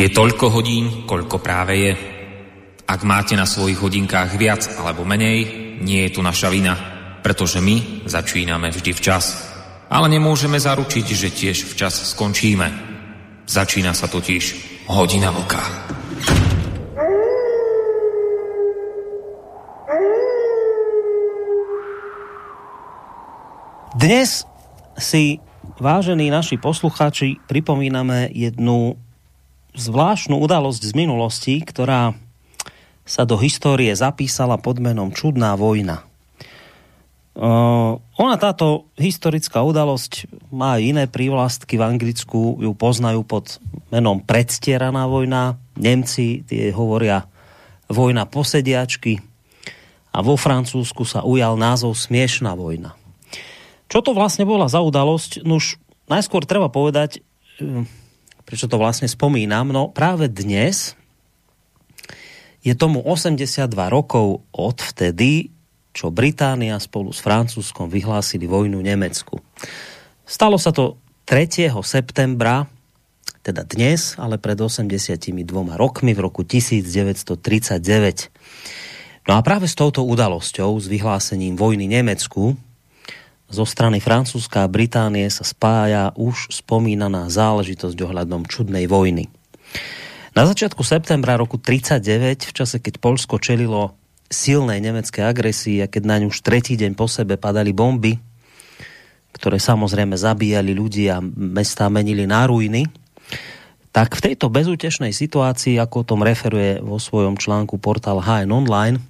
Je toľko hodín, koľko práve je. Ak máte na svojich hodinkách viac alebo menej, nie je tu naša vina, pretože my začíname vždy včas. Ale nemôžeme zaručiť, že tiež včas skončíme. Začína sa totiž hodina vlka. Dnes si, vážení naši poslucháči, pripomíname jednu zvláštnu udalosť z minulosti, ktorá sa do histórie zapísala pod menom Čudná vojna. Uh, ona táto historická udalosť má aj iné prívlastky. V Anglicku ju poznajú pod menom predstieraná vojna. Nemci tie hovoria vojna posediačky. A vo Francúzsku sa ujal názov Smiešná vojna. Čo to vlastne bola za udalosť? No už najskôr treba povedať, prečo to vlastne spomínam. No práve dnes je tomu 82 rokov od vtedy, čo Británia spolu s Francúzskom vyhlásili vojnu Nemecku. Stalo sa to 3. septembra, teda dnes, ale pred 82 rokmi v roku 1939. No a práve s touto udalosťou, s vyhlásením vojny Nemecku, zo strany Francúzska a Británie sa spája už spomínaná záležitosť ohľadom čudnej vojny. Na začiatku septembra roku 1939, v čase keď Polsko čelilo silnej nemeckej agresii a keď na ňu už tretí deň po sebe padali bomby, ktoré samozrejme zabíjali ľudí a mestá menili na ruiny, tak v tejto bezútešnej situácii, ako o tom referuje vo svojom článku portál HN Online,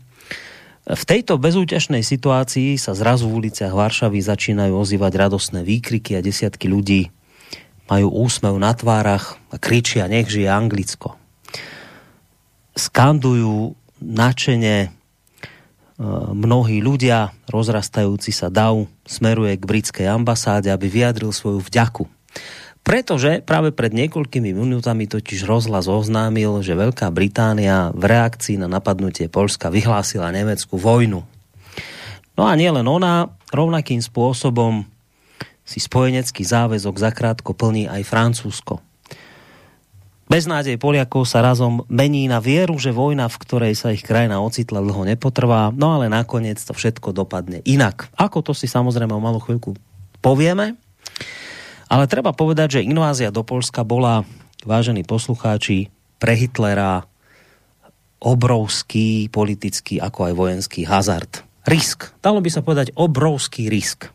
v tejto bezútešnej situácii sa zrazu v uliciach Varšavy začínajú ozývať radostné výkriky a desiatky ľudí majú úsmev na tvárach a kričia nech žije Anglicko. Skandujú načene e, mnohí ľudia, rozrastajúci sa dav smeruje k britskej ambasáde, aby vyjadril svoju vďaku pretože práve pred niekoľkými minútami totiž rozhlas oznámil, že Veľká Británia v reakcii na napadnutie Polska vyhlásila Nemecku vojnu. No a nielen ona, rovnakým spôsobom si spojenecký záväzok zakrátko plní aj Francúzsko. Beznádej Poliakov sa razom mení na vieru, že vojna, v ktorej sa ich krajina ocitla, dlho nepotrvá, no ale nakoniec to všetko dopadne inak. Ako to si samozrejme o malú chvíľku povieme, ale treba povedať, že invázia do Polska bola, vážení poslucháči, pre Hitlera obrovský politický ako aj vojenský hazard. Risk. Dalo by sa povedať obrovský risk.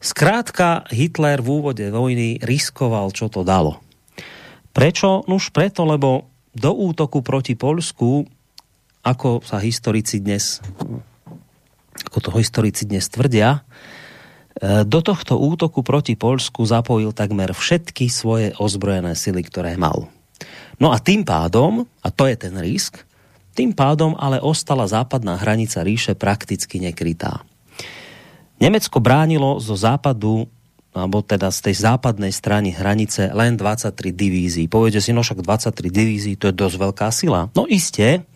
Skrátka, Hitler v úvode vojny riskoval, čo to dalo. Prečo? Nuž preto, lebo do útoku proti Polsku, ako sa historici dnes ako to historici dnes tvrdia, do tohto útoku proti Polsku zapojil takmer všetky svoje ozbrojené sily, ktoré mal. No a tým pádom, a to je ten risk, tým pádom ale ostala západná hranica ríše prakticky nekrytá. Nemecko bránilo zo západu alebo teda z tej západnej strany hranice len 23 divízií. Povede si, no však 23 divízií, to je dosť veľká sila. No iste,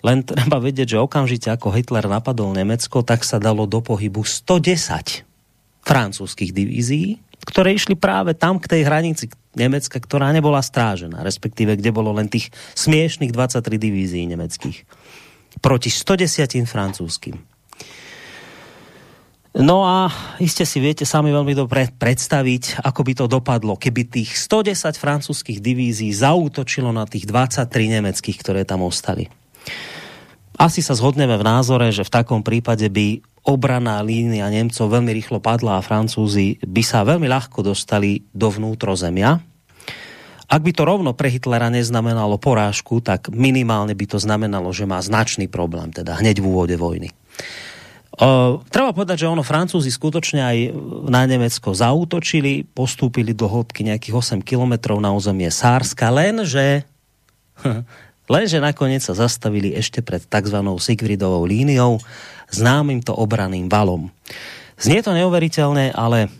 len treba vedieť, že okamžite ako Hitler napadol Nemecko, tak sa dalo do pohybu 110 francúzských divízií, ktoré išli práve tam k tej hranici Nemecka, ktorá nebola strážená, respektíve kde bolo len tých smiešných 23 divízií nemeckých proti 110 francúzským. No a iste si viete sami veľmi dobre predstaviť, ako by to dopadlo, keby tých 110 francúzských divízií zaútočilo na tých 23 nemeckých, ktoré tam ostali. Asi sa zhodneme v názore, že v takom prípade by obraná línia Nemcov veľmi rýchlo padla a Francúzi by sa veľmi ľahko dostali do vnútrozemia. Ak by to rovno pre Hitlera neznamenalo porážku, tak minimálne by to znamenalo, že má značný problém, teda hneď v úvode vojny. Uh, treba povedať, že ono Francúzi skutočne aj na Nemecko zautočili, postúpili do hĺbky nejakých 8 kilometrov na územie Sárska, lenže lenže nakoniec sa zastavili ešte pred tzv. Sigridovou líniou známym to obraným valom. Znie to neuveriteľné, ale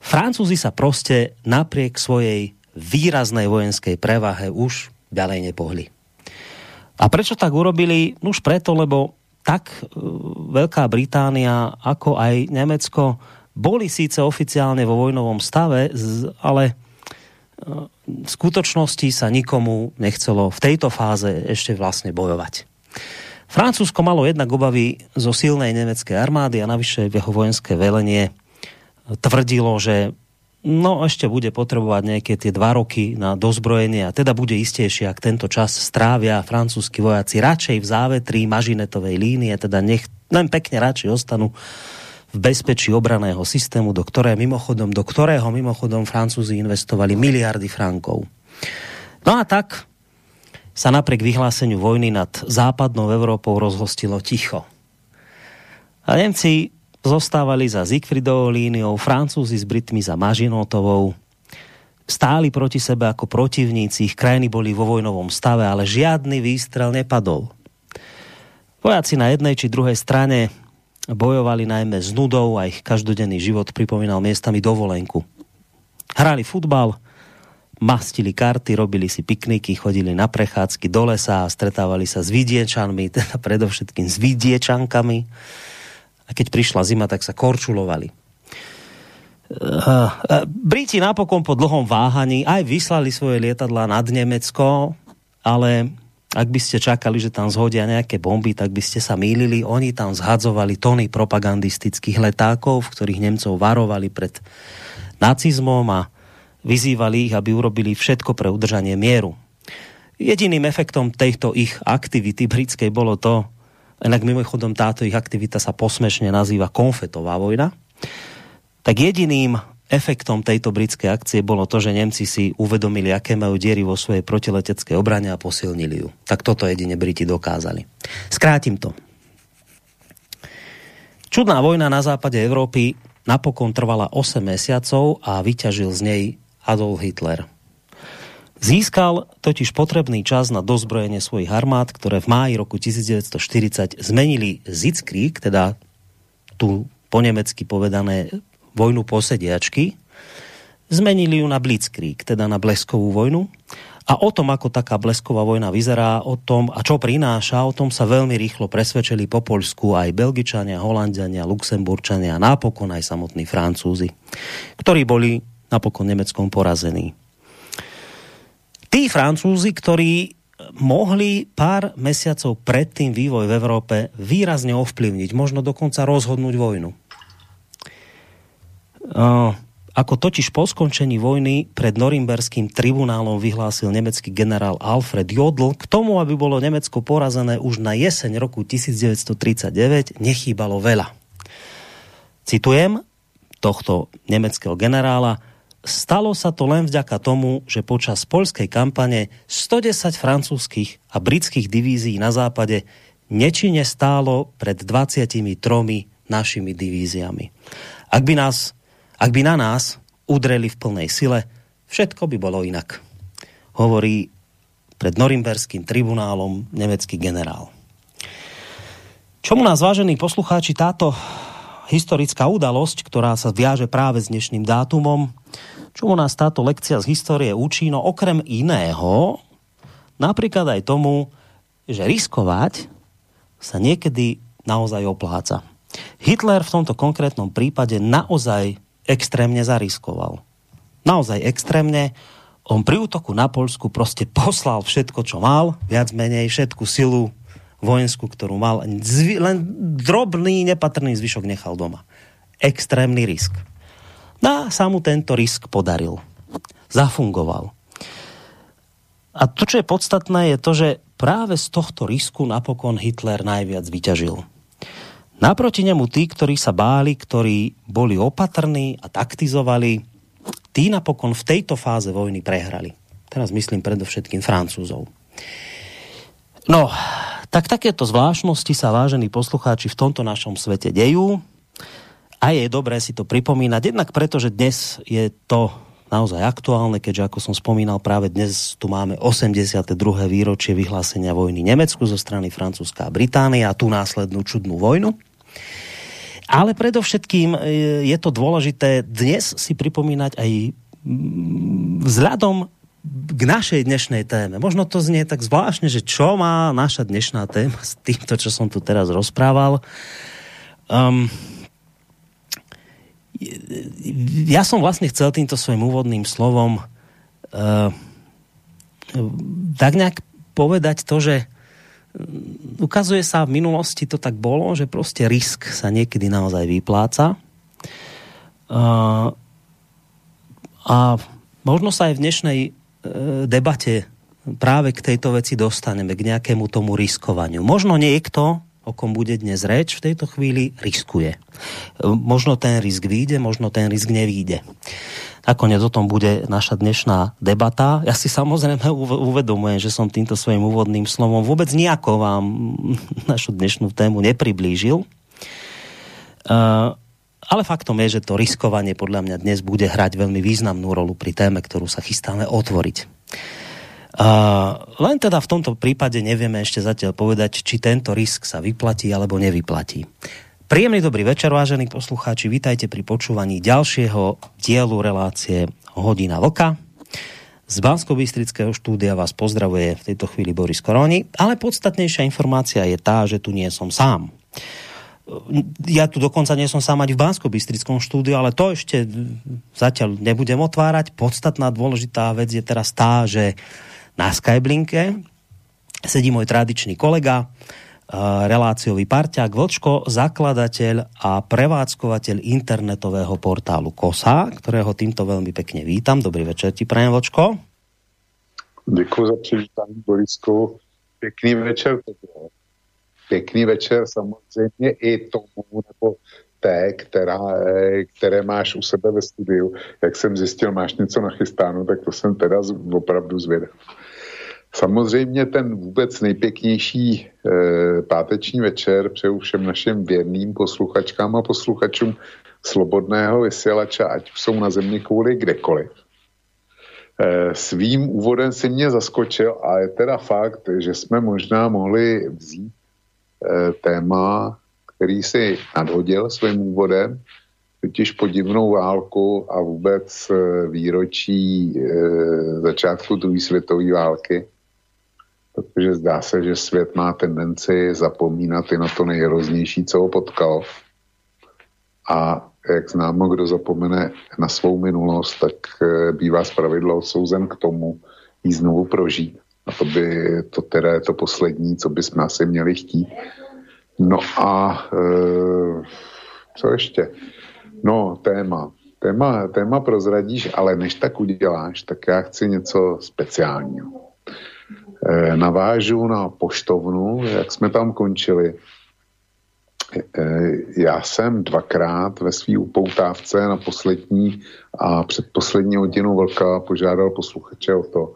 Francúzi sa proste napriek svojej výraznej vojenskej prevahe už ďalej nepohli. A prečo tak urobili? Už preto, lebo tak e, Veľká Británia ako aj Nemecko boli síce oficiálne vo vojnovom stave, ale v skutočnosti sa nikomu nechcelo v tejto fáze ešte vlastne bojovať. Francúzsko malo jednak obavy zo silnej nemeckej armády a navyše jeho vojenské velenie tvrdilo, že no ešte bude potrebovať nejaké tie dva roky na dozbrojenie a teda bude istejšie, ak tento čas strávia francúzski vojaci radšej v závetri mažinetovej línie, teda nech len pekne radšej ostanú v bezpečí obraného systému, do, ktoré, mimochodom, do ktorého mimochodom Francúzi investovali miliardy frankov. No a tak sa napriek vyhláseniu vojny nad západnou Európou rozhostilo ticho. A Nemci zostávali za Siegfriedovou líniou, Francúzi s Britmi za Mažinotovou, stáli proti sebe ako protivníci, ich krajiny boli vo vojnovom stave, ale žiadny výstrel nepadol. Vojaci na jednej či druhej strane bojovali najmä s nudou a ich každodenný život pripomínal miestami dovolenku. Hrali futbal, mastili karty, robili si pikniky, chodili na prechádzky do lesa a stretávali sa s vidiečanmi, teda predovšetkým s vidiečankami a keď prišla zima, tak sa korčulovali. Briti napokon po dlhom váhaní aj vyslali svoje lietadla nad Nemecko, ale ak by ste čakali, že tam zhodia nejaké bomby, tak by ste sa mýlili. Oni tam zhadzovali tony propagandistických letákov, v ktorých Nemcov varovali pred nacizmom a vyzývali ich, aby urobili všetko pre udržanie mieru. Jediným efektom tejto ich aktivity britskej bolo to, Inak mimochodom táto ich aktivita sa posmešne nazýva konfetová vojna. Tak jediným efektom tejto britskej akcie bolo to, že Nemci si uvedomili, aké majú diery vo svojej protileteckej obrane a posilnili ju. Tak toto jedine Briti dokázali. Skrátim to. Čudná vojna na západe Európy napokon trvala 8 mesiacov a vyťažil z nej Adolf Hitler. Získal totiž potrebný čas na dozbrojenie svojich armád, ktoré v máji roku 1940 zmenili Zitzkrieg, teda tu po nemecky povedané vojnu posediačky, zmenili ju na Blitzkrieg, teda na bleskovú vojnu. A o tom, ako taká blesková vojna vyzerá, o tom, a čo prináša, o tom sa veľmi rýchlo presvedčili po Poľsku aj Belgičania, Holandiania, Luxemburčania a napokon aj samotní Francúzi, ktorí boli napokon Nemeckom porazení tí Francúzi, ktorí mohli pár mesiacov predtým vývoj v Európe výrazne ovplyvniť, možno dokonca rozhodnúť vojnu. Uh, ako totiž po skončení vojny pred Norimberským tribunálom vyhlásil nemecký generál Alfred Jodl, k tomu, aby bolo Nemecko porazené už na jeseň roku 1939, nechýbalo veľa. Citujem tohto nemeckého generála, Stalo sa to len vďaka tomu, že počas poľskej kampane 110 francúzskych a britských divízií na západe nečine stálo pred 23 našimi divíziami. Ak by, nás, ak by na nás udreli v plnej sile, všetko by bolo inak. Hovorí pred Norimberským tribunálom nemecký generál. Čomu nás, vážení poslucháči, táto historická udalosť, ktorá sa viaže práve s dnešným dátumom, čo nás táto lekcia z histórie učí? No okrem iného, napríklad aj tomu, že riskovať sa niekedy naozaj opláca. Hitler v tomto konkrétnom prípade naozaj extrémne zariskoval. Naozaj extrémne. On pri útoku na Polsku proste poslal všetko, čo mal, viac menej všetku silu vojenskú, ktorú mal. Len drobný, nepatrný zvyšok nechal doma. Extrémny risk. No a sa mu tento risk podaril. Zafungoval. A to, čo je podstatné, je to, že práve z tohto risku napokon Hitler najviac vyťažil. Naproti nemu tí, ktorí sa báli, ktorí boli opatrní a taktizovali, tí napokon v tejto fáze vojny prehrali. Teraz myslím predovšetkým Francúzov. No, tak takéto zvláštnosti sa, vážení poslucháči, v tomto našom svete dejú a je dobré si to pripomínať, jednak preto, že dnes je to naozaj aktuálne, keďže ako som spomínal, práve dnes tu máme 82. výročie vyhlásenia vojny Nemecku zo strany Francúzska a Británie a tú následnú čudnú vojnu. Ale predovšetkým e, je to dôležité dnes si pripomínať aj mm, vzhľadom k našej dnešnej téme. Možno to znie tak zvláštne, že čo má naša dnešná téma s týmto, čo som tu teraz rozprával. Um, ja som vlastne chcel týmto svojim úvodným slovom tak nejak povedať to, že ukazuje sa v minulosti to tak bolo, že proste risk sa niekedy naozaj vypláca. A možno sa aj v dnešnej e, debate práve k tejto veci dostaneme, k nejakému tomu riskovaniu. Možno niekto, o kom bude dnes reč, v tejto chvíli riskuje. E, možno ten risk vyjde, možno ten risk nevíde. Nakoniec o tom bude naša dnešná debata. Ja si samozrejme uvedomujem, že som týmto svojim úvodným slovom vôbec nejako vám našu dnešnú tému nepriblížil. Uh, ale faktom je, že to riskovanie podľa mňa dnes bude hrať veľmi významnú rolu pri téme, ktorú sa chystáme otvoriť. Len teda v tomto prípade nevieme ešte zatiaľ povedať, či tento risk sa vyplatí alebo nevyplatí. Príjemný dobrý večer, vážení poslucháči. Vítajte pri počúvaní ďalšieho dielu relácie Hodina Vlka. Z bansko štúdia vás pozdravuje v tejto chvíli Boris Koroni, ale podstatnejšia informácia je tá, že tu nie som sám. Ja tu dokonca nie som sám ani v bansko štúdiu, ale to ešte zatiaľ nebudem otvárať. Podstatná dôležitá vec je teraz tá, že na Skyblinke sedí môj tradičný kolega, reláciový parťák Vlčko, zakladateľ a prevádzkovateľ internetového portálu KOSA, ktorého týmto veľmi pekne vítam. Dobrý večer ti, prajem Vlčko. Děkuji za přivítání, Borisku. Pěkný večer. Pěkný večer samozřejmě i tomu, nebo té, která, které máš u sebe ve studiu. Jak jsem zjistil, máš něco nachystáno, tak to jsem teda opravdu zvědav. Samozřejmě ten vůbec nejpěknější e, páteční večer přeju všem našim věrným posluchačkám a posluchačům slobodného vysílače, ať jsou na země kvůli kdekoliv. E, svým úvodem si mě zaskočil a je teda fakt, že jsme možná mohli vzít e, téma, který si nadhodil svým úvodem, totiž podivnou válku a vůbec výročí e, začátku druhé světové války protože zdá se, že svět má tendenci zapomínat i na to nejhroznější, co ho potkalo. A jak známo, kdo zapomene na svou minulost, tak eh, bývá zpravidla odsouzen k tomu ji znovu prožít. A to by to teda je to poslední, co bychom asi měli chtít. No a e, co ještě? No, téma. Téma, téma prozradíš, ale než tak uděláš, tak já chci něco speciálního. Eh, navážu na poštovnu, jak jsme tam končili. Eh, já jsem dvakrát ve své upoutávce na poslední a předposlední hodinu vlka požádal posluchače o to,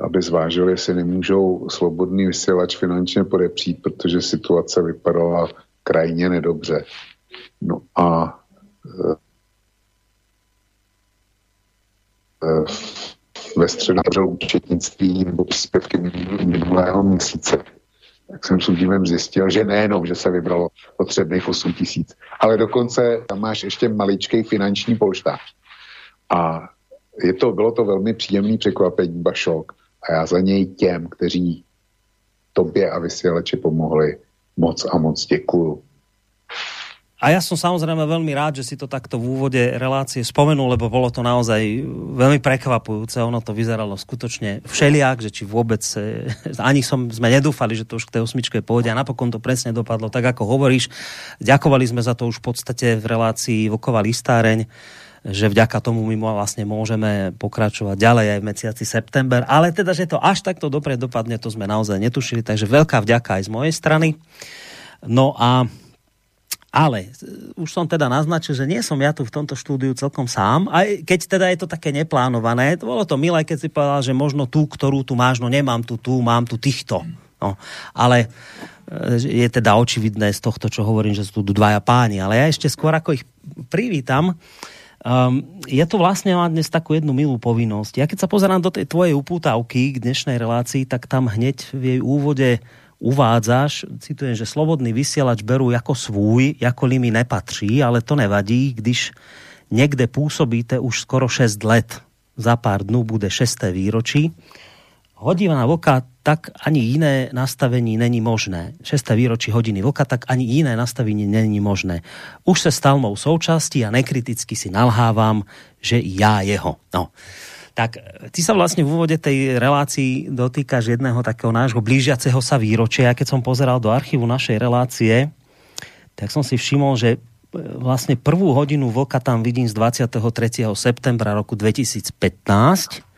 aby zvážili, jestli nemůžou slobodný vysílač finančně podepřít, protože situace vypadala krajně nedobře. No a e, ve středu účetnictví nebo příspěvky minulého měsíce, tak jsem s údivem zjistil, že nejenom, že se vybralo potřebných 8 tisíc, ale dokonce tam máš ještě maličký finanční polštář. A je to, bylo to velmi příjemný překvapení, bašok. A já za něj těm, kteří tobě a vysílači pomohli, moc a moc děkuju. A ja som samozrejme veľmi rád, že si to takto v úvode relácie spomenul, lebo bolo to naozaj veľmi prekvapujúce. Ono to vyzeralo skutočne všeliak, že či vôbec e, ani som, sme nedúfali, že to už k tej osmičke pôjde a napokon to presne dopadlo tak, ako hovoríš. Ďakovali sme za to už v podstate v relácii Voková listáreň že vďaka tomu my vlastne môžeme pokračovať ďalej aj v mesiaci september. Ale teda, že to až takto dobre dopadne, to sme naozaj netušili, takže veľká vďaka aj z mojej strany. No a ale e, už som teda naznačil, že nie som ja tu v tomto štúdiu celkom sám, aj keď teda je to také neplánované. Bolo to milé, keď si povedal, že možno tú, ktorú tu máš, no nemám tu tú, mám tu týchto. No, ale e, je teda očividné z tohto, čo hovorím, že sú tu dvaja páni. Ale ja ešte skôr ako ich privítam, um, ja to vlastne mám dnes takú jednu milú povinnosť. Ja keď sa pozerám do tej tvojej upútavky k dnešnej relácii, tak tam hneď v jej úvode uvádzaš, citujem, že slobodný vysielač berú jako svůj, jako li mi nepatří, ale to nevadí, když někde působíte už skoro 6 let. Za pár dnů bude 6. výročí. Hodina voka, tak ani jiné nastavení není možné. 6. výročí hodiny voka, tak ani jiné nastavení není možné. Už se stal mou součástí a nekriticky si nalhávám, že já jeho. No. Tak ty sa vlastne v úvode tej relácii dotýkaš jedného takého nášho blížiaceho sa výročia. Ja keď som pozeral do archívu našej relácie, tak som si všimol, že e, vlastne prvú hodinu vlka tam vidím z 23. septembra roku 2015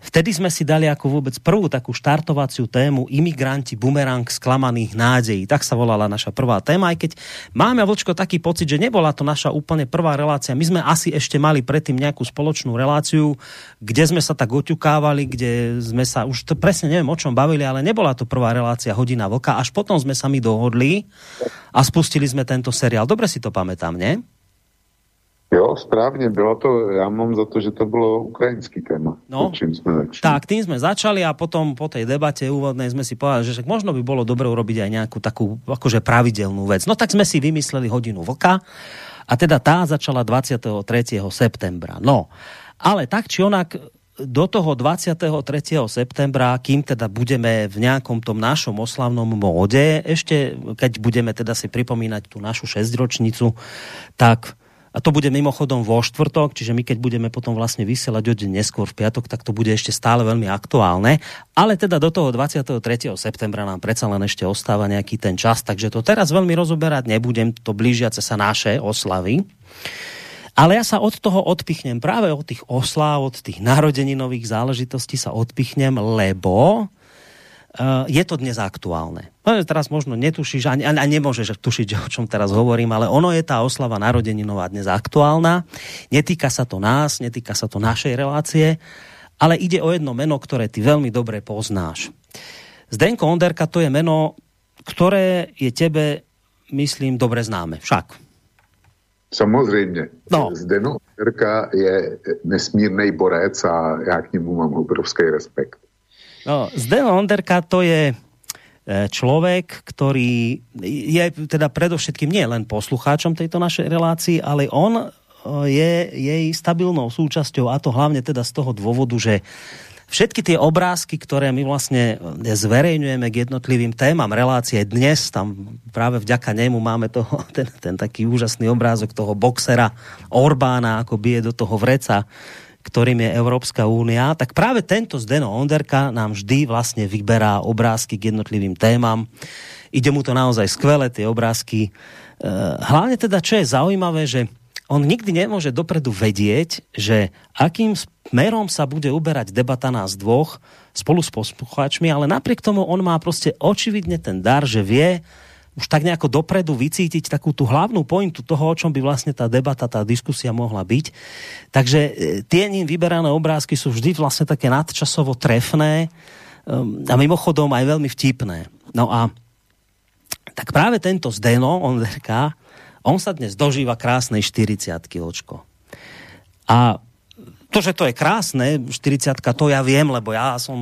Vtedy sme si dali ako vôbec prvú takú štartovaciu tému Imigranti, bumerang sklamaných nádejí. Tak sa volala naša prvá téma, aj keď máme, Vlčko, taký pocit, že nebola to naša úplne prvá relácia. My sme asi ešte mali predtým nejakú spoločnú reláciu, kde sme sa tak oťukávali, kde sme sa, už to presne neviem, o čom bavili, ale nebola to prvá relácia Hodina Vlka. Až potom sme sa mi dohodli a spustili sme tento seriál. Dobre si to pamätám, nie? Jo, správně, bylo to, já mám za to, že to bylo ukrajinský téma. No, čím jsme začali. Tak, tým sme začali a potom po tej debate úvodnej sme si povedali, že možno by bolo dobre urobiť aj nejakú takú akože pravidelnú vec. No tak sme si vymysleli hodinu vlka a teda tá začala 23. septembra. No, ale tak či onak do toho 23. septembra, kým teda budeme v nejakom tom našom oslavnom móde, ešte keď budeme teda si pripomínať tú našu šesťročnicu, tak a to bude mimochodom vo štvrtok, čiže my keď budeme potom vlastne vysielať o neskôr v piatok, tak to bude ešte stále veľmi aktuálne. Ale teda do toho 23. septembra nám predsa len ešte ostáva nejaký ten čas, takže to teraz veľmi rozoberať nebudem, to blížiace sa naše oslavy. Ale ja sa od toho odpichnem, práve od tých osláv, od tých narodeninových záležitostí sa odpichnem, lebo je to dnes aktuálne. No, teraz možno netušíš a, a nemôžeš tušiť, o čom teraz hovorím, ale ono je tá oslava narodeninová dnes aktuálna. Netýka sa to nás, netýka sa to našej relácie, ale ide o jedno meno, ktoré ty veľmi dobre poznáš. Zdenko Onderka to je meno, ktoré je tebe, myslím, dobre známe. Však. Samozřejmě. No. Zdeno Onderka je nesmírný borec a já k němu mám obrovský respekt. No, Zdeno Onderka to je e, človek, ktorý je teda predovšetkým nie len poslucháčom tejto našej relácii, ale on e, je jej stabilnou súčasťou a to hlavne teda z toho dôvodu, že všetky tie obrázky, ktoré my vlastne zverejňujeme k jednotlivým témam relácie dnes, tam práve vďaka nemu máme toho, ten, ten taký úžasný obrázok toho boxera Orbána, ako bije do toho vreca ktorým je Európska únia, tak práve tento Zdeno Onderka nám vždy vlastne vyberá obrázky k jednotlivým témam. Ide mu to naozaj skvelé, tie obrázky. E, hlavne teda, čo je zaujímavé, že on nikdy nemôže dopredu vedieť, že akým smerom sa bude uberať debata nás dvoch spolu s poslucháčmi, ale napriek tomu on má proste očividne ten dar, že vie, už tak nejako dopredu vycítiť takú tú hlavnú pointu toho, o čom by vlastne tá debata, tá diskusia mohla byť. Takže e, tie ním vyberané obrázky sú vždy vlastne také nadčasovo trefné um, a mimochodom aj veľmi vtipné. No a tak práve tento Zdeno, on on sa dnes dožíva krásnej 40 kiločko. A to, že to je krásne, 40 to ja viem, lebo ja som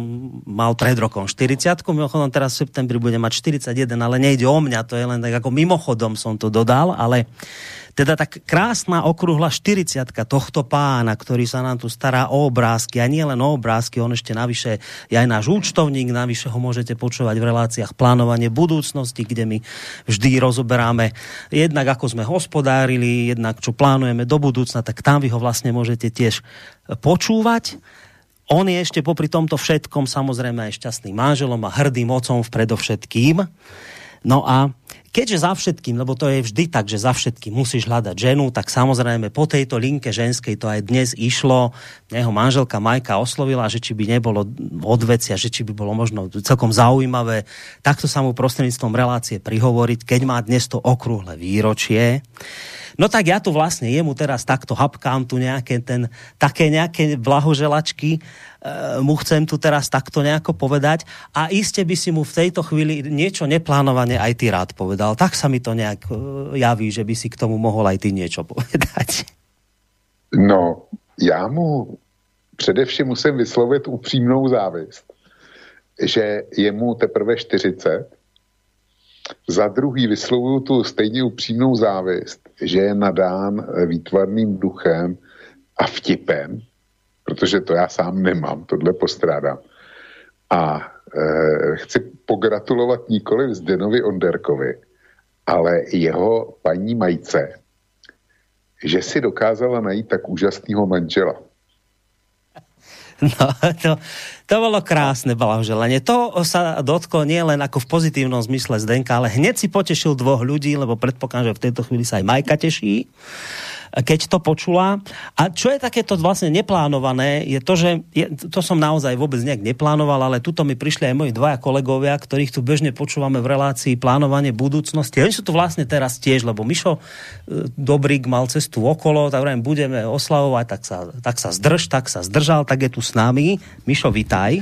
mal pred rokom 40 mimochodom teraz v septembri budem mať 41, ale nejde o mňa, to je len tak ako mimochodom som to dodal, ale teda tak krásna okrúhla 40 tohto pána, ktorý sa nám tu stará o obrázky a nie len o obrázky, on ešte navyše je aj náš účtovník, navyše ho môžete počúvať v reláciách plánovanie budúcnosti, kde my vždy rozoberáme jednak ako sme hospodárili, jednak čo plánujeme do budúcna, tak tam vy ho vlastne môžete tiež počúvať. On je ešte popri tomto všetkom samozrejme aj šťastným manželom a hrdým ocom v predovšetkým. No a keďže za všetkým, lebo to je vždy tak, že za všetkým musíš hľadať ženu, tak samozrejme po tejto linke ženskej to aj dnes išlo. Jeho manželka Majka oslovila, že či by nebolo odvecia, že či by bolo možno celkom zaujímavé takto sa mu prostredníctvom relácie prihovoriť, keď má dnes to okrúhle výročie. No tak ja tu vlastne jemu teraz takto hapkám tu nejaké ten, také nejaké blahoželačky, e, mu chcem tu teraz takto nejako povedať a iste by si mu v tejto chvíli niečo neplánované aj ty rád povedal. Tak sa mi to nejak e, javí, že by si k tomu mohol aj ty niečo povedať. No, já mu především musím vyslovit upřímnou závist, že je mu teprve 40 za druhý vyslovuju tu stejně upřímnou závist, že je nadán eh, výtvarným duchem a vtipem, protože to já sám nemám, tohle postrádám. A e, chci pogratulovat nikoli Zdenovi Onderkovi, ale jeho paní Majce, že si dokázala najít tak úžasného manžela. No, to, to bolo krásne blahoželanie. To sa dotklo nie len ako v pozitívnom zmysle Zdenka, ale hneď si potešil dvoch ľudí, lebo predpokladám, že v tejto chvíli sa aj Majka teší keď to počula. A čo je takéto vlastne neplánované, je to, že je, to som naozaj vôbec nejak neplánoval, ale tuto mi prišli aj moji dvaja kolegovia, ktorých tu bežne počúvame v relácii plánovanie budúcnosti. Oni sú tu vlastne teraz tiež, lebo Mišo e, Dobrík mal cestu okolo, tak vrajím, budeme oslavovať, tak sa, tak sa zdrž, tak sa zdržal, tak je tu s nami. Mišo, vitaj.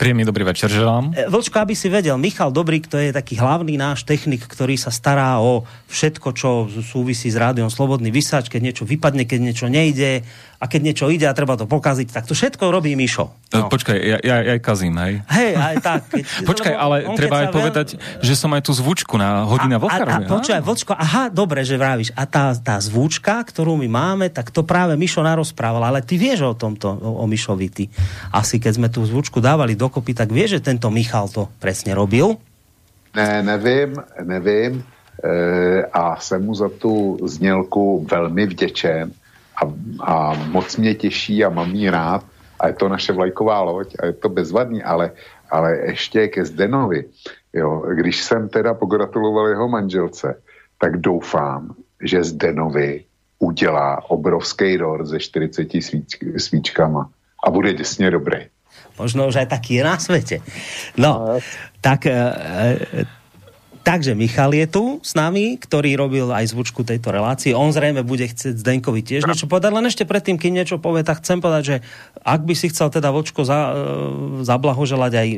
Príjemný dobrý večer želám. E, Vlčko, aby si vedel, Michal Dobrík to je taký hlavný náš technik, ktorý sa stará o všetko, čo súvisí s rádiom Slobodný vysač, keď niečo vypadne, keď niečo nejde a keď niečo ide a treba to pokaziť, tak to všetko robí Mišo. E, no. Počkaj, ja, ja, ja aj kazím, hej? Hej, aj tak. Keď, počkaj, ale treba aj povedať, že som aj tú zvučku na hodina vo A, a, a počkaj, vočko, aha, dobre, že vravíš. A tá, tá zvučka, ktorú my máme, tak to práve Mišo narozprával, ale ty vieš o tomto, o, o Mišovi, ty. Asi keď sme tú zvučku dávali dokopy, tak vieš, že tento Michal to presne robil? Ne, nevím, nevím. Eh, a jsem mu za tu znělku velmi vděčen a, a moc mě těší a mám jí rád a je to naše vlajková loď a je to bezvadný, ale, ale ještě ke Zdenovi, jo, když jsem teda pogratuloval jeho manželce, tak doufám, že Zdenovi udělá obrovský dor ze 40 svíč, svíčkama a bude děsně dobrý. Možno už aj taký je na svete. No, no tak e, Takže Michal je tu s nami, ktorý robil aj zvučku tejto relácie. On zrejme bude chcieť Zdenkovi tiež niečo povedať, len ešte predtým, keď niečo povie, tak chcem povedať, že ak by si chcel teda Vočko za, e, zablahoželať aj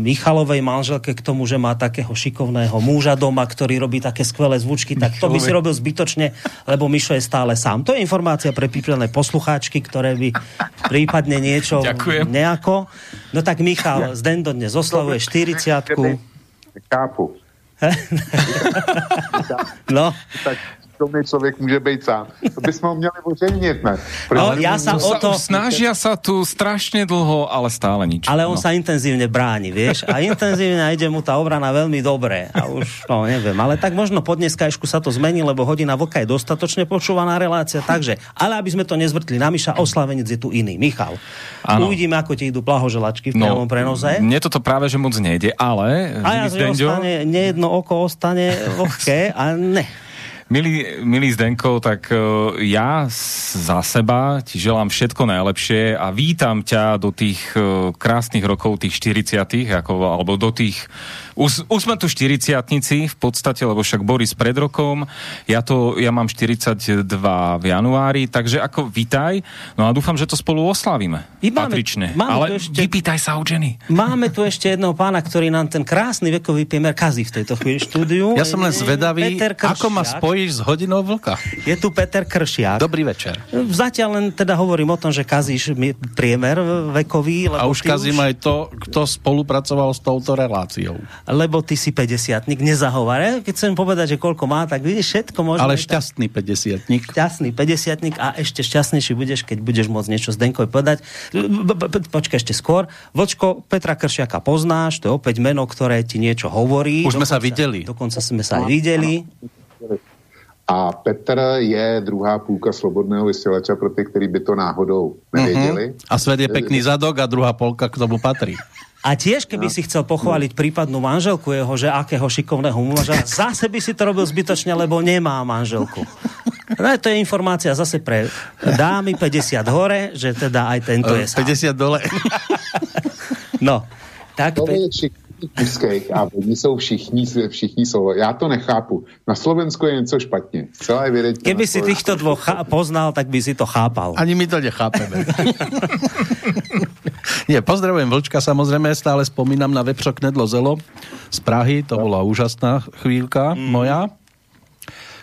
Michalovej manželke k tomu, že má takého šikovného muža doma, ktorý robí také skvelé zvučky, tak to by si robil zbytočne, lebo Mišo je stále sám. To je informácia pre píplené poslucháčky, ktoré by prípadne niečo Ďakujem. nejako. No tak Michal, Zdendo dnes oslavuje 40 Chápu. No. Tak šikovný človek môže byť sám. To by sme ho měli oženit, ne? No, ja sa o to... Snažia sa tu strašne dlho, ale stále nič. Ale on no. sa intenzívne bráni, vieš? A intenzívne ide mu tá obrana veľmi dobre. A už, no neviem, ale tak možno po dneskajšku sa to zmení, lebo hodina vlka je dostatočne počúvaná relácia, takže, ale aby sme to nezvrtli na Miša, oslavenec je tu iný. Michal, ano. uvidíme, ako ti idú plahoželačky v no, priamom prenose. Mne toto práve, že moc nejde, ale... A ja, že ostane, nejedno oko ostane vlhké a ne. Milý, milý Zdenko, tak e, ja za seba ti želám všetko najlepšie a vítam ťa do tých e, krásnych rokov, tých 40 ako, alebo do tých už, už sme tu 40 v podstate, lebo však Boris pred rokom, ja, to, ja mám 42 v januári, takže ako vitaj, no a dúfam, že to spolu oslavíme. I máme, patrične. Máme Ale ešte, vypýtaj sa o Jenny. Máme tu ešte jedného pána, ktorý nám ten krásny vekový priemer kazí v tejto chvíli štúdiu. Ja som len zvedavý, ako ma spojíš s hodinou vlka. Je tu Peter Kršiak. Dobrý večer. Zatiaľ len teda hovorím o tom, že kazíš priemer vekový. Lebo a už kazím už... aj to, kto spolupracoval s touto reláciou lebo ty si 50 nezahovare. Keď chcem povedať, že koľko má, tak vidíš všetko možno. Ale šťastný 50 Šťastný 50 a ešte šťastnejší budeš, keď budeš môcť niečo Zdenkovi povedať. Počkaj ešte skôr. Vočko Petra Kršiaka poznáš, to je opäť meno, ktoré ti niečo hovorí. Už sme sa videli. Dokonca sme sa aj videli. A Petr je druhá půlka slobodného vysielača pro ty, ktorí by to náhodou nevěděli. Uh-huh. A svet je pekný zadok a druhá polka k tomu patrí. A tiež, keby no. si chcel pochváliť prípadnú manželku jeho, že akého šikovného muža, zase by si to robil zbytočne, lebo nemá manželku. No, to je informácia zase pre dámy 50 hore, že teda aj tento je sám. 50 dole. No, tak... To je mužských a oni jsou všichni, všichni jsou. Já to nechápu. Na Slovensku je něco špatně. Celá je Keby si týchto dvoch poznal, tak by si to chápal. Ani my to nechápeme. Nie, pozdravujem Vlčka, samozrejme, stále spomínam na Vepřok Nedlo Zelo z Prahy, to bola úžasná chvíľka mm. moja.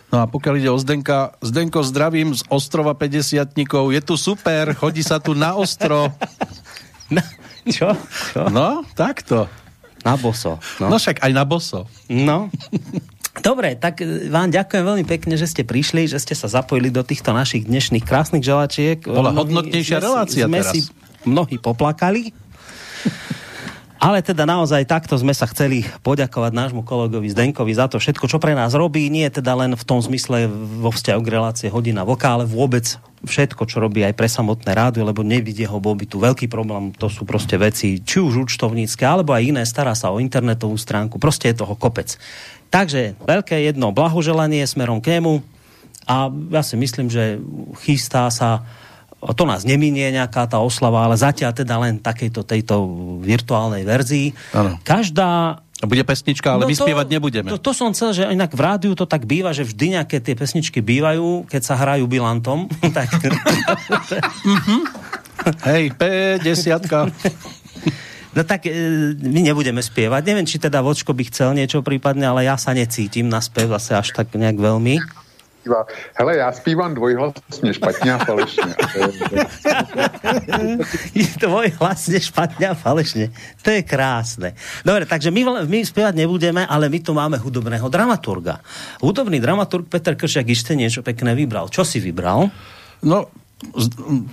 No a pokiaľ ide o Zdenka, Zdenko, zdravím z ostrova 50 je tu super, chodí sa tu na ostro. Na, čo? čo? No, takto. Na boso. No. no však aj na boso. No. Dobre, tak vám ďakujem veľmi pekne, že ste prišli, že ste sa zapojili do týchto našich dnešných krásnych želačiek. Bola hodnotnejšia relácia sme teraz. Si mnohí poplakali. Ale teda naozaj takto sme sa chceli poďakovať nášmu kolegovi Zdenkovi za to všetko, čo pre nás robí. Nie teda len v tom zmysle vo vzťahu k relácie hodina voka, ale vôbec všetko, čo robí aj pre samotné rádio, lebo nevidie ho, bol by tu veľký problém. To sú proste veci, či už účtovnícke, alebo aj iné. Stará sa o internetovú stránku. Proste je toho kopec. Takže veľké jedno blahoželanie smerom k nemu a ja si myslím, že chystá sa to nás neminie nejaká tá oslava, ale zatiaľ teda len takejto tejto virtuálnej verzii. Ano. Každá bude pesnička, ale no my to, spievať nebudeme. To, to som chcel, že inak v rádiu to tak býva, že vždy nejaké tie pesničky bývajú, keď sa hrajú bilantom. tak... Mhm. Hej, P10. No tak e, my nebudeme spievať. Neviem, či teda Vočko by chcel niečo prípadne, ale ja sa necítim na spev zase až tak nejak veľmi zpívá, hele, já zpívám dvojhlasně, špatně a falešně. dvojhlasně, špatně a falešně. To je krásne. Dobre, takže my, my spievať nebudeme, ale my tu máme hudobného dramaturga. Hudobný dramaturg Peter Kršiak ešte niečo pekné vybral. Čo si vybral? No,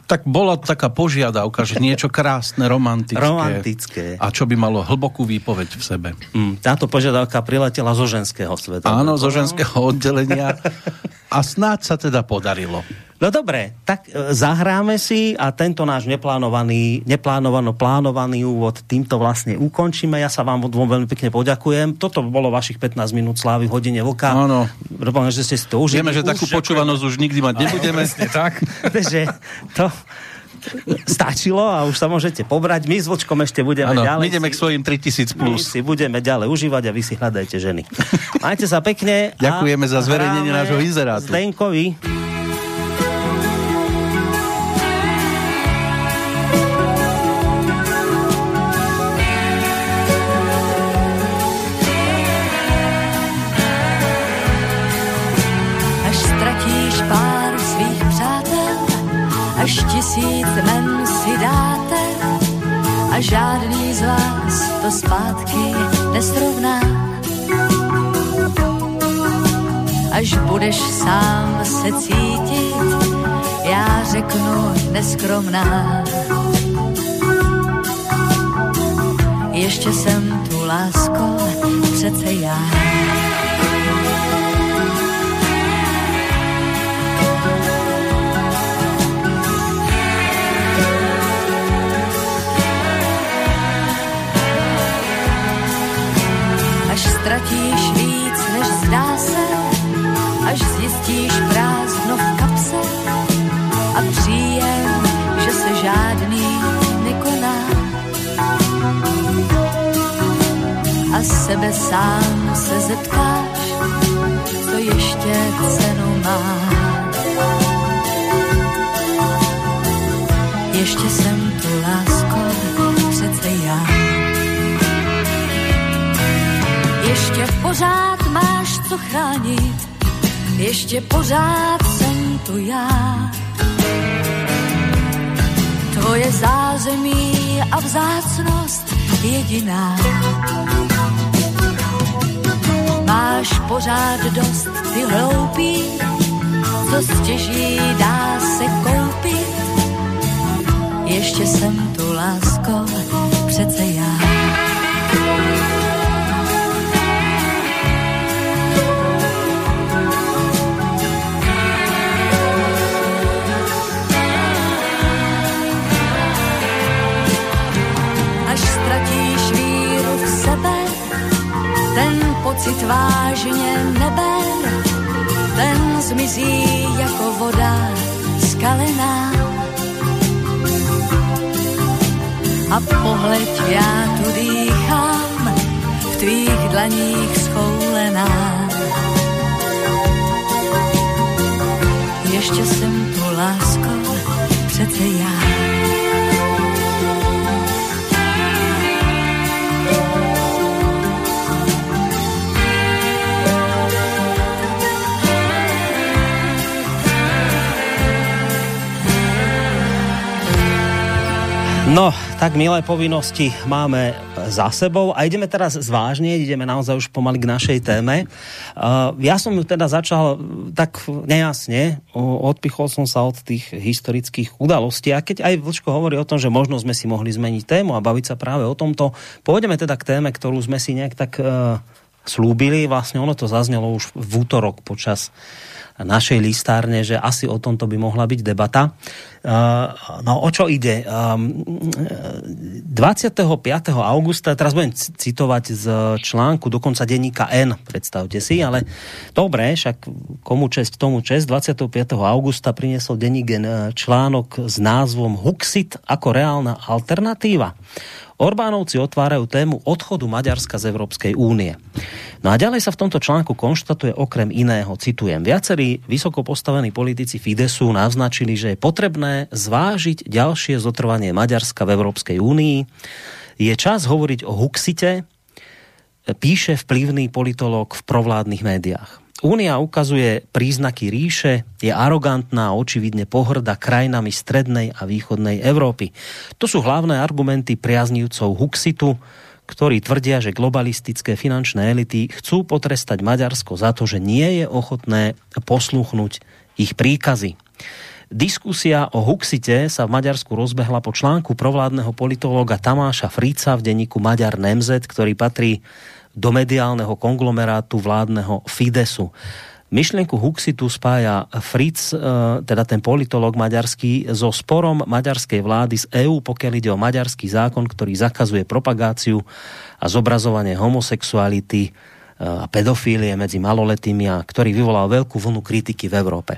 tak bola taká požiadavka, že niečo krásne, romantické. Romantické. A čo by malo hlbokú výpoveď v sebe. Mm, táto požiadavka priletela zo ženského sveta. Áno, zo ženského oddelenia. A snáď sa teda podarilo. No dobre, tak e, zahráme si a tento náš neplánovaný, neplánovano plánovaný úvod týmto vlastne ukončíme. Ja sa vám dvom veľmi pekne poďakujem. Toto bolo vašich 15 minút slávy v hodine vlka. Áno. Dúfam, že ste si to užili. Vieme, že takú počúvanosť už nikdy mať nebudeme. tak. Takže to stačilo a už sa môžete pobrať. My s Vočkom ešte budeme ano, ďalej. Ideme k svojim 3000 plus. My si budeme ďalej užívať a vy si hľadajte ženy. Majte sa pekne. Ďakujeme za zverejnenie nášho inzerátu. Zdenkovi. Až tisíc men si dáte a žádný z vás to zpátky nesrovná. Až budeš sám se cítit, já řeknu neskromná. Ještě jsem tu lásko, přece já. Zjistíš prázdno v kapse a příjem, že se žádný nekoná. A sebe sám se zeptáš, co ještě cenu má. Ještě jsem tu lásko, přece já. Ještě pořád máš co chránit, ještě pořád jsem tu já. Tvoje zázemí a vzácnost jediná. Máš pořád dost, ty hloupý, co stěží dá se koupit. Ještě jsem tu lásko, přece já. Vážně neber, ten zmizí jako voda skalená. A pohled já tu dýchám, v tvých dlaních schoulená. Ještě jsem tu lásko, přece já. No, tak milé povinnosti máme za sebou a ideme teraz zvážne, ideme naozaj už pomaly k našej téme. Uh, ja som ju teda začal tak nejasne, odpichol som sa od tých historických udalostí a keď aj Vlčko hovorí o tom, že možno sme si mohli zmeniť tému a baviť sa práve o tomto, pôjdeme teda k téme, ktorú sme si nejak tak uh, slúbili, vlastne ono to zaznelo už v útorok počas našej listárne, že asi o tomto by mohla byť debata. Uh, no o čo ide? 25. augusta, teraz budem citovať z článku dokonca denníka N, predstavte si, ale dobre, však komu čest, tomu čest, 25. augusta priniesol denník N článok s názvom Huxit ako reálna alternatíva. Orbánovci otvárajú tému odchodu Maďarska z Európskej únie. No a ďalej sa v tomto článku konštatuje okrem iného, citujem, viacerí vysoko postavení politici Fidesu naznačili, že je potrebné zvážiť ďalšie zotrvanie Maďarska v Európskej únii. Je čas hovoriť o Huxite, píše vplyvný politolog v provládnych médiách. Únia ukazuje príznaky ríše, je arogantná a očividne pohrda krajinami strednej a východnej Európy. To sú hlavné argumenty priaznivcov Huxitu, ktorí tvrdia, že globalistické finančné elity chcú potrestať Maďarsko za to, že nie je ochotné posluchnúť ich príkazy. Diskusia o Huxite sa v Maďarsku rozbehla po článku provládneho politológa Tamáša Frica v denníku Maďar Nemzet, ktorý patrí do mediálneho konglomerátu vládneho Fidesu. Myšlienku Huxitu spája Fritz, e, teda ten politolog maďarský, so sporom maďarskej vlády z EÚ, pokiaľ ide o maďarský zákon, ktorý zakazuje propagáciu a zobrazovanie homosexuality e, a pedofílie medzi maloletými a ktorý vyvolal veľkú vlnu kritiky v Európe.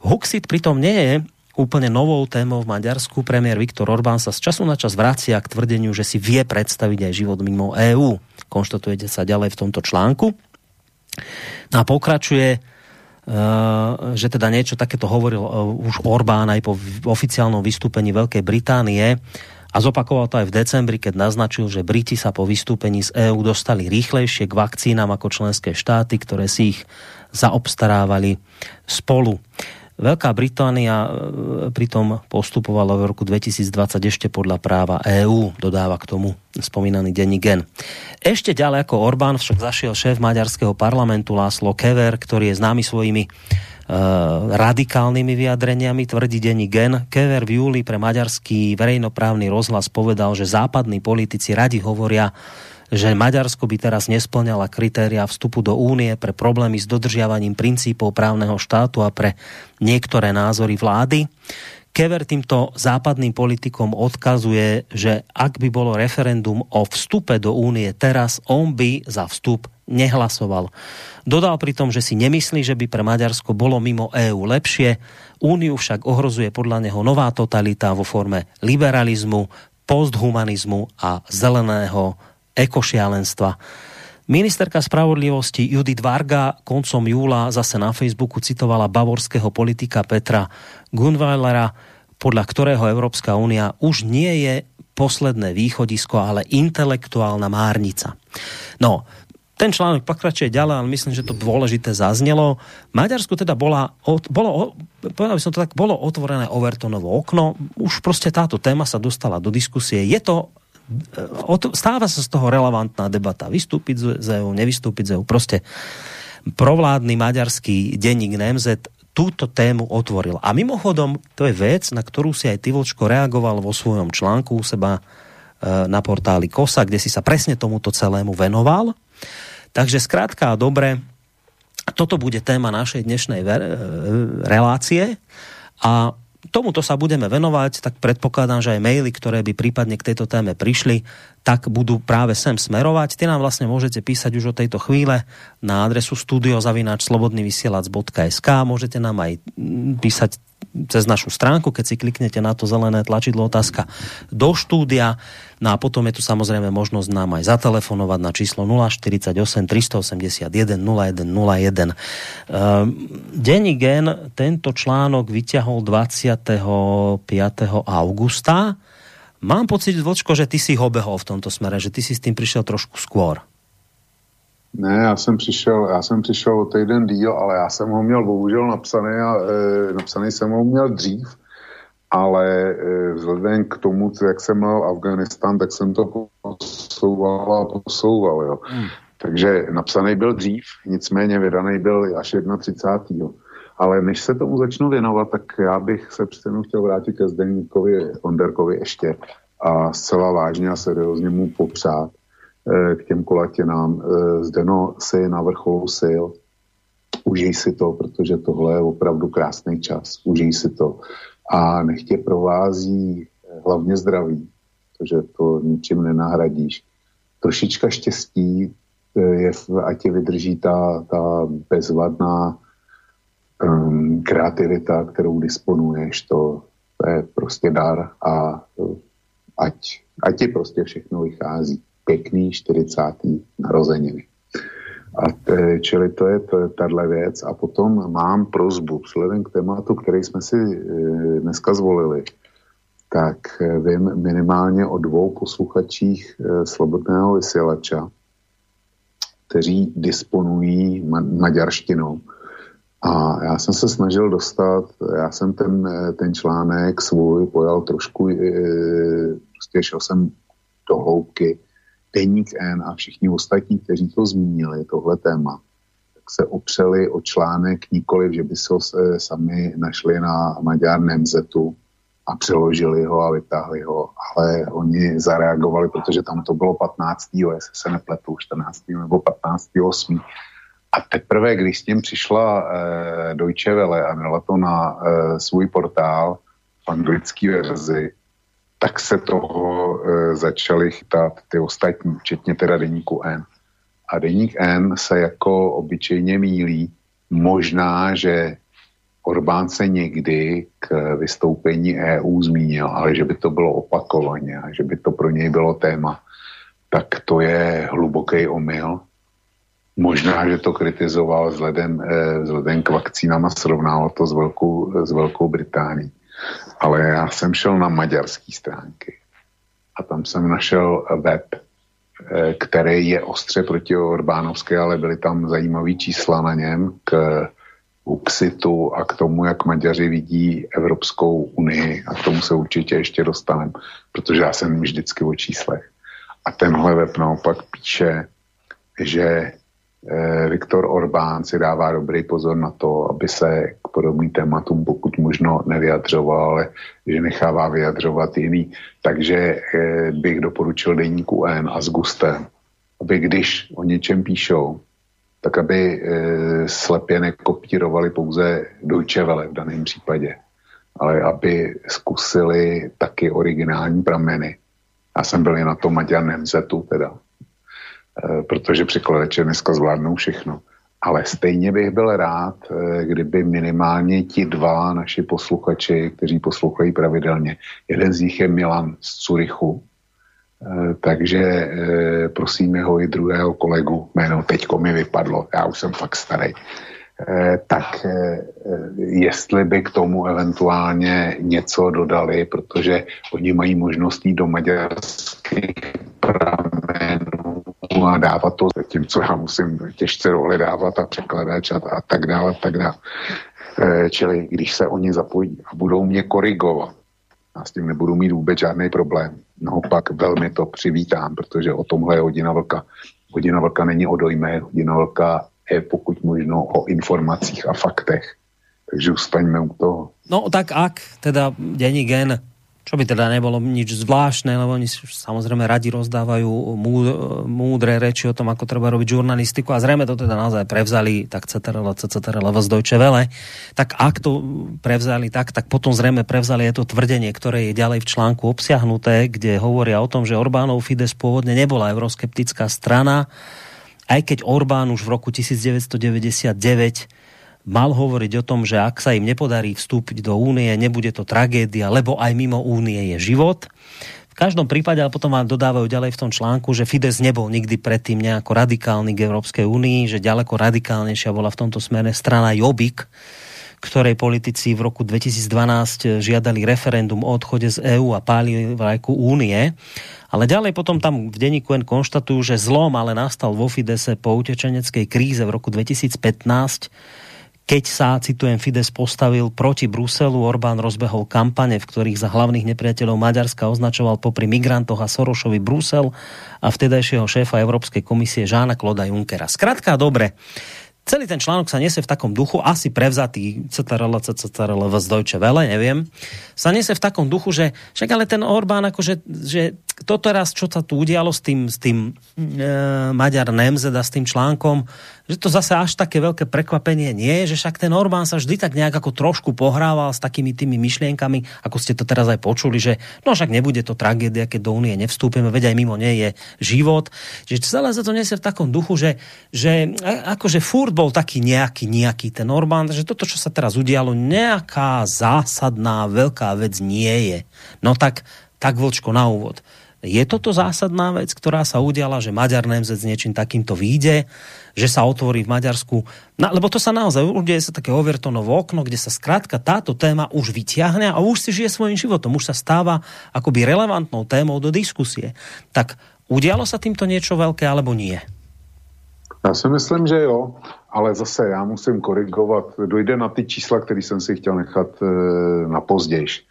Huxit pritom nie je úplne novou témou v Maďarsku. Premiér Viktor Orbán sa z času na čas vracia k tvrdeniu, že si vie predstaviť aj život mimo EÚ. Konštatujete sa ďalej v tomto článku. No a pokračuje, e, že teda niečo takéto hovoril e, už Orbán aj po oficiálnom vystúpení Veľkej Británie a zopakoval to aj v decembri, keď naznačil, že Briti sa po vystúpení z EÚ dostali rýchlejšie k vakcínám ako členské štáty, ktoré si ich zaobstarávali spolu. Veľká Británia e, pritom postupovala v roku 2020 ešte podľa práva EÚ, dodáva k tomu spomínaný denní gen. Ešte ďalej ako Orbán však zašiel šéf maďarského parlamentu Láslo Kever, ktorý je známy svojimi e, radikálnymi vyjadreniami, tvrdí denní gen. Kever v júli pre maďarský verejnoprávny rozhlas povedal, že západní politici radi hovoria že Maďarsko by teraz nesplňala kritéria vstupu do únie pre problémy s dodržiavaním princípov právneho štátu a pre niektoré názory vlády. Kever týmto západným politikom odkazuje, že ak by bolo referendum o vstupe do únie teraz, on by za vstup nehlasoval. Dodal pritom, že si nemyslí, že by pre Maďarsko bolo mimo EÚ lepšie. Úniu však ohrozuje podľa neho nová totalita vo forme liberalizmu, posthumanizmu a zeleného ekošialenstva. Ministerka spravodlivosti Judith Varga koncom júla zase na Facebooku citovala bavorského politika Petra Gunweilera, podľa ktorého Európska únia už nie je posledné východisko, ale intelektuálna márnica. No, ten článok pokračuje ďalej, ale myslím, že to dôležité zaznelo. Maďarsku teda bola, bolo, povedal by som to tak, bolo otvorené Overtonovo okno. Už proste táto téma sa dostala do diskusie. Je to stáva sa z toho relevantná debata. Vystúpiť z EU, nevystúpiť z EU. Proste provládny maďarský denník NMZ túto tému otvoril. A mimochodom, to je vec, na ktorú si aj Tyvočko reagoval vo svojom článku u seba e, na portáli KOSA, kde si sa presne tomuto celému venoval. Takže skrátka a dobre, toto bude téma našej dnešnej e, relácie a tomuto sa budeme venovať, tak predpokladám, že aj maily, ktoré by prípadne k tejto téme prišli, tak budú práve sem smerovať. Tie nám vlastne môžete písať už o tejto chvíle na adresu studiozavináčslobodnyvysielac.sk Môžete nám aj písať cez našu stránku, keď si kliknete na to zelené tlačidlo otázka do štúdia. No a potom je tu samozrejme možnosť nám aj zatelefonovať na číslo 048 381 0101. Denní gen tento článok vyťahol 25. augusta. Mám pocit, Vlčko, že ty si ho behol v tomto smere, že ty si s tým prišiel trošku skôr. Ne, já jsem přišel, já jsem přišel o týden díl, ale já jsem ho měl bohužel napsaný a e, napsaný jsem ho měl dřív ale vzhledem k tomu, jak jsem měl Afganistán, tak jsem to posouval a posouval, jo. Hmm. Takže napsaný byl dřív, nicméně vydaný byl až 31. Ale než se tomu začnu věnovat, tak já bych se přece chtěl vrátit ke Zdeníkovi Onderkovi ještě a zcela vážně a seriózně mu popřát eh, k těm kolatěnám. Eh, Zdeno si na vrcholu sil, užij si to, protože tohle je opravdu krásný čas, užij si to. A nech tě provází eh, hlavně zdraví, protože to ničím nenahradíš. Trošička štěstí je, ať tě vydrží ta, ta bezvadná um, kreativita, kterou disponuješ, to, to je prostě dar a ať, ať ti prostě všechno vychází. Pěkný 40. narozeniny. A čili to je, tahle věc. A potom mám prozbu, vzhledem k tématu, který jsme si e, dneska zvolili, tak e, vím minimálně o dvou posluchačích e, Slobodného vysílača, kteří disponují ma- maďarštinou. A já jsem se snažil dostat, já jsem ten, ten článek svůj pojal trošku, prostě šel jsem do hloubky, Deník N a všichni ostatní, kteří to zmínili, tohle téma, tak se opřeli o článek nikoli, že by se ho sami našli na Maďar Nemzetu a přeložili ho a vytáhli ho, ale oni zareagovali, protože tam to bylo 15. jestli se nepletu, 14. nebo 15. 8 a teprve, když s tím přišla eh, Deutsche Welle a dala to na eh, svůj portál v anglické verzi, tak se toho eh, začaly chytat ty ostatní, včetně teda deníku N. A deník N se jako obyčejně mílí. Možná, že Orbán se někdy k vystoupení EU zmínil, ale že by to bylo opakovaně a že by to pro něj bylo téma, tak to je hluboký omyl Možná, že to kritizoval vzhledem, eh, vzhledem k vakcínám a srovnal to s Velkou, s Velkou Británií. Ale já jsem šel na maďarské stránky a tam jsem našel web, eh, který je ostře proti Orbánovské, ale byly tam zajímavé čísla na něm k Uxitu a k tomu, jak Maďaři vidí Evropskou unii a k tomu se určitě ještě dostaneme, protože já jsem vždycky o číslech. A tenhle web naopak píše, že Viktor Orbán si dává dobrý pozor na to, aby se k podobným tématům pokud možno nevyjadřoval, ale že nechává vyjadřovat jiný. Takže eh, bych doporučil deníku N a s Gustem, aby když o něčem píšou, tak aby eh, slepě nekopírovali pouze Deutsche Welle v daném případě, ale aby zkusili taky originální prameny. Já jsem byl i na tom Maďar Nemzetu teda, Eh, protože překladače dneska zvládnou všechno. Ale stejně bych byl rád, eh, kdyby minimálně ti dva naši posluchači, kteří poslouchají pravidelně, jeden z nich je Milan z Curychu, eh, takže prosím jeho i druhého kolegu, jméno teďko mi vypadlo, já už jsem fakt starý, tak jestli by k tomu eventuálně něco dodali, protože oni mají možnost jít do maďarských pramenů a dávat to, co já musím těžce dohledávat a překladač a, a tak dále, a tak dále. E, čili když se oni zapojí a budou mě korigovat, já s tím nebudu mít vůbec žádný problém. No pak velmi to přivítám, protože o tomhle je hodina vlka. Hodina vlka není o dojme, hodina vlka je pokud možno o informacích a faktech. Takže ustaňme u toho. No tak ak teda denní gen čo by teda nebolo nič zvláštne, lebo oni samozrejme radi rozdávajú múdre reči o tom, ako treba robiť žurnalistiku a zrejme to teda naozaj prevzali tak CTRL, CTRL z Deutsche Welle. Tak ak to prevzali tak, tak potom zrejme prevzali je to tvrdenie, ktoré je ďalej v článku obsiahnuté, kde hovoria o tom, že Orbánov Fides pôvodne nebola euroskeptická strana, aj keď Orbán už v roku 1999 mal hovoriť o tom, že ak sa im nepodarí vstúpiť do únie, nebude to tragédia, lebo aj mimo únie je život. V každom prípade, ale potom vám dodávajú ďalej v tom článku, že Fides nebol nikdy predtým nejako radikálny k Európskej únii, že ďaleko radikálnejšia bola v tomto smere strana Jobbik, ktorej politici v roku 2012 žiadali referendum o odchode z EÚ a pálili vlajku únie. Ale ďalej potom tam v denníku N konštatujú, že zlom ale nastal vo Fidese po utečeneckej kríze v roku 2015, keď sa, citujem, Fides postavil proti Bruselu, Orbán rozbehol kampane, v ktorých za hlavných nepriateľov Maďarska označoval popri migrantoch a Sorošovi Brusel a vtedajšieho šéfa Európskej komisie Žána Kloda Junckera. Skrátka, dobre, celý ten článok sa nese v takom duchu, asi prevzatý CTRL, CTRL z Deutsche Welle, neviem, sa nese v takom duchu, že však ale ten Orbán, akože, že to teraz, čo sa tu udialo s tým, s tým e, Maďar Nemzed a s tým článkom, že to zase až také veľké prekvapenie nie je, že však ten Orbán sa vždy tak nejak ako trošku pohrával s takými tými myšlienkami, ako ste to teraz aj počuli, že no však nebude to tragédia, keď do únie nevstúpime, veď aj mimo nie je život. Že celé sa to nesie v takom duchu, že, že akože furt bol taký nejaký, nejaký ten Orbán, že toto, čo sa teraz udialo, nejaká zásadná veľká vec nie je. No tak, tak vočko na úvod. Je toto zásadná vec, ktorá sa udiala, že Maďar Nemzec s niečím takýmto vyjde, že sa otvorí v Maďarsku, no, lebo to sa naozaj udeje sa také Overtonovo okno, kde sa skrátka táto téma už vyťahne a už si žije svojim životom, už sa stáva akoby relevantnou témou do diskusie. Tak udialo sa týmto niečo veľké alebo nie? Já si myslím, že jo, ale zase já musím korigovat. Dojde na ty čísla, které jsem si chtěl nechat e, na pozdějš.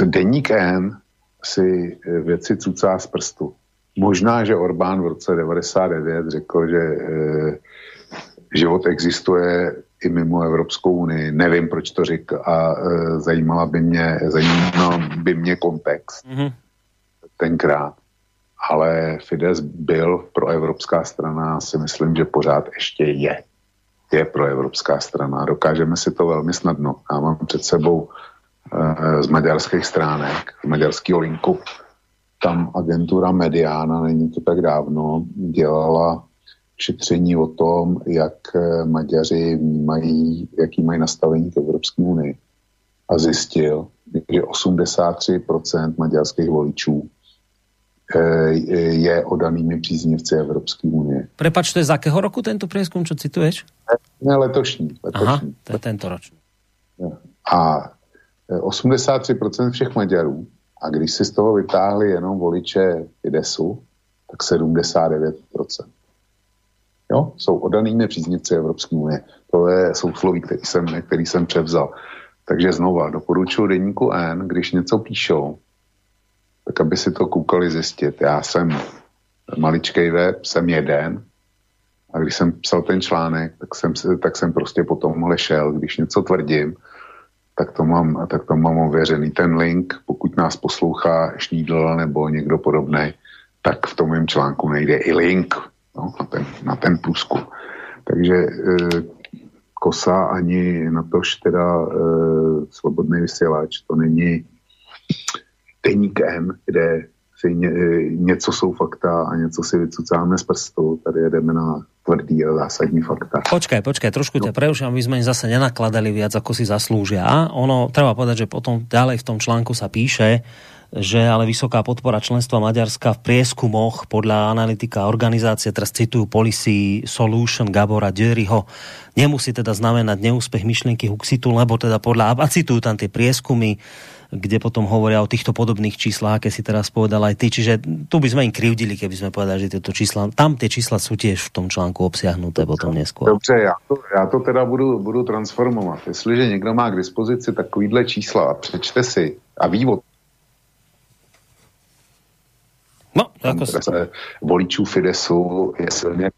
E, Deník N si eh, věci cucá z prstu. Možná, že Orbán v roce 99 řekl, že e, život existuje i mimo Evropskou unii. Nevím, proč to řekl a e, zajímala by mě, zajímal by mě kontext mm-hmm. tenkrát. Ale Fides byl pro evropská strana, si myslím, že pořád ještě je. Je pro evropská strana. Dokážeme si to velmi snadno. Já mám před sebou z maďarských stránek, z maďarského linku. Tam agentura Mediana, není to tak dávno, dělala šetření o tom, jak eh, Maďaři mají, jaký mají nastavení k Evropské unii. A zjistil, že 83% maďarských voličů eh, je odanými příznivci Evropské unie. Prepač, to je z akého roku tento prieskum, čo cituješ? Ne, letošní. letošní. Aha, to je tento ročný. A 83% všech Maďarů a když si z toho vytáhli jenom voliče Fidesu, tak 79%. Jo, jsou odanými příznivci Evropské unie. To je sousloví, který jsem, který jsem převzal. Takže znova doporučuji denníku N, když něco píšou, tak aby si to koukali zjistit. Já jsem maličkej web, jsem jeden a když jsem psal ten článek, tak jsem, tak jsem prostě potom šel. Když něco tvrdím, tak to mám, tak to mám ověřený. Ten link, pokud nás poslouchá Šnídl nebo někdo podobný, tak v tom mém článku nejde i link no, na, ten, na ten průzkum. Takže e, kosa ani na tož teda e, svobodný vysílač, to není deník N, kde si ně, něco jsou fakta a něco si vycucáme z prstu. Tady jedeme na tvrdý a zásadní fakta. Počkaj, počkaj, trošku no. ťa preuším, aby sme zase nenakladali viac, ako si zaslúžia. Ono, treba povedať, že potom ďalej v tom článku sa píše, že ale vysoká podpora členstva Maďarska v prieskumoch podľa analytika organizácie, teraz citujú Policy Solution Gabora Duryho, nemusí teda znamenať neúspech myšlienky Huxitu, lebo teda podľa, a citujú tam tie prieskumy, kde potom hovoria o týchto podobných číslach, aké si teraz povedal aj ty. Čiže tu by sme im krivdili, keby sme povedali, že tieto čísla, tam tie čísla sú tiež v tom článku obsiahnuté potom neskôr. Dobře, já to, já to teda budu, budu transformovat. Jestliže někdo má k dispozici takovýhle čísla a přečte si a vývod No, jako... Se, voličů Fidesu je silně,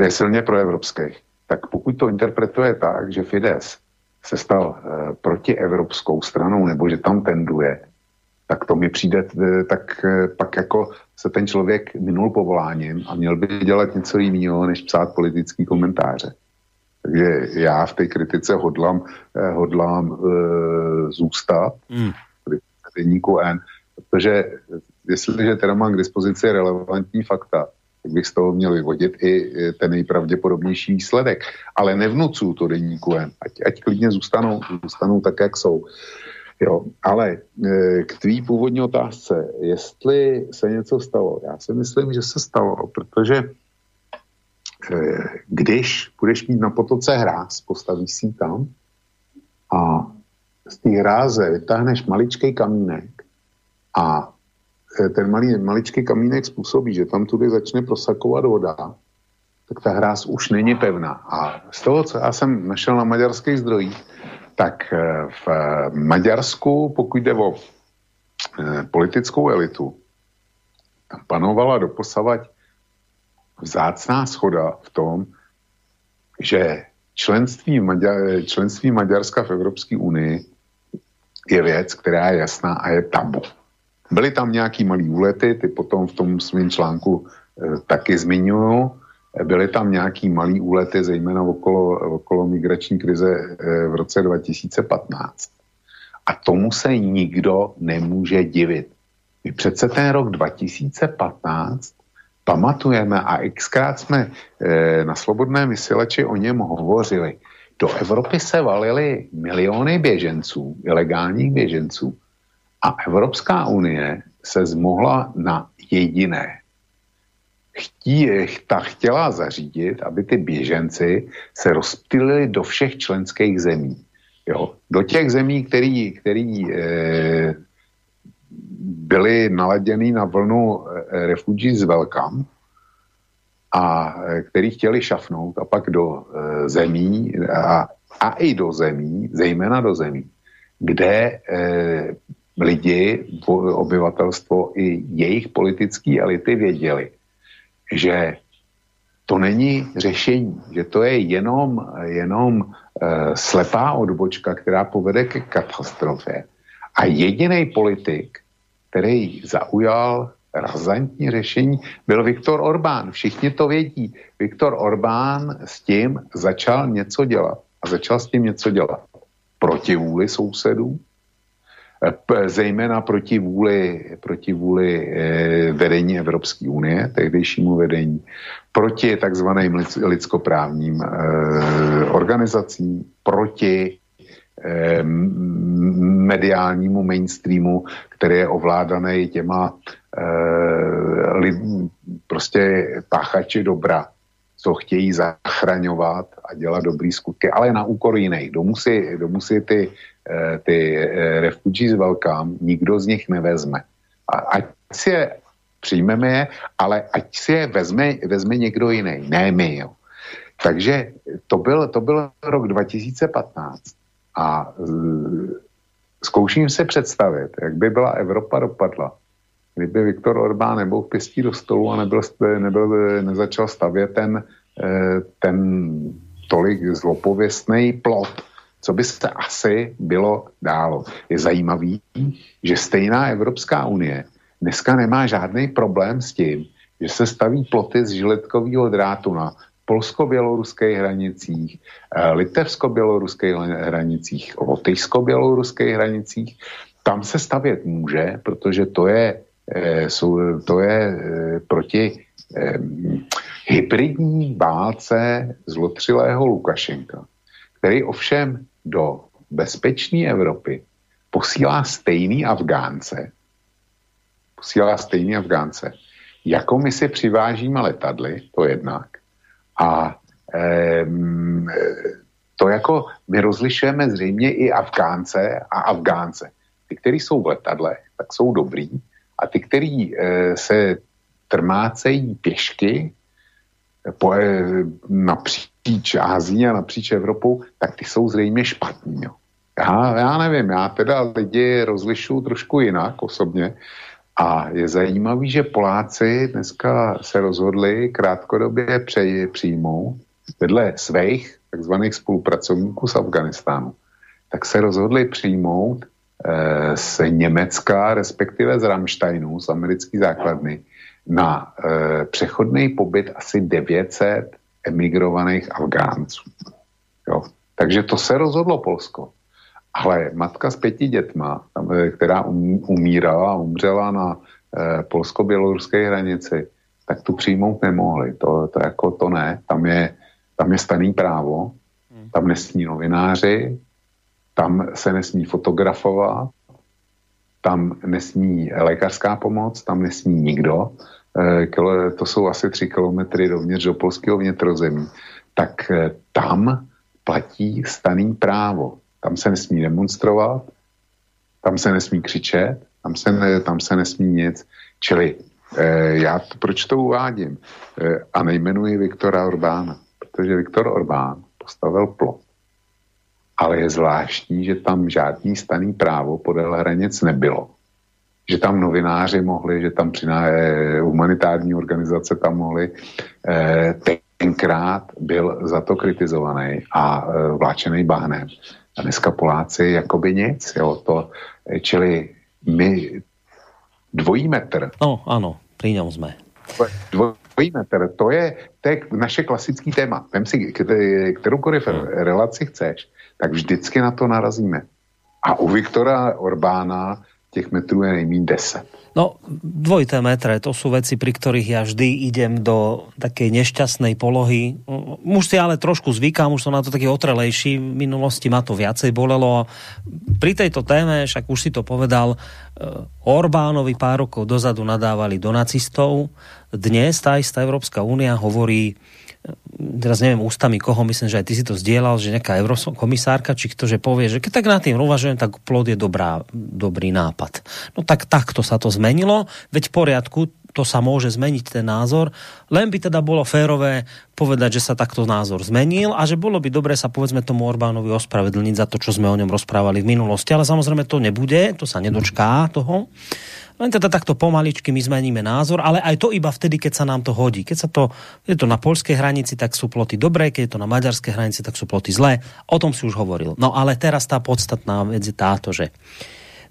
je silně proevropský. Tak pokud to interpretuje tak, že Fides se stal e, protievropskou stranou, nebo že tam tenduje, tak to mi přijde, e, tak e, pak jako se ten člověk minul povoláním a měl by dělat něco jiného, než psát politický komentáře. Takže já v té kritice hodlám, hodlám e, zůstat mm. v N, protože jestliže teda mám k dispozici relevantní fakta, tak bych z toho měl vyvodit i ten nejpravděpodobnější výsledek. Ale nevnucu to deníku N, ať, ať klidně zůstanou, zůstanou tak, jak jsou. Jo, ale e, k tvý původní otázce, jestli se něco stalo, já si myslím, že se stalo, protože e, když budeš mít na potoce hráz, postavíš si tam a z té hráze vytáhneš maličký kamínek a ten malý, maličký kamínek způsobí, že tam tudy začne prosakovat voda tak ta hráz už není pevná. A z toho, co já jsem našel na maďarských zdrojích, tak eh, v Maďarsku, pokud jde o eh, politickou elitu, tam panovala doposavať vzácná schoda v tom, že členství, Maďar, členství Maďarska v Evropské unii je věc, která je jasná a je tabu. Byly tam nějaký malý úlety, ty potom v tom svém článku e, taky zmiňuju. Byly tam nějaký malý úlety, zejména okolo, okolo migrační krize e, v roce 2015. A tomu se nikdo nemůže divit. My přece ten rok 2015 pamatujeme a xkrát jsme e, na slobodné vysílači o něm hovořili. Do Evropy se valily miliony běženců, ilegálních běženců a Evropská unie se zmohla na jediné. Chtí, ta chtěla zařídit, aby ty běženci se rozptýlili do všech členských zemí. Jo? Do těch zemí, který, který e, byli naladěni na vlnu eh, refugees welcome a eh, který chtěli šafnout a pak do eh, zemí a, a i do zemí, zejména do zemí, kde eh, lidi, obyvatelstvo i jejich politické elity věděli, že to není řešení, že to je jenom, jenom eh, slepá odbočka, která povede ke katastrofě. A jediný politik, který zaujal razantní řešení, byl Viktor Orbán. Všichni to vědí. Viktor Orbán s tím začal něco dělat. A začal s tím něco dělat. Proti vůli sousedů, zejména proti vůli, proti vůli eh, vedení Evropské unie, tehdejšímu vedení, proti takzvaným lidskoprávním eh, organizacím, proti Eh, mediálnímu mainstreamu, který je ovládaný těma lid, prostě páchači dobra, co chtějí zachraňovat a dělat dobrý skutky, ale na úkor jiných. Kdo musí ty, ty refugees welcome, nikdo z nich nevezme. A ať si je, přijmeme je, ale ať si je vezme, vezme někdo jiný, ne my. Jo. Takže to byl, to byl rok 2015 a e, zkouším se představit, jak by byla Evropa dopadla, kdyby Viktor Orbán nebyl pěstí do stolu a nebyl, nebyl, nezačal stavět ten, ten tolik zlopověstný plot, co by se asi bylo dálo. Je zajímavý, že stejná Evropská unie dneska nemá žádný problém s tím, že se staví ploty z žiletkového drátu na polsko-běloruských hranicích, eh, litevsko-běloruských hranicích, lotyšsko-běloruských hranicích. Tam se stavět může, protože to je, eh, to je eh, proti hybridní válce zlotřilého Lukašenka, který ovšem do bezpečné Evropy posílá stejný Afgánce, posílá stejný Afgánce, jako my si přivážíme letadly, to jednak, a eh, to jako my rozlišujeme zřejmě i Afgánce a Afgánce. Ty, kteří jsou v letadle, tak jsou dobrý a ty, kteří eh, se trmácejí pěšky po, eh, napříč Ázií a napříč Evropou, tak ty jsou zřejmě špatní. Jo. Já, já nevím, já teda lidi rozlišuju trošku jinak osobně a je zajímavý, že Poláci dneska se rozhodli krátkodobě přeji, přijmout vedle svých takzvaných spolupracovníků z Afganistánu, tak se rozhodli přijmout e, z Německa, respektive z Ramsteinu, z americké základny, na e, přechodný pobyt asi 900 emigrovaných Afgánců. Jo. Takže to se rozhodlo Polsko. Ale matka s pěti dětma, eh, která umírala a umřela na eh, polsko-běloruské hranici, tak tu přijmout nemohli. To, to jako to ne. Tam je, tam je staný právo, hmm. tam nesmí novináři, tam se nesmí fotografovat, tam nesmí lékařská pomoc, tam nesmí nikdo. Eh, to jsou asi tři kilometry dovnitř do polského vnitrozemí. Tak eh, tam platí staný právo. Tam se nesmí demonstrovat, tam se nesmí křičet, tam se, ne, tam se nesmí nic. Čili E, já to, proč to uvádím? E, a nejmenuji Viktora Orbána, protože Viktor Orbán postavil plot. Ale je zvláštní, že tam žádný staný právo podél hranic nebylo. Že tam novináři mohli, že tam přiná, e, humanitární organizace tam mohli. E, tenkrát byl za to kritizovaný a e, vláčený bahnem. A dneska Poláci jakoby nic, jo, to, čili my dvojí metr. No, ano, pri ňom sme. Dvojí metr, to je, to je naše klasický téma. Vem si kteroukoliv hmm. relaci chceš, tak vždycky na to narazíme. A u Viktora Orbána těch metrů je nejmín 10. No, dvojité metre, to sú veci, pri ktorých ja vždy idem do takej nešťastnej polohy. Už si ale trošku zvykám, už som na to taký otrelejší. V minulosti ma to viacej bolelo. Pri tejto téme, však už si to povedal, eh, Orbánovi pár rokov dozadu nadávali do nacistov. Dnes tá istá Európska únia hovorí teraz neviem ústami koho, myslím, že aj ty si to zdieľal, že nejaká komisárka, či kto, že povie, že keď tak na tým uvažujem, tak plod je dobrá, dobrý nápad. No tak takto sa to zmenilo, veď v poriadku, to sa môže zmeniť ten názor, len by teda bolo férové povedať, že sa takto názor zmenil a že bolo by dobre sa povedzme tomu Orbánovi ospravedlniť za to, čo sme o ňom rozprávali v minulosti, ale samozrejme to nebude, to sa nedočká toho. Len teda takto pomaličky my zmeníme názor, ale aj to iba vtedy, keď sa nám to hodí. Keď sa to, je to na polskej hranici, tak sú ploty dobré, keď je to na maďarskej hranici, tak sú ploty zlé. O tom si už hovoril. No ale teraz tá podstatná vec je táto, že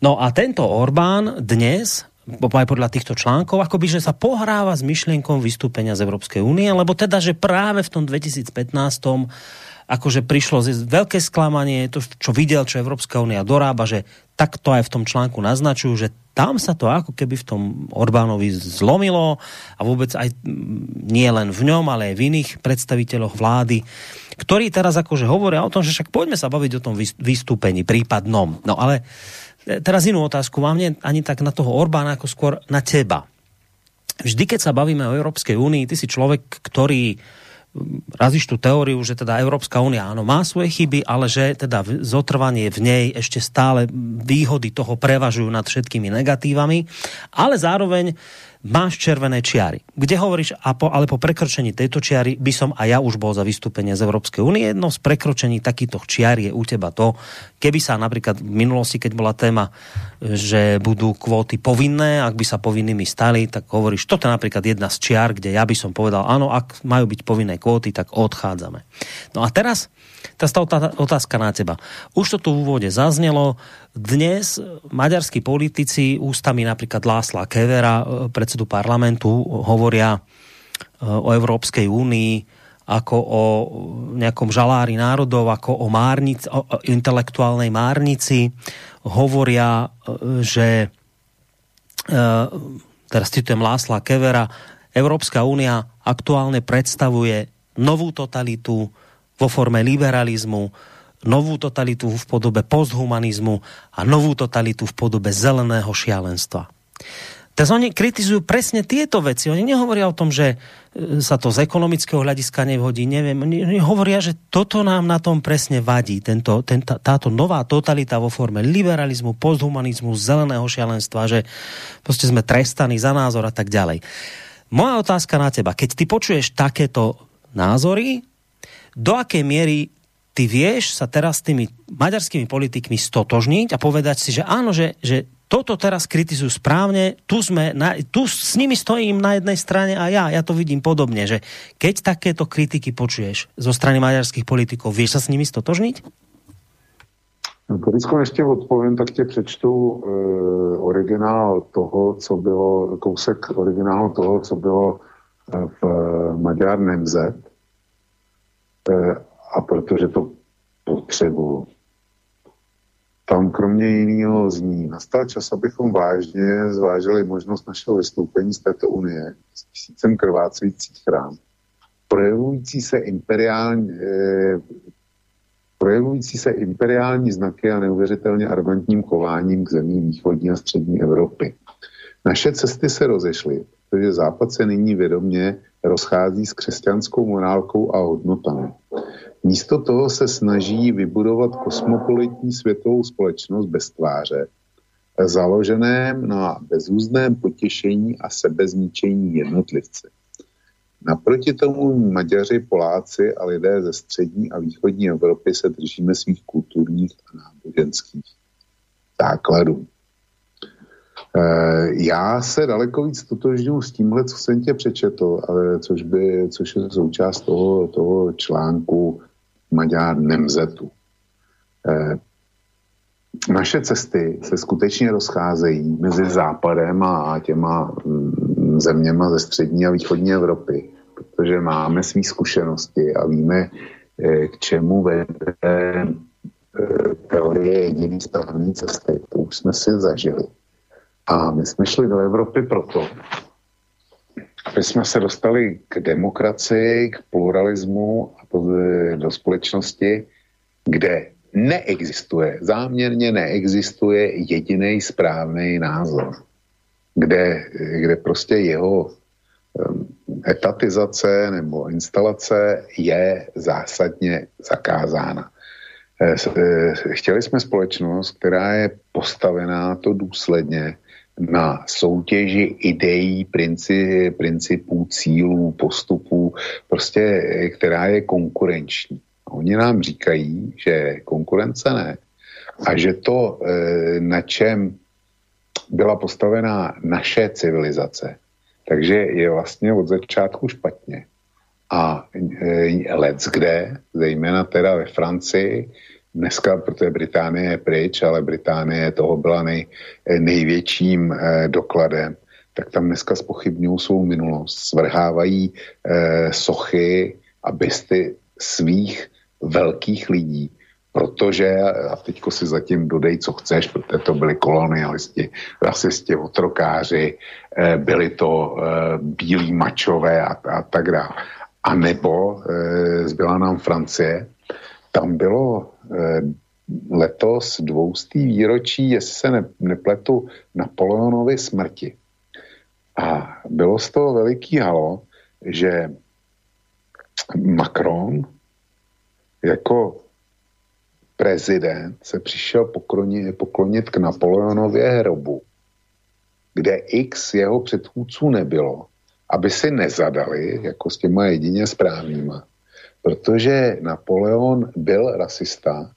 No a tento Orbán dnes aj podľa týchto článkov, akoby, že sa pohráva s myšlienkou vystúpenia z Európskej únie, lebo teda, že práve v tom 2015 akože prišlo veľké sklamanie, to, čo videl, čo Európska únia dorába, že takto aj v tom článku naznačujú, že tam sa to ako keby v tom Orbánovi zlomilo a vôbec aj nie len v ňom, ale aj v iných predstaviteľoch vlády, ktorí teraz akože hovoria o tom, že však poďme sa baviť o tom vystúpení prípadnom. No ale e, teraz inú otázku mám, nie ani tak na toho Orbána, ako skôr na teba. Vždy, keď sa bavíme o Európskej únii, ty si človek, ktorý razíš tú teóriu, že teda Európska únia áno, má svoje chyby, ale že teda zotrvanie v nej ešte stále výhody toho prevažujú nad všetkými negatívami, ale zároveň máš červené čiary, kde hovoríš, a po, ale po prekročení tejto čiary by som a ja už bol za vystúpenie z Európskej únie. Jedno z prekročení takýchto čiar je u teba to, keby sa napríklad v minulosti, keď bola téma, že budú kvóty povinné, ak by sa povinnými stali, tak hovoríš, toto je napríklad jedna z čiar, kde ja by som povedal, áno, ak majú byť povinné kvóty, tak odchádzame. No a teraz Teraz tá otázka na teba. Už to tu v úvode zaznelo. Dnes maďarskí politici ústami napríklad Lásla Kevera, e, predsedu parlamentu, hovoria e, o Európskej únii ako o nejakom žalári národov, ako o, márnici, o intelektuálnej márnici. Hovoria, e, že teraz citujem Lásla Kevera, Európska únia aktuálne predstavuje novú totalitu, vo forme liberalizmu, novú totalitu v podobe posthumanizmu a novú totalitu v podobe zeleného šialenstva. Teraz oni kritizujú presne tieto veci. Oni nehovoria o tom, že e, sa to z ekonomického hľadiska nevhodí. Neviem. Oni hovoria, že toto nám na tom presne vadí. Tento, tento, táto nová totalita vo forme liberalizmu, posthumanizmu, zeleného šialenstva, že proste sme trestaní za názor a tak ďalej. Moja otázka na teba. Keď ty počuješ takéto názory, do akej miery ty vieš sa teraz s tými maďarskými politikmi stotožniť a povedať si, že áno, že, že toto teraz kritizujú správne, tu, sme na, tu s nimi stojím na jednej strane a ja, ja to vidím podobne, že keď takéto kritiky počuješ zo strany maďarských politikov, vieš sa s nimi stotožniť? Když ještě odpovím, tak tě přečtu e, originál toho, co bylo, kousek originálu toho, co bylo e, v Maďar Nemzet, Eh, a protože to potřebuju. Tam kromě jiného zní, nastal čas, abychom vážně zvážili možnost našeho vystoupení z této unie s tisícem krvácejících chrám, projevující se imperiální, eh, projevující se imperiální znaky a neuvěřitelně arrogantním chováním k zemím východní a střední Evropy. Naše cesty se rozešly, protože Západ se nyní vědomě rozchází s křesťanskou morálkou a hodnotami. Místo toho se snaží vybudovat kosmopolitní světovou společnost bez tváře založeném na bezúzném potěšení a sebezničení jednotlivce. Naproti tomu Maďaři, Poláci a lidé ze střední a východní Evropy se držíme svých kulturních a náboženských základů. E, já se daleko víc totožňuji s tímhle, co jsem tě přečetl, ale což, by, což je součást toho, toho článku Maďar Nemzetu. E, naše cesty se skutečně rozcházejí mezi západem a těma mm, zeměma ze střední a východní Evropy, protože máme své zkušenosti a víme, eh, k čemu vede eh, teorie jediný správný cesty. To už jsme si zažili. A my jsme šli do Evropy proto, aby jsme se dostali k demokracii, k pluralismu a do společnosti, kde neexistuje, záměrně neexistuje jediný správný názor, kde, kde prostě jeho etatizace nebo instalace je zásadně zakázána. Eh, eh, chtěli jsme společnost, která je postavená to důsledně na soutěži ideí, princi, principů, cílů, postupů, prostě, eh, která je konkurenční. Oni nám říkají, že konkurence ne. A že to, eh, na čem byla postavená naše civilizace, takže je vlastně od začátku špatně. A eh, let kde, zejména teda ve Francii, dneska, protože Británie je pryč, ale Británie toho byla nej, eh, největším dokladem, tak tam dneska spochybňují svou minulost, svrhávají sochy a bysty svých velkých lidí, protože, a teďko si zatím dodej, co chceš, protože to byli kolonialisti, rasisti, otrokáři, eh, byli to eh, bílí mačové a, a tak dále. A nebo eh, zbyla nám Francie, tam bylo letos dvoustý výročí, jestli se ne, nepletu, Napoleonovy smrti. A bylo z toho veliký halo, že Macron, jako prezident se přišel poklonit, poklonit k Napoleonově hrobu, kde x jeho předchůdců nebylo, aby si nezadali jako s těma jedině správnýma. Protože Napoleon byl rasista,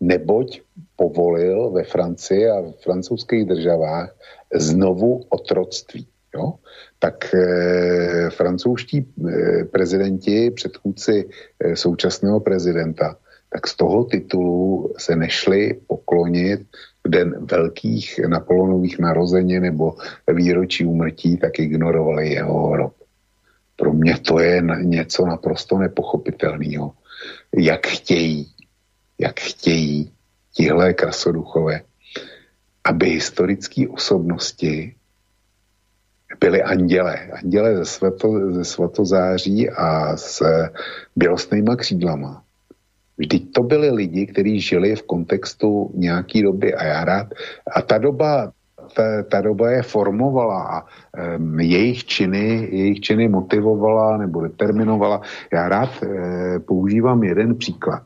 neboť povolil ve Francii a v francouzských državách znovu otroctví. Jo? tak e, francouzští e, prezidenti, předchůdci e, současného prezidenta, tak z toho titulu se nešli poklonit v den velkých Napoleonových narození nebo výročí úmrtí, tak ignorovali jeho hrob. Pro mě to je něco naprosto nepochopitelného. Jak chtějí, jak chtějí tihle krasoduchové, aby historické osobnosti byli anděle. Anděle ze, svato, ze svatozáří a s bělostnýma křídlama. Vždyť to byli lidi, kteří žili v kontextu nějaký doby a já rád. A ta doba, ta, ta doba je formovala a um, jejich činy, jejich činy motivovala nebo determinovala. Já rád e, používám jeden příklad.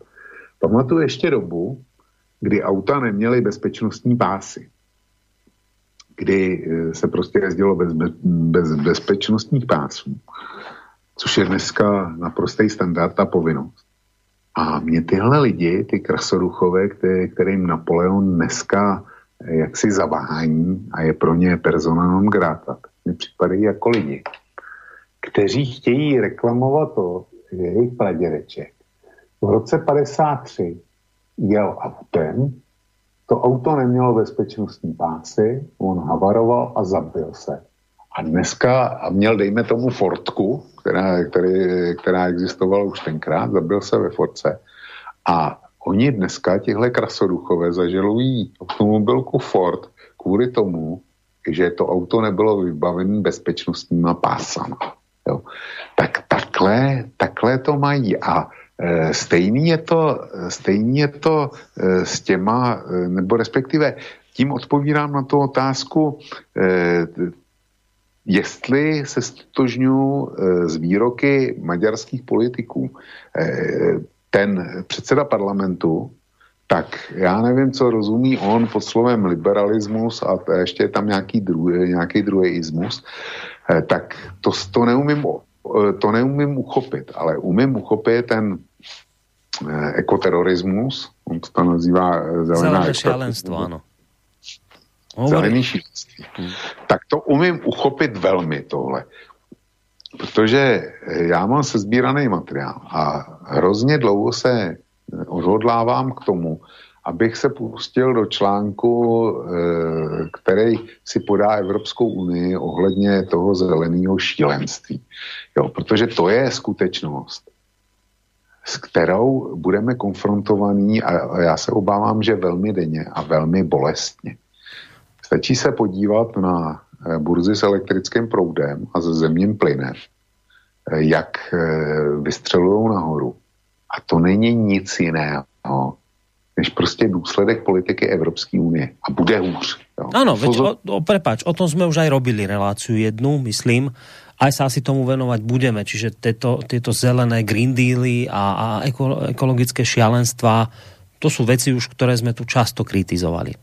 Pamatuju ještě dobu, kdy auta neměly bezpečnostní pásy kdy eh, se prostě jezdilo bez, bez bezpečnostních pásů, což je dneska naprostý standard a povinnost. A mě tyhle lidi, ty krasoduchové, který, kterým Napoleon dneska jaksi zavání a je pro ně persona non grata, mi připadají jako lidi, kteří chtějí reklamovat to, že jejich pradědeček v roce 53 jel autem, to auto nemělo bezpečnostní pásy, on havaroval a zabil se. A dneska, a měl dejme tomu Fortku, která, který, která existovala už tenkrát, zabil se ve Fortce. A oni dneska, tihle krasoduchové, zažalují automobilku Ford kvůli tomu, že to auto nebylo vybavené bezpečnostníma pásama. Jo. Tak takhle, takhle to mají. A Eh, stejný je to, stejný je to eh, s těma, eh, nebo respektive tím odpovídám na tu otázku, jestli se stotožňuji z výroky maďarských politiků. Ten předseda parlamentu tak já nevím, co rozumí on pod slovem liberalismus a ještě je tam nějaký druhý, nějaký druhý ismus, eh, tak to, to, neumím, eh, to neumím uchopit, ale umím uchopit ten eh, ekoterorismus, on to tam nazývá zelená Zelené ano. Zelený šílenství. Tak to umím uchopit velmi tohle. Protože já mám sezbíraný materiál a hrozně dlouho se odhodlávám k tomu, abych se pustil do článku, eh, který si podá Evropskou unii ohledně toho zeleného šílenství. Jo, protože to je skutečnost, s kterou budeme konfrontovaní a já se obávám, že velmi denně a velmi bolestně. Stačí se podívat na eh, burzy s elektrickým proudem a se zemním plynem, eh, jak vystřelují nahoru a to není nic jiného, než prostě důsledek politiky Evropské unie. A bude hůř. Jo. Áno, veď, o, o, prepáč, o tom sme už aj robili reláciu jednu, myslím, aj sa asi tomu venovať budeme, čiže tieto, tieto zelené green dealy a, a eko, ekologické šialenstva, to sú veci už, ktoré sme tu často kritizovali.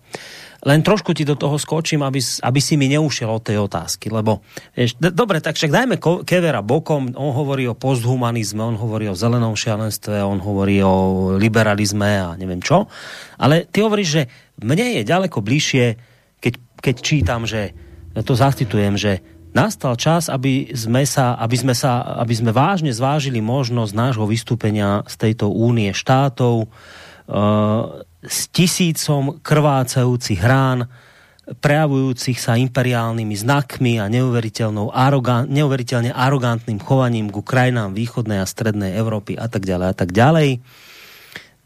Len trošku ti do toho skočím, aby, aby si mi neušiel od tej otázky, lebo vieš, dobre, tak však dajme Kevera bokom, on hovorí o posthumanizme, on hovorí o zelenom šialenstve, on hovorí o liberalizme a neviem čo, ale ty hovoríš, že mne je ďaleko bližšie, keď, keď čítam, že to zacitujem, že nastal čas, aby sme, sa, aby, sme sa, aby sme vážne zvážili možnosť nášho vystúpenia z tejto únie štátov, uh, s tisícom krvácajúcich rán, prejavujúcich sa imperiálnymi znakmi a arogan, neuveriteľne arogantným chovaním ku krajinám východnej a strednej Európy a tak ďalej a tak ďalej.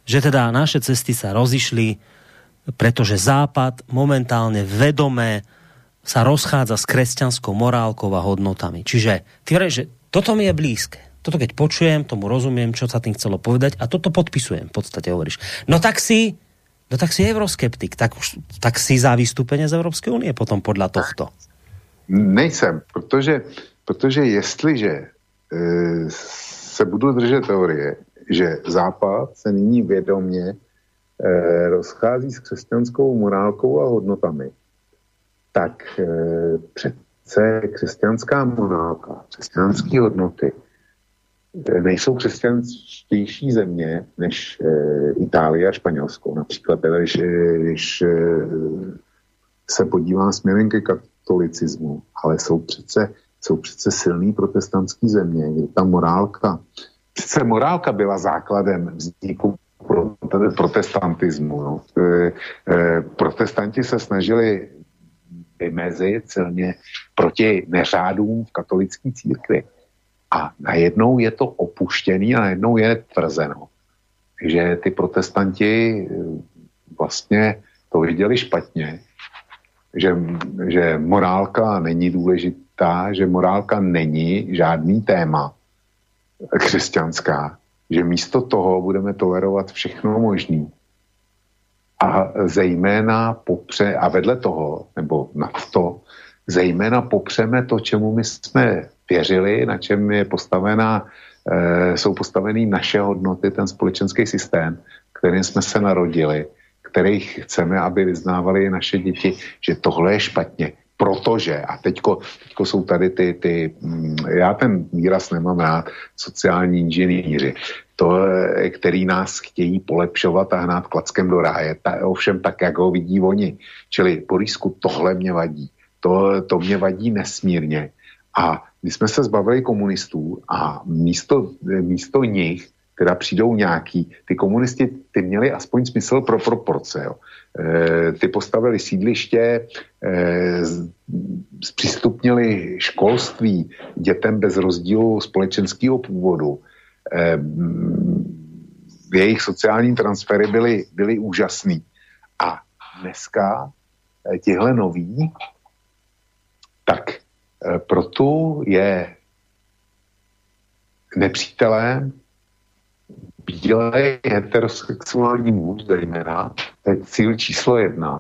Že teda naše cesty sa rozišli, pretože Západ momentálne vedome sa rozchádza s kresťanskou morálkou a hodnotami. Čiže ty že toto mi je blízke. Toto keď počujem, tomu rozumiem, čo sa tým chcelo povedať a toto podpisujem, v podstate hovoríš. No tak si No tak si euroskeptik, tak, už, tak si za vystúpenie z Evropské unie potom podle tohto. Nejsem, protože, protože jestliže e, se budu držet teorie, že Západ se nyní vědomě e, rozchází s křesťanskou morálkou a hodnotami, tak e, přece křesťanská morálka, křesťanské hodnoty nejsou křesťanštější země než e, Itálie a Španělsko. Například, teda, když, eh, když e, se podívám směrem ke katolicismu, ale jsou přece, jsou přece silný protestantský země, kde ta morálka, přece morálka byla základem vzniku protestantismu. No. Protestanti se snažili vymezit silně proti neřádům v katolické církvi. A najednou je to opuštěný a najednou je tvrzeno, že ty protestanti eh, vlastně to viděli špatně, že, že morálka není důležitá, že morálka není žádný téma křesťanská, že místo toho budeme tolerovat všechno možné. A zejména popře, a vedle toho, nebo nad to, zejména popřeme to, čemu my jsme věřili, na čem je postavená, e, jsou postaveny naše hodnoty, ten společenský systém, kterým jsme se narodili, kterých chceme, aby vyznávali naše děti, že tohle je špatně. Protože, a teďko, teďko jsou tady ty, ty, mm, já ten výraz nemám rád, sociální inženýři, to, e, který nás chtějí polepšovat a hnát klackem do ráje, ta, ovšem tak, jak ho vidí oni. Čili po tohle mě vadí. To, to mě vadí nesmírně. A my jsme se zbavili komunistů a místo, místo nich teda přijdou nějaký, ty komunisti, ty měli aspoň smysl pro proporce, jo. E, ty postavili sídliště, e, zpřístupnili školství dětem bez rozdílu společenského původu. E, jejich sociální transfery byly, byly úžasný. A dneska tihle noví, tak Eh, proto je nepřítelem bílej heterosexuální muž zejména, to je cíl číslo jedna.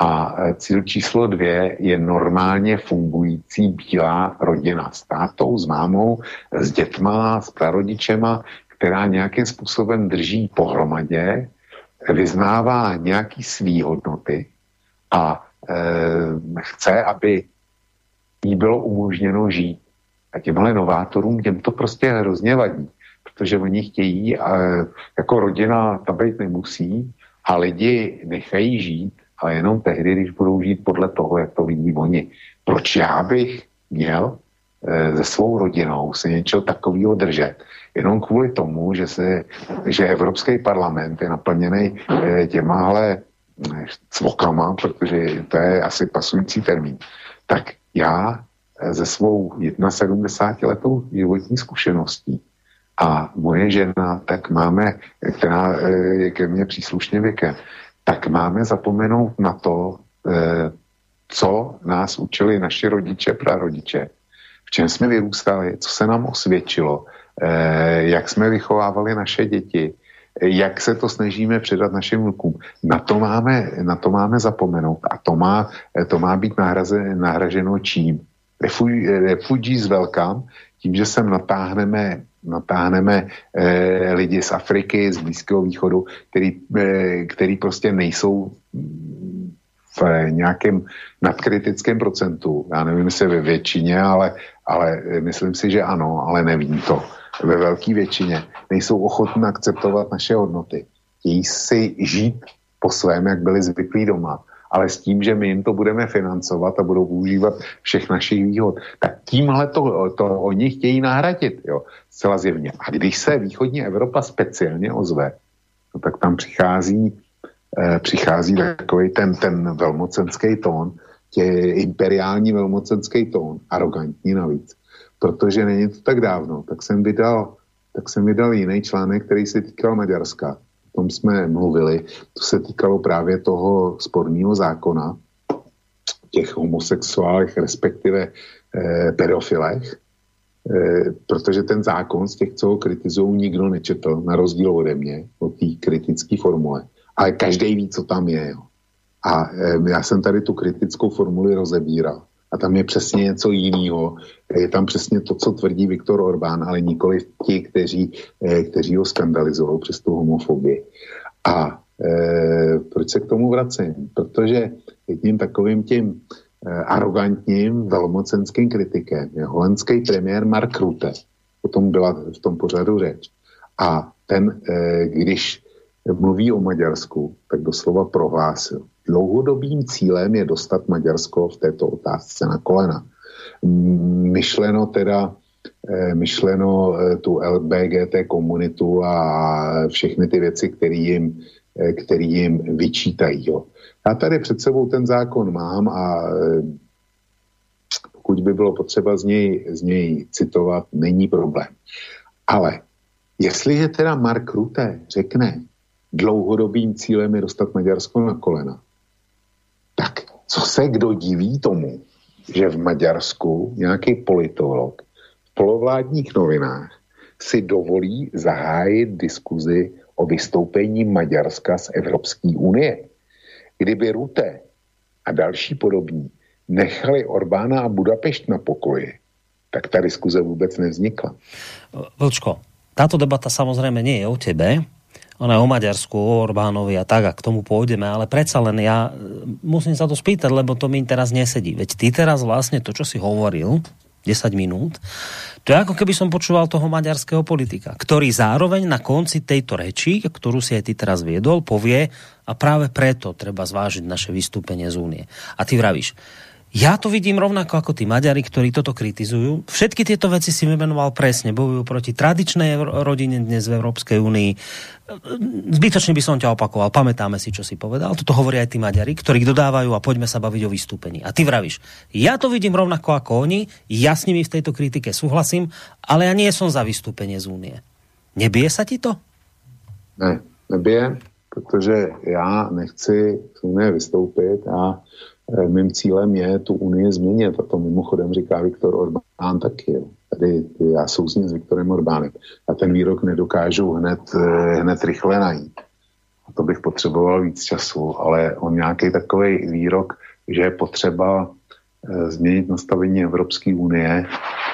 A eh, cíl číslo dvě je normálně fungující bílá rodina s tátou, s mámou, s dětma, s prarodičema, která nějakým způsobem drží pohromadě vyznává nějaký svý hodnoty a e, chce, aby jí bylo umožněno žít. A těmhle novátorům těm to prostě hrozně vadí, protože oni chtějí, a, jako rodina tam být nemusí a lidi nechají žít, ale jenom tehdy, když budou žít podle toho, jak to vidí oni. Proč já bych měl e, se svou rodinou se něčeho takového držet? Jenom kvůli tomu, že, se, že Evropský parlament je naplněný e, těmahle cvokama, protože to je asi pasující termín, tak já ze svou 71 letou životní zkušeností. A moje žena, tak máme, která je ke mně příslušně věkem, tak máme zapomenout na to, co nás učili naši rodiče, prarodiče, v čem jsme vyrůstali, co se nám osvědčilo, jak jsme vychovávali naše děti, jak se to snažíme předat našim vnukům. Na to máme, na to máme zapomenout a to má, to má být nahraze, nahraženo čím? Refugees welcome, tím, že sem natáhneme, natáhneme eh, lidi z Afriky, z Blízkého východu, který, eh, který prostě nejsou v nějakém nadkritickém procentu. Já nevím, jestli ve většině, ale, ale myslím si, že ano, ale nevím to ve velké většině nejsou ochotní akceptovat naše hodnoty. Chtějí si žít po svém, jak byli zvyklí doma, ale s tím, že my jim to budeme financovat a budou využívat všech našich výhod, tak tímhle to, to oni chtějí nahradit, jo, zcela zjevně. A když se východní Evropa speciálně ozve, no, tak tam přichází, eh, přichází takový ten, ten velmocenský tón, tě imperiální velmocenský tón, arrogantní navíc, protože není to tak dávno, tak jsem vydal, tak jsem vydal jiný článek, který se týkal Maďarska. O tom jsme mluvili. To se týkalo právě toho sporného zákona, těch homosexuálech, respektive eh, pedofilech, eh, protože ten zákon z těch, co ho kritizují, nikdo nečetl, na rozdíl ode mě, o té kritické formule. Ale každý ví, co tam je. Jo. A eh, já jsem tady tu kritickou formuli rozebíral a tam je přesně něco jiného. Je tam přesně to, co tvrdí Viktor Orbán, ale nikoli ti, kteří, eh, kteří ho skandalizují přes tu homofobii. A e, proč se k tomu vracím? Protože jedním takovým tím e, arrogantním, velmocenským kritikem je holandský premiér Mark Rutte. O tom byla v tom pořadu řeč. A ten, když mluví o Maďarsku, tak doslova prohlásil, dlouhodobým cílem je dostat Maďarsko v této otázce na kolena. Myšleno teda eh, myšleno eh, tu LBGT komunitu a všechny ty věci, které jim, eh, který jim vyčítají. Jo. Já tady před sebou ten zákon mám a pokud by bylo potřeba z něj, z něj citovat, není problém. Ale jestliže teda Mark Rutte řekne, dlouhodobým cílem je dostat Maďarsko na kolena, tak co se kdo diví tomu, že v Maďarsku nějaký politolog v polovládních novinách si dovolí zahájit diskuzi o vystoupení Maďarska z Evropské unie. Kdyby Rute a další podobní nechali Orbána a Budapešť na pokoji, tak ta diskuze vůbec nevznikla. Vlčko, táto debata samozrejme nie je o tebe, ona o Maďarsku, o Orbánovi a tak, a k tomu pôjdeme, ale predsa len ja e, musím sa to spýtať, lebo to mi teraz nesedí. Veď ty teraz vlastne to, čo si hovoril, 10 minút, to je ako keby som počúval toho maďarského politika, ktorý zároveň na konci tejto reči, ktorú si aj ty teraz viedol, povie a práve preto treba zvážiť naše vystúpenie z únie. A ty vravíš, ja to vidím rovnako ako tí Maďari, ktorí toto kritizujú. Všetky tieto veci si vymenoval presne. Bojujú proti tradičnej rodine dnes v Európskej únii. Zbytočne by som ťa opakoval. Pamätáme si, čo si povedal. Toto hovoria aj tí Maďari, ktorí dodávajú a poďme sa baviť o vystúpení. A ty vravíš, ja to vidím rovnako ako oni, ja s nimi v tejto kritike súhlasím, ale ja nie som za vystúpenie z únie. Nebije sa ti to? Ne, nebije, protože já nechci z únie vystoupit a mým cílem je tu Unii změnit. A to mimochodem říká Viktor Orbán taky. Tady já souzním s Viktorem Orbánem. A ten výrok nedokážu hned, eh, hned rychle najít. A to bych potřeboval víc času, ale on nějaký takový výrok, že je potřeba eh, změnit nastavení Evropské unie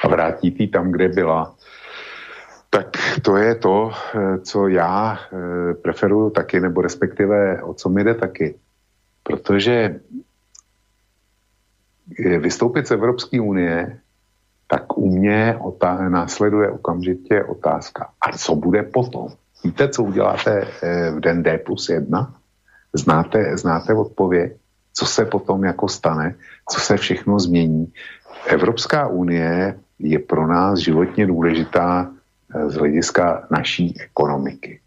a vrátit ji tam, kde byla, tak to je to, co já preferuju taky, nebo respektive o co mi jde taky. Protože vystoupit z Evropské unie, tak u mě otá- následuje okamžitě otázka. A co bude potom? Víte, co uděláte v den D plus 1? Znáte, znáte odpověď? Co se potom jako stane? Co se všechno změní? Evropská unie je pro nás životně důležitá eh, z hlediska naší ekonomiky.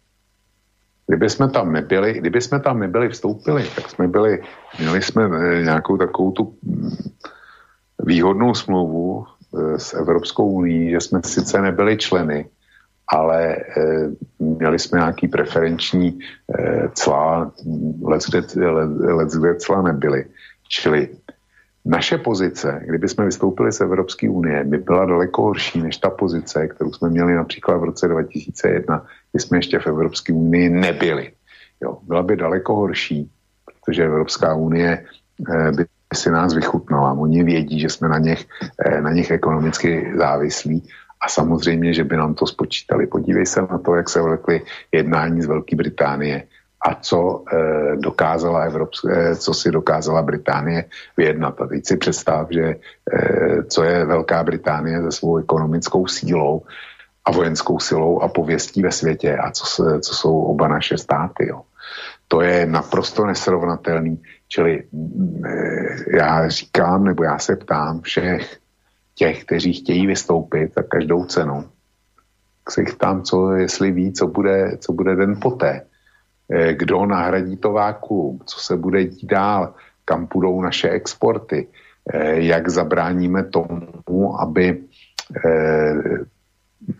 Kdyby jsme tam nebyli, kdyby jsme tam nebyli vstoupili, tak jsme byli, měli jsme eh, nějakou takovou tu mm, výhodnou smlouvu eh, s Evropskou unii, že jsme sice nebyli členy, ale měli jsme nějaký preferenční cla, let, kde cla nebyly. Čili naše pozice, kdyby jsme vystoupili z Evropské unie, by byla daleko horší než ta pozice, kterou jsme měli například v roce 2001, kdy jsme ještě v Evropské unii nebyli. Jo, byla by daleko horší, protože Evropská unie eh, by si nás vychutnala. Oni vědí, že jsme na nich, eh, na nich ekonomicky závislí a samozřejmě, že by nám to spočítali. Podívej se na to, jak se vlekly jednání z Velké Británie a co e, dokázala Evropské, eh, co si dokázala Británie vyjednat. A teď si představ, že co je Velká Británie se svou ekonomickou sílou a vojenskou silou a pověstí ve světě a co, se, co jsou oba naše státy. Jo. To je naprosto nesrovnatelný. Čili e, já říkám, nebo já se ptám všech těch, kteří chtějí vystoupit za každou cenu, tak se jich ptám, co, jestli ví, co bude, co bude den poté Eh, kdo nahradí to vákuum, co se bude dít dál, kam půjdou naše exporty, eh, jak zabráníme tomu, aby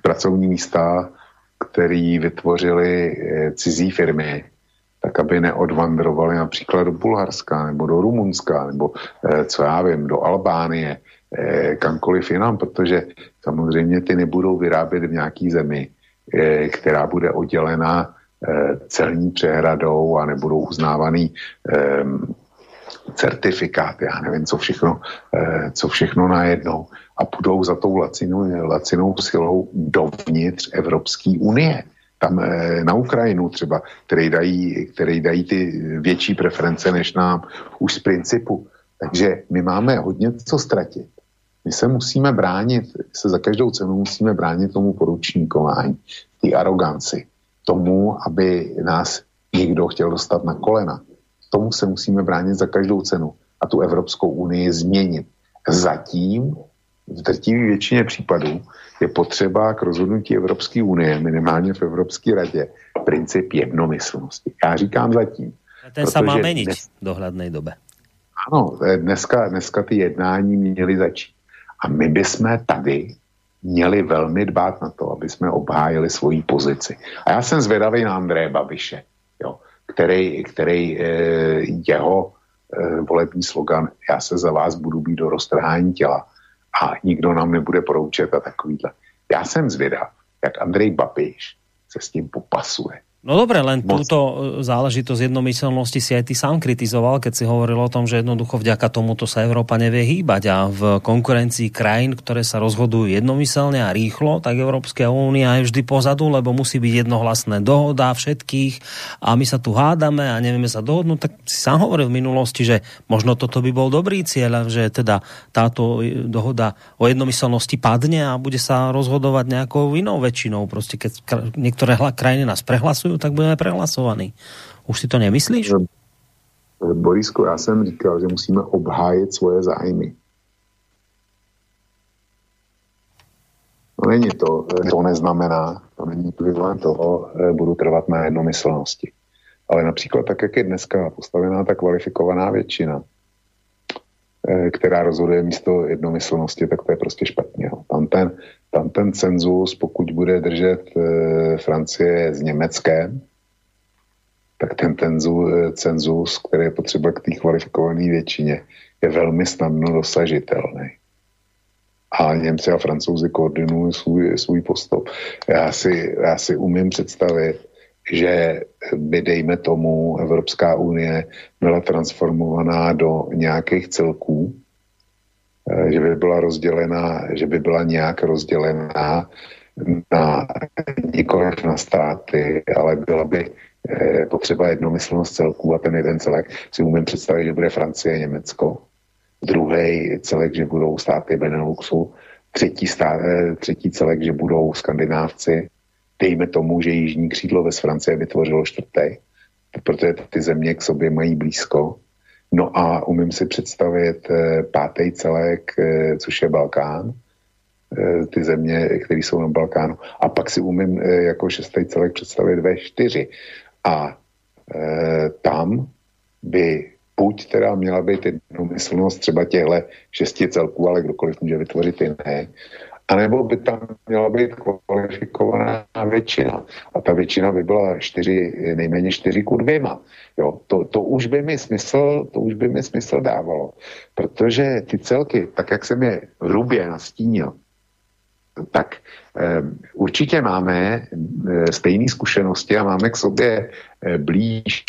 pracovní místa, které vytvořily cizí firmy, tak aby neodvandrovali například do Bulharska nebo do Rumunska nebo co já vím, do Albánie, kamkoliv jinam, protože samozřejmě ty nebudou vyrábět v nějaký zemi, která bude oddělená Eh, celní přehradou a nebudou uznávaný certifikát, já nevím, co všechno, uh, co všechno najednou a půjdou za tou lacinou, lacinou silou dovnitř Evropské unie. Tam uh, na Ukrajinu třeba, které dají, které dají ty větší preference než nám už z principu. Takže my máme hodně co ztratit. My se musíme bránit, se za každou cenu musíme bránit tomu poručníkování, té aroganci, tomu, aby nás někdo chtěl dostat na kolena. Tomu se musíme bránit za každou cenu a tu Evropskou unii změnit. Zatím v drtivé většině případů je potřeba k rozhodnutí Evropské unie, minimálně v Evropské radě, princip jednomyslnosti. Já říkám zatím. A ten se má měnit dnes... v dohledné době. Ano, dneska, dneska ty jednání měly začít. A my bychom tady měli velmi dbát na to, aby jsme obhájili svoji pozici. A já jsem zvědavý na Andreje Babiše, který, který e, jeho e, volební slogan já se za vás budu být do roztrhání těla a nikdo nám nebude poroučet a takovýhle. Já jsem zvědav, jak Andrej Babiš se s tím popasuje. No dobre, len Moc. túto e, záležitosť jednomyselnosti si aj ty sám kritizoval, keď si hovoril o tom, že jednoducho vďaka tomuto sa Európa nevie hýbať a v konkurencii krajín, ktoré sa rozhodujú jednomyselne a rýchlo, tak Európska únia je vždy pozadu, lebo musí byť jednohlasné dohoda všetkých a my sa tu hádame a nevieme sa dohodnúť, tak si sám hovoril v minulosti, že možno toto by bol dobrý cieľ, že teda táto dohoda o jednomyselnosti padne a bude sa rozhodovať nejakou inou väčšinou. Proste keď niektoré krajiny nás prehlasujú, tak budeme prehlasovaní. Už si to nemyslíš? Borisku, já jsem říkal, že musíme obhájit svoje zájmy. No není to, to neznamená, to není ekvivalent toho, eh, budu trvat na jednomyslnosti. Ale například tak, jak je dneska postavená ta kvalifikovaná většina, která rozhoduje místo jednomyslnosti, tak to je prostě špatně. Tam ten, tam ten cenzus, pokud bude držet e, Francie s Německem, tak ten tenzu, e, cenzus, který je potřeba k té kvalifikované většině, je velmi snadno dosažitelný. A Němci a Francouzi koordinují svůj, svůj postup. Já si, já si umím představit, že by, dejme tomu, Evropská unie byla transformovaná do nějakých celků, Eh, že by byla rozdělená, že by byla nějak rozdělená na nikoliv na státy, ale byla by eh, potřeba jednomyslnost celků a ten jeden celek si umím představit, že bude Francie Německo. Druhý celek, že budou státy Beneluxu. Třetí, stát, eh, třetí celek, že budou skandinávci. Dejme tomu, že jižní křídlo ve Francii vytvořilo čtvrtý, protože ty země k sobě mají blízko. No a umím si představit eh, pátý celek, což je Balkán Eh, ty země, které jsou na Balkánu. A pak si umím eh, jako šestý celek představit V4. A e, tam by buď teda měla být jednomyslnost třeba těchto šesti celků, ale kdokoliv může vytvořit jiné, anebo by tam měla být kvalifikovaná většina. A ta většina by byla čtyři, nejméně čtyři ku dvěma. Jo, to, to, už by mi smysl, to už by mi smysl dávalo. Protože ty celky, tak jak jsem je hrubě nastínil, tak eh, určitě máme eh, stejné zkušenosti a máme k sobě eh, blíž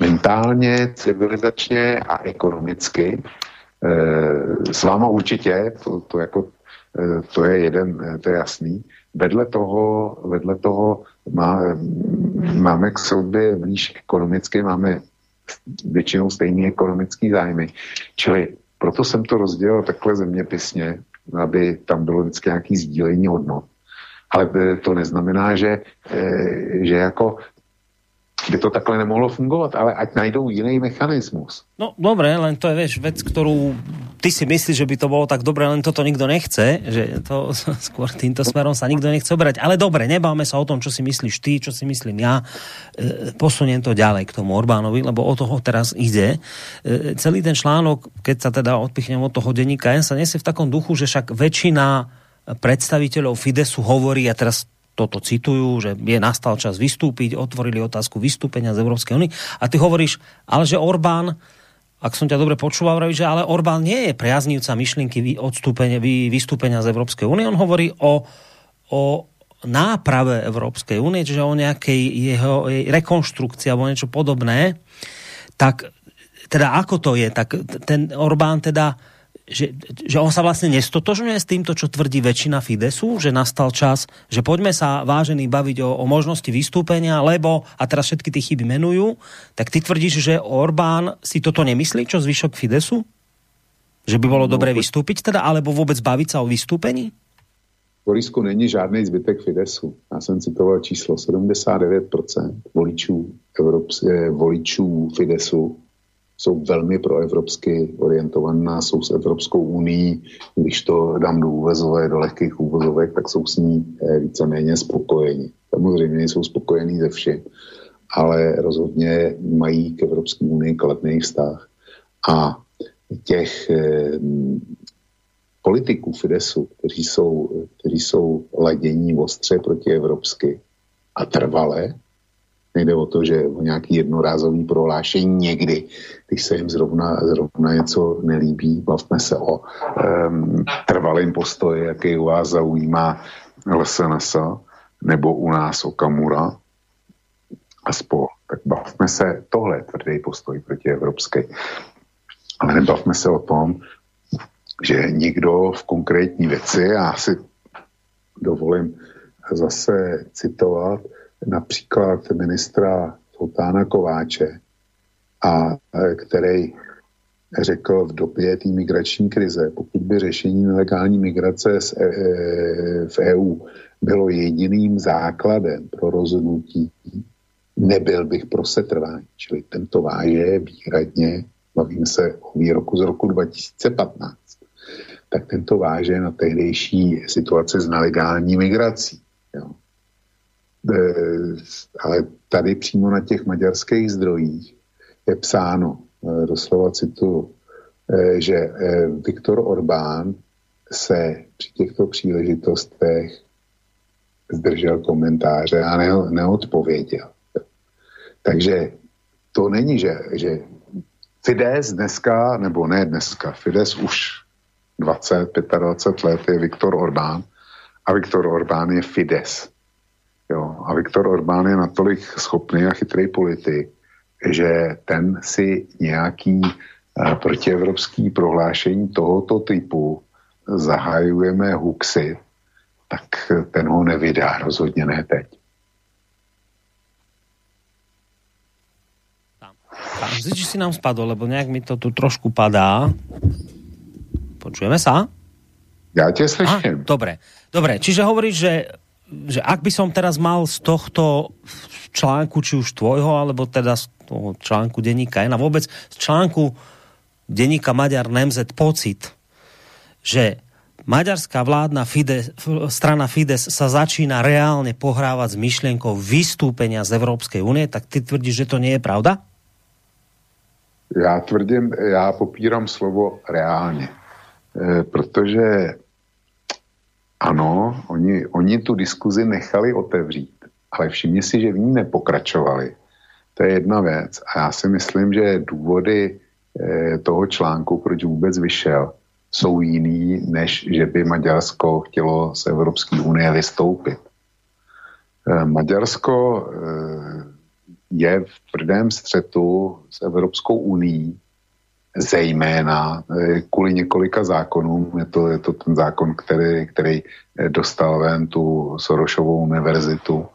mentálně, civilizačně a ekonomicky. S váma určitě, to, to, jako, to je jeden, to je jasný. Vedle toho, vedle toho má, máme k sobě blíž ekonomicky, máme většinou stejný ekonomický zájmy. Čili proto jsem to rozdělil takhle zeměpisně, aby tam bylo vždycky nějaký sdílení hodnot. Ale to neznamená, že, eh, že jako by to takhle nemohlo fungovat, ale ať najdou jiný mechanismus. No dobre, len to je vieš, vec, ktorú ty si myslíš, že by to bolo tak dobre, len toto nikto nechce, že to skôr týmto smerom sa nikto nechce obrať. Ale dobre, nebáme sa o tom, čo si myslíš ty, čo si myslím ja. E, posuniem to ďalej k tomu Orbánovi, lebo o toho teraz ide. E, celý ten článok, keď sa teda odpichnem od toho denníka, sa nesie v takom duchu, že však väčšina predstaviteľov Fidesu hovorí, a teraz toto citujú, že je nastal čas vystúpiť, otvorili otázku vystúpenia z Európskej únie. A ty hovoríš, ale že Orbán, ak som ťa dobre počúval, že ale Orbán nie je priaznivca myšlienky odstúpenia, vystúpenia z Európskej únie. On hovorí o, o náprave Európskej únie, čiže o nejakej jeho rekonštrukcii alebo niečo podobné. Tak teda ako to je? Tak ten Orbán teda že, že on sa vlastne nestotožňuje s týmto, čo tvrdí väčšina Fidesu, že nastal čas, že poďme sa vážení baviť o, o možnosti vystúpenia, lebo, a teraz všetky tie chyby menujú, tak ty tvrdíš, že Orbán si toto nemyslí, čo zvyšok Fidesu? Že by bolo no, dobré vystúpiť teda, alebo vôbec baviť sa o vystúpení? Borisku, není žádný zbytek Fidesu. Já jsem citoval číslo 79% voličů, Evropské, voličů Fidesu jsou velmi proevropsky orientovaná, jsou s Evropskou unii, když to dám do úvezové, do lehkých úvozovek, tak jsou s ní eh, víceméně spokojeni. Samozřejmě jsou spokojení ze všem, ale rozhodně mají k Evropské unii kladný vztah. A těch eh, politiků Fidesu, kteří jsou, kteří jsou ladění ostře proti evropsky a trvalé, Nejde o to, že o nějaký jednorázový prohlášení někdy, když se jim zrovna, zrovna něco nelíbí, bavme se o um, trvalém postoji, jaký u vás zaujímá LSNS, nebo u nás Okamura a spol. Tak bavme se, tohle tvrdý postoj proti evropské. Ale nebavme se o tom, že někdo v konkrétní věci, já si dovolím zase citovat, například ministra Fotána Kováče, a e, který řekl v době té migrační krize, pokud by řešení nelegální migrace e, e v EU bylo jediným základem pro rozhodnutí, nebyl bych pro setrvání. Čili tento váže výhradně, bavíme se o výroku z roku 2015, tak tento váže na tehdejší situaci s nelegální migrací. Jo. Eh, ale tady přímo na těch maďarských zdrojích je psáno, eh, doslova citu, eh, že Viktor Orbán se při těchto příležitostech zdržel komentáře a ne, neodpověděl. Takže to není, že, že Fides dneska, nebo ne dneska, Fides už 20, 25 let je Viktor Orbán a Viktor Orbán je Fides. Jo, a Viktor Orbán je natolik schopný a chytrý politik, že ten si nějaký uh, protievropský prohlášení tohoto typu zahajujeme huxy tak ten ho nevydá, rozhodně ne teď. Pán Zič si nám spadol, lebo nejak mi to tu trošku padá. Počujeme sa? Ja ťa slyším. dobre, dobre. Čiže hovoríš, že, že ak by som teraz mal z tohto článku, či už tvojho, alebo teda z toho článku denníka N a vôbec z článku denníka Maďar Nemzet pocit, že maďarská vládna Fides, strana Fides sa začína reálne pohrávať s myšlienkou vystúpenia z Európskej únie, tak ty tvrdíš, že to nie je pravda? Já tvrdím, já popírám slovo reálně, e, protože ano, oni, oni tu diskuzi nechali otevřít, ale všimni si, že v ní nepokračovali. To je jedna věc. A já si myslím, že důvody e, toho článku, proč vůbec vyšel, jsou jiný, než že by Maďarsko chtělo z Evropské unie vystoupit. E, Maďarsko je v tvrdém střetu s Evropskou unii, zejména eh, kvůli několika zákonům. Je to, je to ten zákon, který, který eh, dostal ven tu Sorošovou univerzitu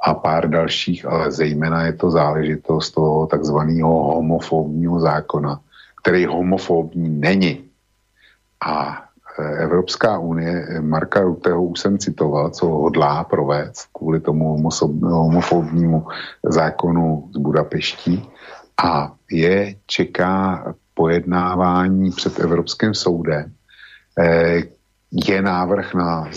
a pár dalších, ale zejména je to záležitost toho takzvaného homofobního zákona, který homofobní není. A Evropská unie, Marka Ruteho už jsem citoval, co hodlá provést kvůli tomu homofobnímu zákonu z Budapeští a je čeká pojednávání před Evropským soudem. Eh, je návrh na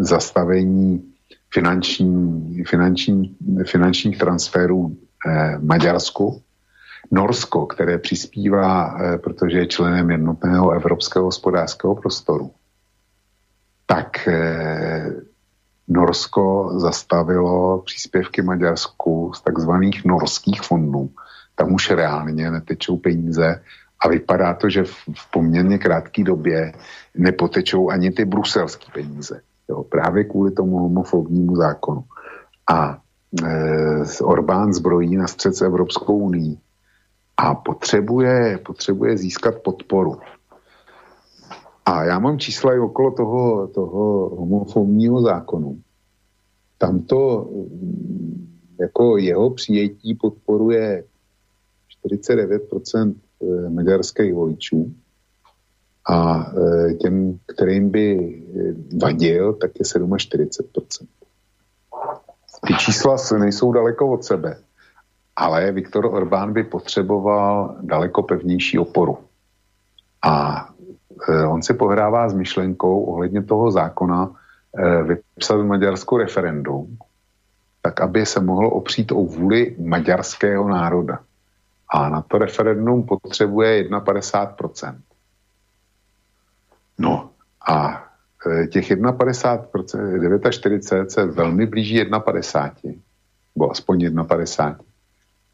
zastavení finanční, finanční, finančních transferů eh, Maďarsku Norsko, které přispívá, eh, protože je členem jednotného evropského hospodářského prostoru, tak Norsko zastavilo příspěvky Maďarsku z takzvaných norských fondů. Tam už reálně netečou peníze a vypadá to, že v poměrně krátké době nepotečou ani ty bruselské peníze. Jo, právě kvůli tomu homofobnímu zákonu. A e, Orbán zbrojí na střed Evropskou unii a potřebuje, potřebuje získat podporu. A já mám čísla i okolo toho, toho homofobního zákonu. Tam to jako jeho přijetí podporuje 49% eh, maďarských voličů a eh, těm, kterým by eh, vadil, tak je 47%. Ty čísla nejsou daleko od sebe ale Viktor Orbán by potřeboval daleko pevnější oporu. A on si pohrává s myšlenkou ohledně toho zákona vypsat v Maďarsku referendum, tak aby se mohlo opřít o vůli maďarského národa. A na to referendum potřebuje 51%. No a e, těch 51%, 49 se velmi blíží 51, nebo aspoň 51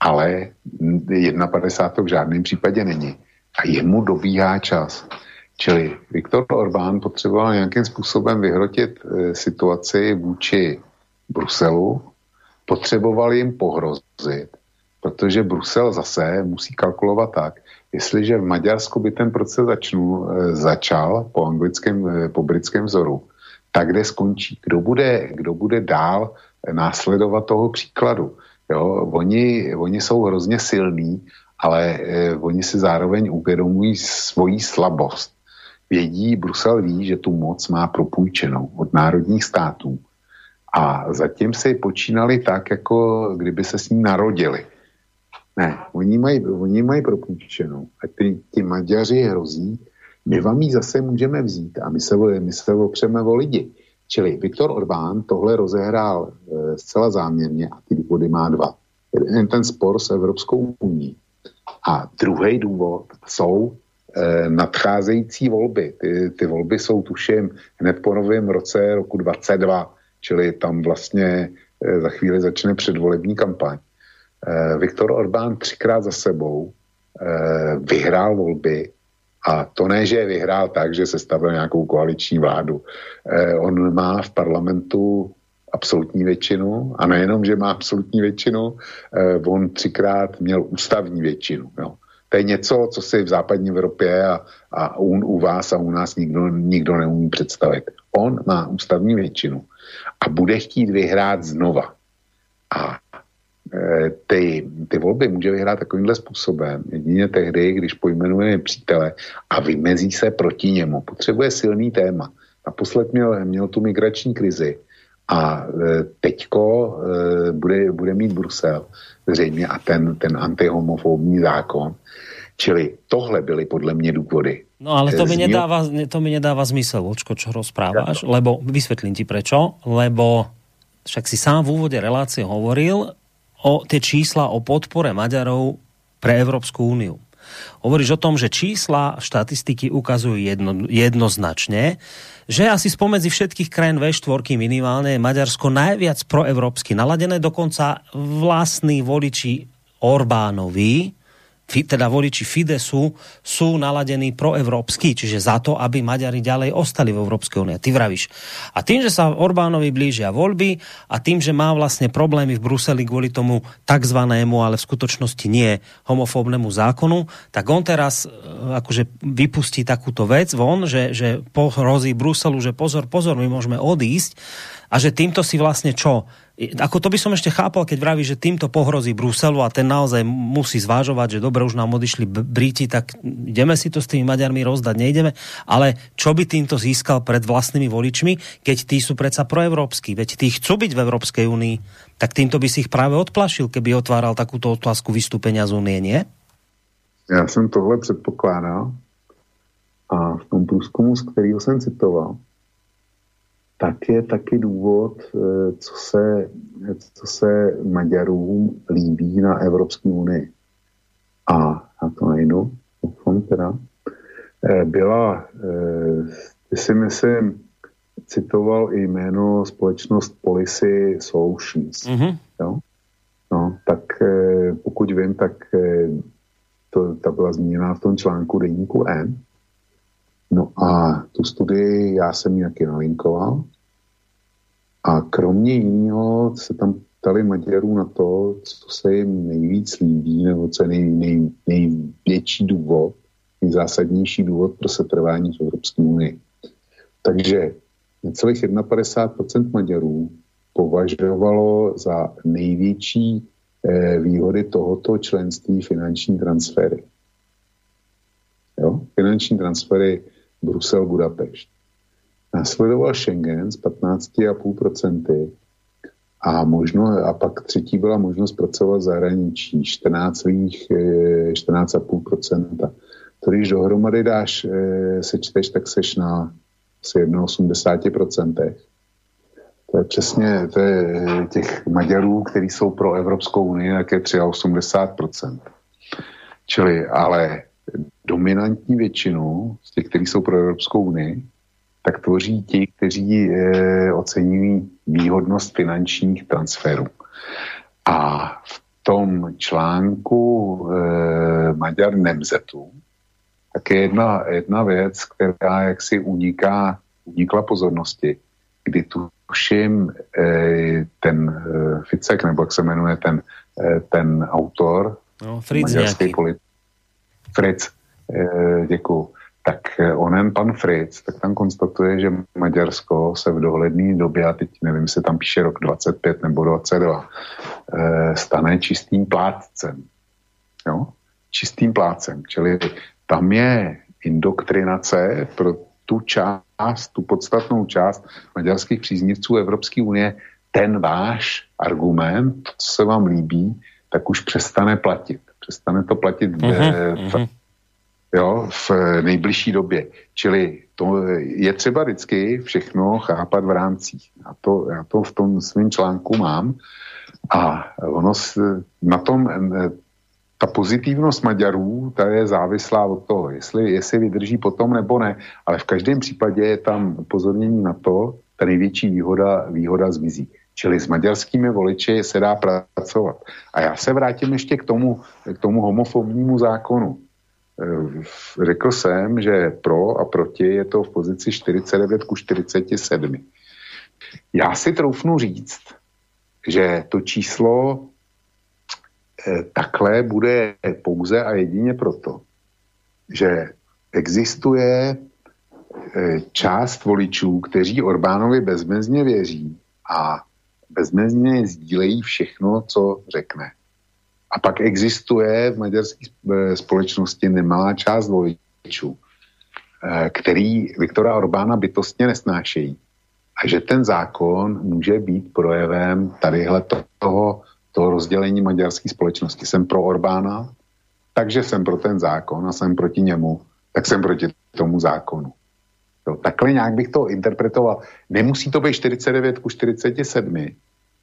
ale 1,50 v žádném případě není. A jemu dobíhá čas. Čili Viktor Orbán potřeboval nějakým způsobem vyhrotit e, situaci vůči Bruselu, potřeboval jim pohrozit, protože Brusel zase musí kalkulovat tak, jestliže v Maďarsku by ten proces začnu, e, začal po anglickém, e, po britském vzoru, tak kde skončí? Kdo bude, kdo bude dál následovat toho příkladu? Jo, oni, oni jsou hrozně silní, ale eh, oni si zároveň uvědomují svoji slabost. Vědí, Brusel ví, že tu moc má propůjčenou od národních států. A zatím si počínali tak, jako kdyby se s ní narodili. Ne, oni mají, oni mají propůjčenou. A ty, ty Maďaři hrozí, my vám ji zase můžeme vzít a my se, my se opřeme o lidi. Čili Viktor Orbán tohle rozehrál e, zcela záměrně a ty důvody má dva. Jeden ten spor s Evropskou unii. A druhý důvod jsou e, nadcházející volby. Ty, ty volby jsou tuším hned po novém roce roku 22, čili tam vlastně e, za chvíli začne předvolební kampaň. E, Viktor Orbán třikrát za sebou e, vyhrál volby a to ne, že je vyhrál tak, že se stavil nějakou koaliční vládu. Eh, on má v parlamentu absolutní většinu a nejenom, že má absolutní většinu, eh, on třikrát měl ústavní většinu. Jo. To je něco, co si v západní Evropě a, a u, u vás a u nás nikdo, nikdo neumí představit. On má ústavní většinu a bude chtít vyhrát znova. A ty, ty volby může vyhrát takovýmhle způsobem, jedině tehdy, když pojmenuje přítele a vymezí se proti němu. Potřebuje silný téma. Naposled měl, měl tu migrační krizi a e, teďko e, bude, bude mít Brusel zřejmě a ten, ten antihomofobní zákon. Čili tohle byly podle mě důvody. No ale to mi nedáva, to mi nedáva zmysel, Vočko, čo rozprávaš, ja lebo vysvetlím ti prečo, lebo však si sám v úvode relácie hovoril o tie čísla o podpore Maďarov pre Európsku úniu. Hovoríš o tom, že čísla štatistiky ukazujú jedno, jednoznačne, že asi spomedzi všetkých krajín V4 minimálne je Maďarsko najviac proevropsky naladené, dokonca vlastní voliči Orbánovi, teda voliči Fidesu sú naladení proevropsky, čiže za to, aby Maďari ďalej ostali v Európskej únie. Ty vravíš. A tým, že sa Orbánovi blížia voľby a tým, že má vlastne problémy v Bruseli kvôli tomu takzvanému, ale v skutočnosti nie homofóbnemu zákonu, tak on teraz e, akože vypustí takúto vec von, že, že pohrozí Bruselu, že pozor, pozor, my môžeme odísť a že týmto si vlastne čo? Ako to by som ešte chápal, keď vraví, že týmto pohrozí Bruselu a ten naozaj musí zvážovať, že dobre, už nám odišli Briti, tak ideme si to s tými Maďarmi rozdať, nejdeme. Ale čo by týmto získal pred vlastnými voličmi, keď tí sú predsa proevropskí, veď tí chcú byť v Európskej únii, tak týmto by si ich práve odplašil, keby otváral takúto otázku vystúpenia z únie, nie? Já jsem tohle předpokládal a v tom průzkumu, z kterého jsem citoval, tak je taky důvod, eh, co se, co se Maďarům líbí na Evropské unii. A na to najdu, doufám teda, eh, byla, eh, ty si myslím, citoval i jméno společnost Policy Solutions. Mm-hmm. Jo? No, tak pokud vím, tak to, ta byla zmíněna v tom článku Deníku N. No a tu studii já jsem nějaký nalinkoval a kromě jiného se tam ptali Maďarů na to, co se jim nejvíc líbí, nebo co je nej, nej, největší důvod, nejzásadnější důvod pro setrvání v Evropské unii. Takže necelých 51% Maďarů považovalo za největší eh, výhody tohoto členství finanční transfery. Jo? Finanční transfery Brusel-Budapešť. Následoval Schengen s 15,5% a, možno, a pak třetí byla možnost pracovat v zahraničí 14,5%. Eh, to když dohromady dáš, eh, sečteš, tak seš na asi 81%. To je přesně to je eh, těch Maďarů, kteří jsou pro Evropskou unii, tak je 83%. Čili, ale dominantní většinu z těch, kteří jsou pro Evropskou unii, tak tvoří ti, kteří e, oceňují výhodnost finančních transferů. A v tom článku e, Maďar Nemzetu tak je jedna, jedna věc, která jaksi uniká, unikla pozornosti, kdy tuším e, ten e, Ficek, nebo jak se jmenuje ten, e, ten autor, no, Fritz maďarský politik, Fritz, děkuju, tak eh, onen pan Fritz, tak tam konstatuje, že Maďarsko se v dohledné době, a teď nevím, se tam píše rok 25 nebo 22, eh, stane čistým plátcem. Jo? Čistým plácem. Čili tam je indoktrinace pro tu část, tu podstatnou část maďarských příznivců Evropské unie, ten váš argument, co se vám líbí, tak už přestane platit. Přestane to platit uh-huh, v, uh-huh jo, v nejbližší době. Čili to je třeba vždycky všechno chápat v rámcích. Já to, já to v tom svém článku mám a ono na tom ta pozitivnost Maďarů, ta je závislá od toho, jestli, jestli vydrží potom nebo ne, ale v každém případě je tam upozornění na to, ta největší výhoda, výhoda zmizí. Čili s maďarskými voliči se dá pracovat. A já se vrátím ještě k tomu, k tomu homofobnímu zákonu. Eh, řekl jsem, že pro a proti je to v pozici 49 ku 47. Já si troufnu říct, že to číslo takhle bude pouze a jedině proto, že existuje část voličů, kteří Orbánovi bezmezně věří a bezmezně sdílejí všechno, co řekne. A pak existuje v maďarské společnosti nemalá část voličů, eh, který Viktora Orbána bytostně nesnášejí. A že ten zákon může být projevem tadyhle toho, toho rozdělení maďarské společnosti. Jsem pro Orbána, takže jsem pro ten zákon a jsem proti němu, tak jsem proti tomu zákonu. Jo, takhle nějak bych to interpretoval. Nemusí to být 49 ku 47,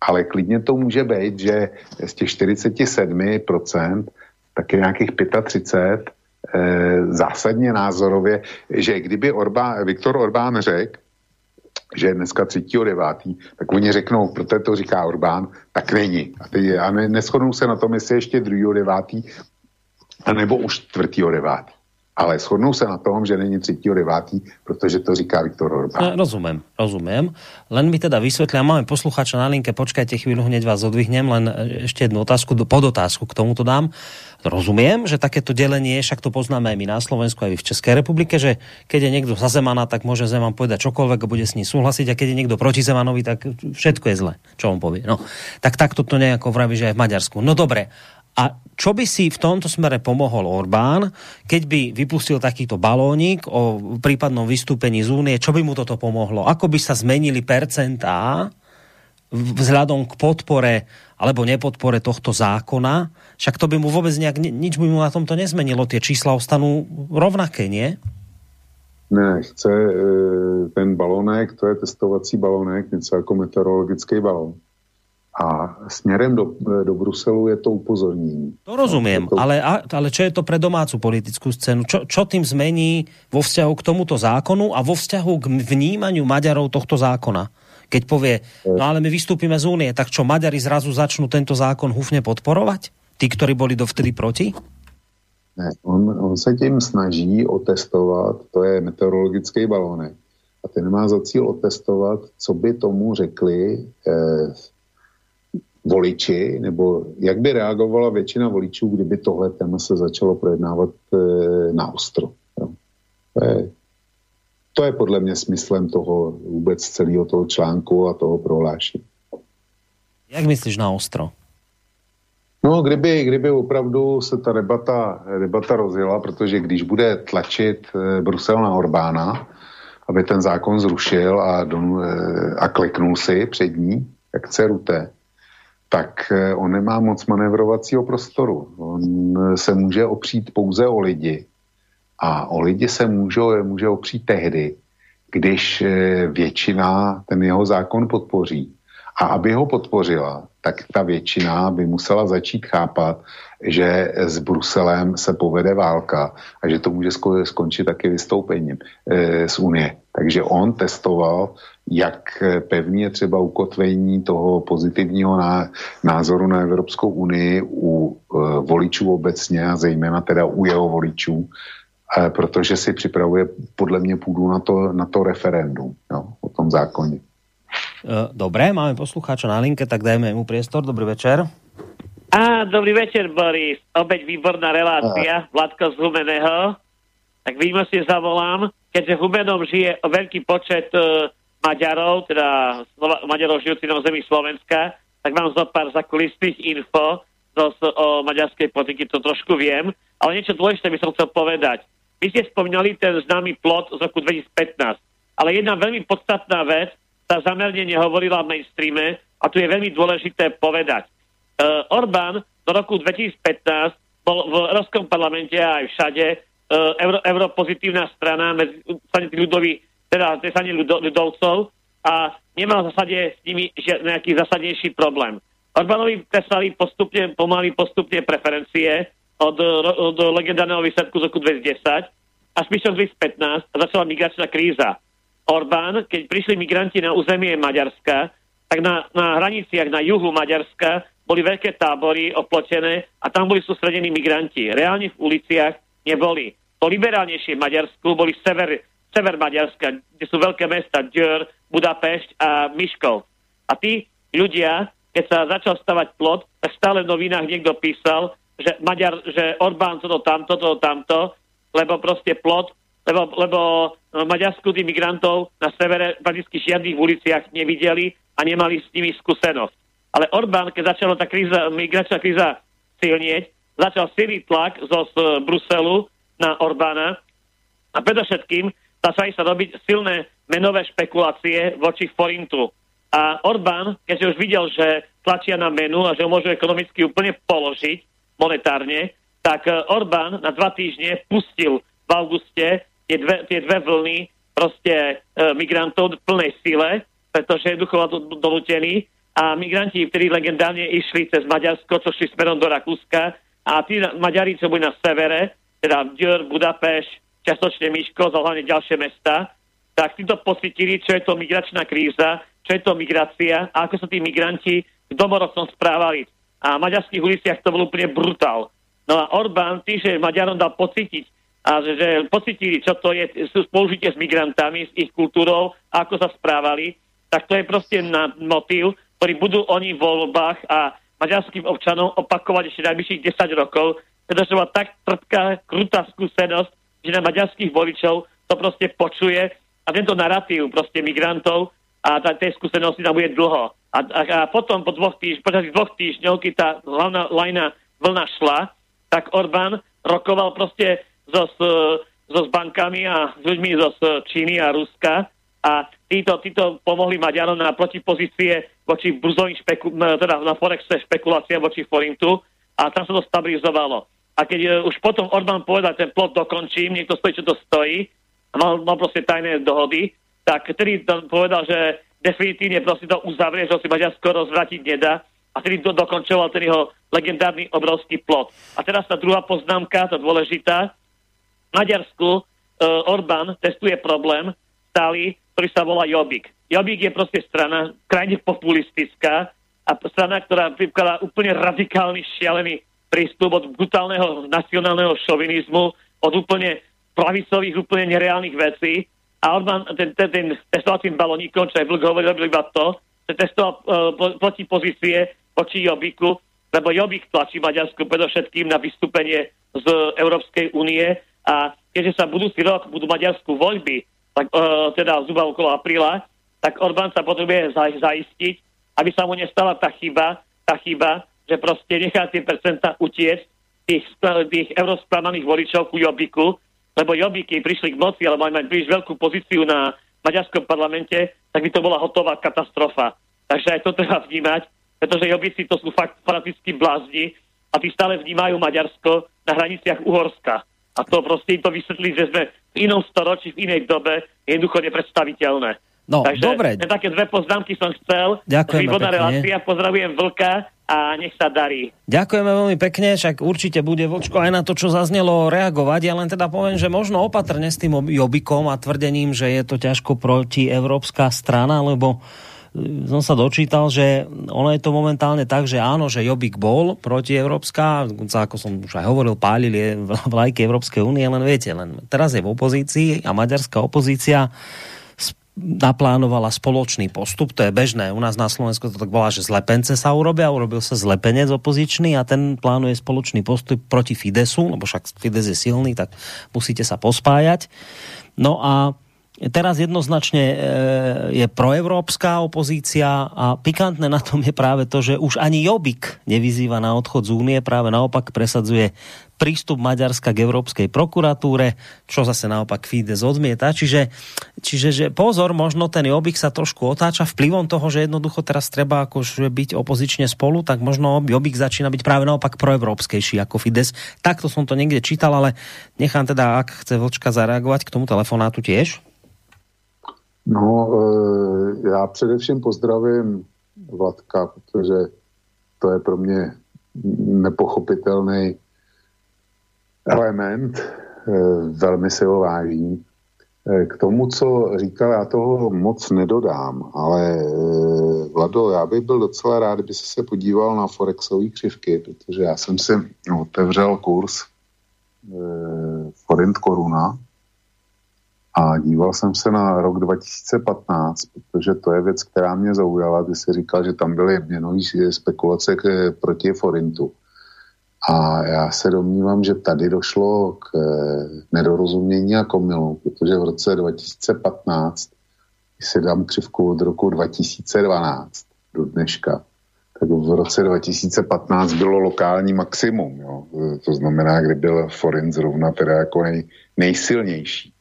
ale klidně to může být, že z těch 47% tak je nějakých 35 e, zásadně názorově, že kdyby Orbán, Viktor Orbán řekl, že dneska 3.9., tak oni řeknou, proto to říká Orbán, tak není. A, teď, a ne, neschodnou se na tom, jestli ještě 2.9., anebo už 4.9 ale shodnou se na tom, že není 3.9., protože to říká Viktor Orbán. No, rozumiem, rozumiem. Len mi teda vysvetlia, máme poslucháča na linke, počkajte chvíľu, hneď vás odvihnem, len e, ešte jednu otázku, podotázku k tomuto dám. Rozumiem, že takéto delenie, však to poznáme aj my na Slovensku, aj v Českej republike, že keď je niekto za Zemana, tak môže Zeman povedať čokoľvek a bude s ním súhlasiť, a keď je niekto proti Zemanovi, tak všetko je zle, čo on povie. No, tak takto to nejako vraví, že aj v Maďarsku. No dobre, a čo by si v tomto smere pomohol Orbán, keď by vypustil takýto balónik o prípadnom vystúpení z únie, čo by mu toto pomohlo? Ako by sa zmenili percentá vzhľadom k podpore alebo nepodpore tohto zákona? Však to by mu vôbec nejak, nič by mu na tomto nezmenilo. Tie čísla ostanú rovnaké, nie? Ne, chce e, ten balónek, to je testovací balónek, něco jako meteorologický balón a směrem do, do Bruselu je to upozornění. To rozumiem, to... ale, ale čo je to pre domácu politickú scénu? Čo, čo tým zmení vo vzťahu k tomuto zákonu a vo vzťahu k vnímaniu Maďarov tohto zákona? Keď povie, no ale my vystúpime z únie, tak čo, Maďari zrazu začnú tento zákon húfne podporovať? Tí, ktorí boli dovtedy proti? Ne, on, on se tím snaží otestovat, to je meteorologický balónek. A ten má za cíl otestovat, co by tomu řekli eh, voliči, nebo jak by reagovala většina voličů, kdyby tohle téma se začalo projednávat e, na ostro. Jo. To, je, to je podle mě smyslem toho vůbec celého toho článku a toho prohlášení. Jak myslíš na ostro? No, kdyby, kdyby opravdu se ta debata, debata rozjela, protože když bude tlačit e, Brusel na Orbána, aby ten zákon zrušil a, don, e, a kliknul si před ní, jak chce Rute, tak eh, on nemá moc manevrovacího prostoru. On eh, se může opřít pouze o lidi. A o lidi se může, může opřít tehdy, když eh, většina ten jeho zákon podpoří. A aby ho podpořila, tak ta většina by musela začít chápat, že s Bruselem se povede válka a že to může skončit taky vystoupením z Unie. Takže on testoval jak pevně je třeba ukotvení toho pozitivního názoru na Evropskou unii u e, voličů obecně a zejména teda u jeho voličů, e, protože si připravuje podle mě půdu na to, na to referendum jo, o tom zákoně. Dobré, máme poslucháča na linke, tak dajme mu priestor. Dobrý večer. Á, dobrý večer, Boris. Opäť výborná relácia, Vladko z Humeného. Tak výmocne zavolám, keďže Humenom žije veľký počet uh, Maďarov, teda Maďarov žijúci na zemi Slovenska, tak mám zo pár zakulistných info zo, o maďarskej politiky, to trošku viem, ale niečo dôležité by som chcel povedať. Vy ste spomínali ten známy plot z roku 2015, ale jedna veľmi podstatná vec sa zamerne nehovorila v mainstreame a tu je veľmi dôležité povedať. Uh, Orbán do roku 2015 bol v Európskom parlamente a aj všade uh, euro, europozitívna strana medzi strane teda strane ľudovcov a nemal v zásade s nimi nejaký zásadnejší problém. Orbánovi klesali postupne, pomaly postupne preferencie od, od legendárneho výsledku z roku 2010 až prišiel 2015 a začala migračná kríza. Orbán, keď prišli migranti na územie Maďarska, tak na, na hraniciach na juhu Maďarska boli veľké tábory oplotené a tam boli sústredení migranti. Reálne v uliciach neboli. Po liberálnejšie Maďarsku boli sever, sever Maďarska, kde sú veľké mesta Djör, Budapešť a Miškov. A tí ľudia, keď sa začal stavať plot, tak stále v novinách niekto písal, že, Maďar, že Orbán toto tamto, toto tamto, lebo proste plot, lebo, lebo no, Maďarsku tých migrantov na severe prakticky žiadnych uliciach nevideli a nemali s nimi skúsenosť. Ale Orbán, keď začala tá kríza, migračná kríza silnieť, začal silný tlak zo z Bruselu na Orbána a predovšetkým začali sa robiť silné menové špekulácie voči forintu. A Orbán, keďže už videl, že tlačia na menu a že ho môžu ekonomicky úplne položiť monetárne, tak e, Orbán na dva týždne pustil v auguste tie dve, tie dve vlny proste e, migrantov v plnej sile, pretože jednoducho to donútený a migranti, ktorí legendárne išli cez Maďarsko, čo šli smerom do Rakúska a tí Maďari, čo boli na severe, teda Djur, Budapešť, častočne Miško, hlavne ďalšie mesta, tak títo pocitili, čo je to migračná kríza čo je to migrácia a ako sa tí migranti v domorodcom správali. A v maďarských uliciach to bol úplne brutál. No a Orbán tým, že Maďarom dal pocítiť, a že, že pocitili, čo to je spolužitie s migrantami, s ich kultúrou, ako sa správali, tak to je proste na motív, ktorý budú oni v voľbách a maďarským občanom opakovať ešte najbližších 10 rokov, pretože bola tak trpká, krutá skúsenosť, že na maďarských voličov to proste počuje a tento narratív proste migrantov a tá, tej skúsenosti tam bude dlho. A, a, a potom po dvoch, týž, počas dvoch týždňov, keď tá hlavná lajna vlna šla, tak Orbán rokoval proste so, so, so s bankami a s ľuďmi zo Číny a Ruska a títo, títo pomohli Maďarom na protipozície voči burzovým špeku, teda na Forexe špekulácia voči Forintu a tam sa to stabilizovalo. A keď uh, už potom Orbán povedal, ten plot dokončím, niekto stojí, čo to stojí, a mal, mal proste tajné dohody, tak ktorý povedal, že definitívne proste to uzavrie, že si Maďarsko rozvratiť nedá a ktorý to dokončoval ten jeho legendárny obrovský plot. A teraz tá druhá poznámka, tá dôležitá. V Maďarsku uh, Orbán testuje problém stály, ktorý sa volá Jobbik. Jobbik je proste strana krajne populistická a strana, ktorá prikladá úplne radikálny, šialený prístup od brutálneho nacionálneho šovinizmu, od úplne pravicových, úplne nereálnych vecí. A Orbán ten, ten, ten testovacím balónikom, čo aj Vlk hovoril, robil iba to, že testoval uh, proti pozície voči Jobiku, lebo Jobik tlačí Maďarsku predovšetkým na vystúpenie z Európskej únie. A keďže sa budúci rok budú Maďarsku voľby, tak, uh, teda zhruba okolo apríla, tak Orbán sa potrebuje zaistiť, aby sa mu nestala tá chyba, tá chyba, že proste nechá tie percenta utiesť tých, tých eurosklamaných voličov ku Jobiku, lebo Jobbíky prišli k moci, alebo majú príliš veľkú pozíciu na maďarskom parlamente, tak by to bola hotová katastrofa. Takže aj to treba vnímať, pretože Jobbíci to sú fakt fanatickí blázni a tí stále vnímajú Maďarsko na hraniciach Uhorska. A to proste im to vysvetlí, že sme v inom storočí, v inej dobe, je jednoducho nepredstaviteľné. No, Takže dobre. také dve poznámky som chcel. Ďakujeme Výborná relácia, pozdravujem Vlka a nech sa darí. Ďakujeme veľmi pekne, však určite bude Vočko aj na to, čo zaznelo reagovať. Ja len teda poviem, že možno opatrne s tým Jobikom a tvrdením, že je to ťažko proti európska strana, lebo e, som sa dočítal, že ono je to momentálne tak, že áno, že Jobik bol proti Európska, ako som už aj hovoril, pálili vlajky Európskej únie, len viete, len teraz je v opozícii a maďarská opozícia naplánovala spoločný postup, to je bežné. U nás na Slovensku to tak bola, že zlepence sa urobia, urobil sa zlepenec opozičný a ten plánuje spoločný postup proti Fidesu, lebo však Fides je silný, tak musíte sa pospájať. No a teraz jednoznačne e, je proevropská opozícia a pikantné na tom je práve to, že už ani Jobik nevyzýva na odchod z únie, práve naopak presadzuje prístup Maďarska k Európskej prokuratúre, čo zase naopak Fides odmieta. Čiže, čiže že pozor, možno ten Jobbik sa trošku otáča vplyvom toho, že jednoducho teraz treba akože byť opozične spolu, tak možno Jobbik začína byť práve naopak proevropskejší ako Fides. Takto som to niekde čítal, ale nechám teda, ak chce Vlčka zareagovať k tomu telefonátu tiež. No, e, já především pozdravím Vladka, protože to je pro mě nepochopitelný element, eh, velmi si ho vážím. Eh, k tomu, co říkal, já toho moc nedodám, ale eh, Vlado, já bych byl docela rád, kdyby se podíval na Forexové křivky, protože já jsem si otevřel kurz Forint koruna A díval jsem se na rok 2015, protože to je věc, která mě zaujala. Ty jsi říkal, že tam byly měnové spekulace k, proti Forintu. A já se domnívám, že tady došlo k nedorozumění a komilu, protože v roce 2015, když si dám křivku od roku 2012 do dneška, tak v roce 2015 bylo lokální maximum. Jo. To znamená, kdy byl forint zrovna teda jako nej, nejsilnější.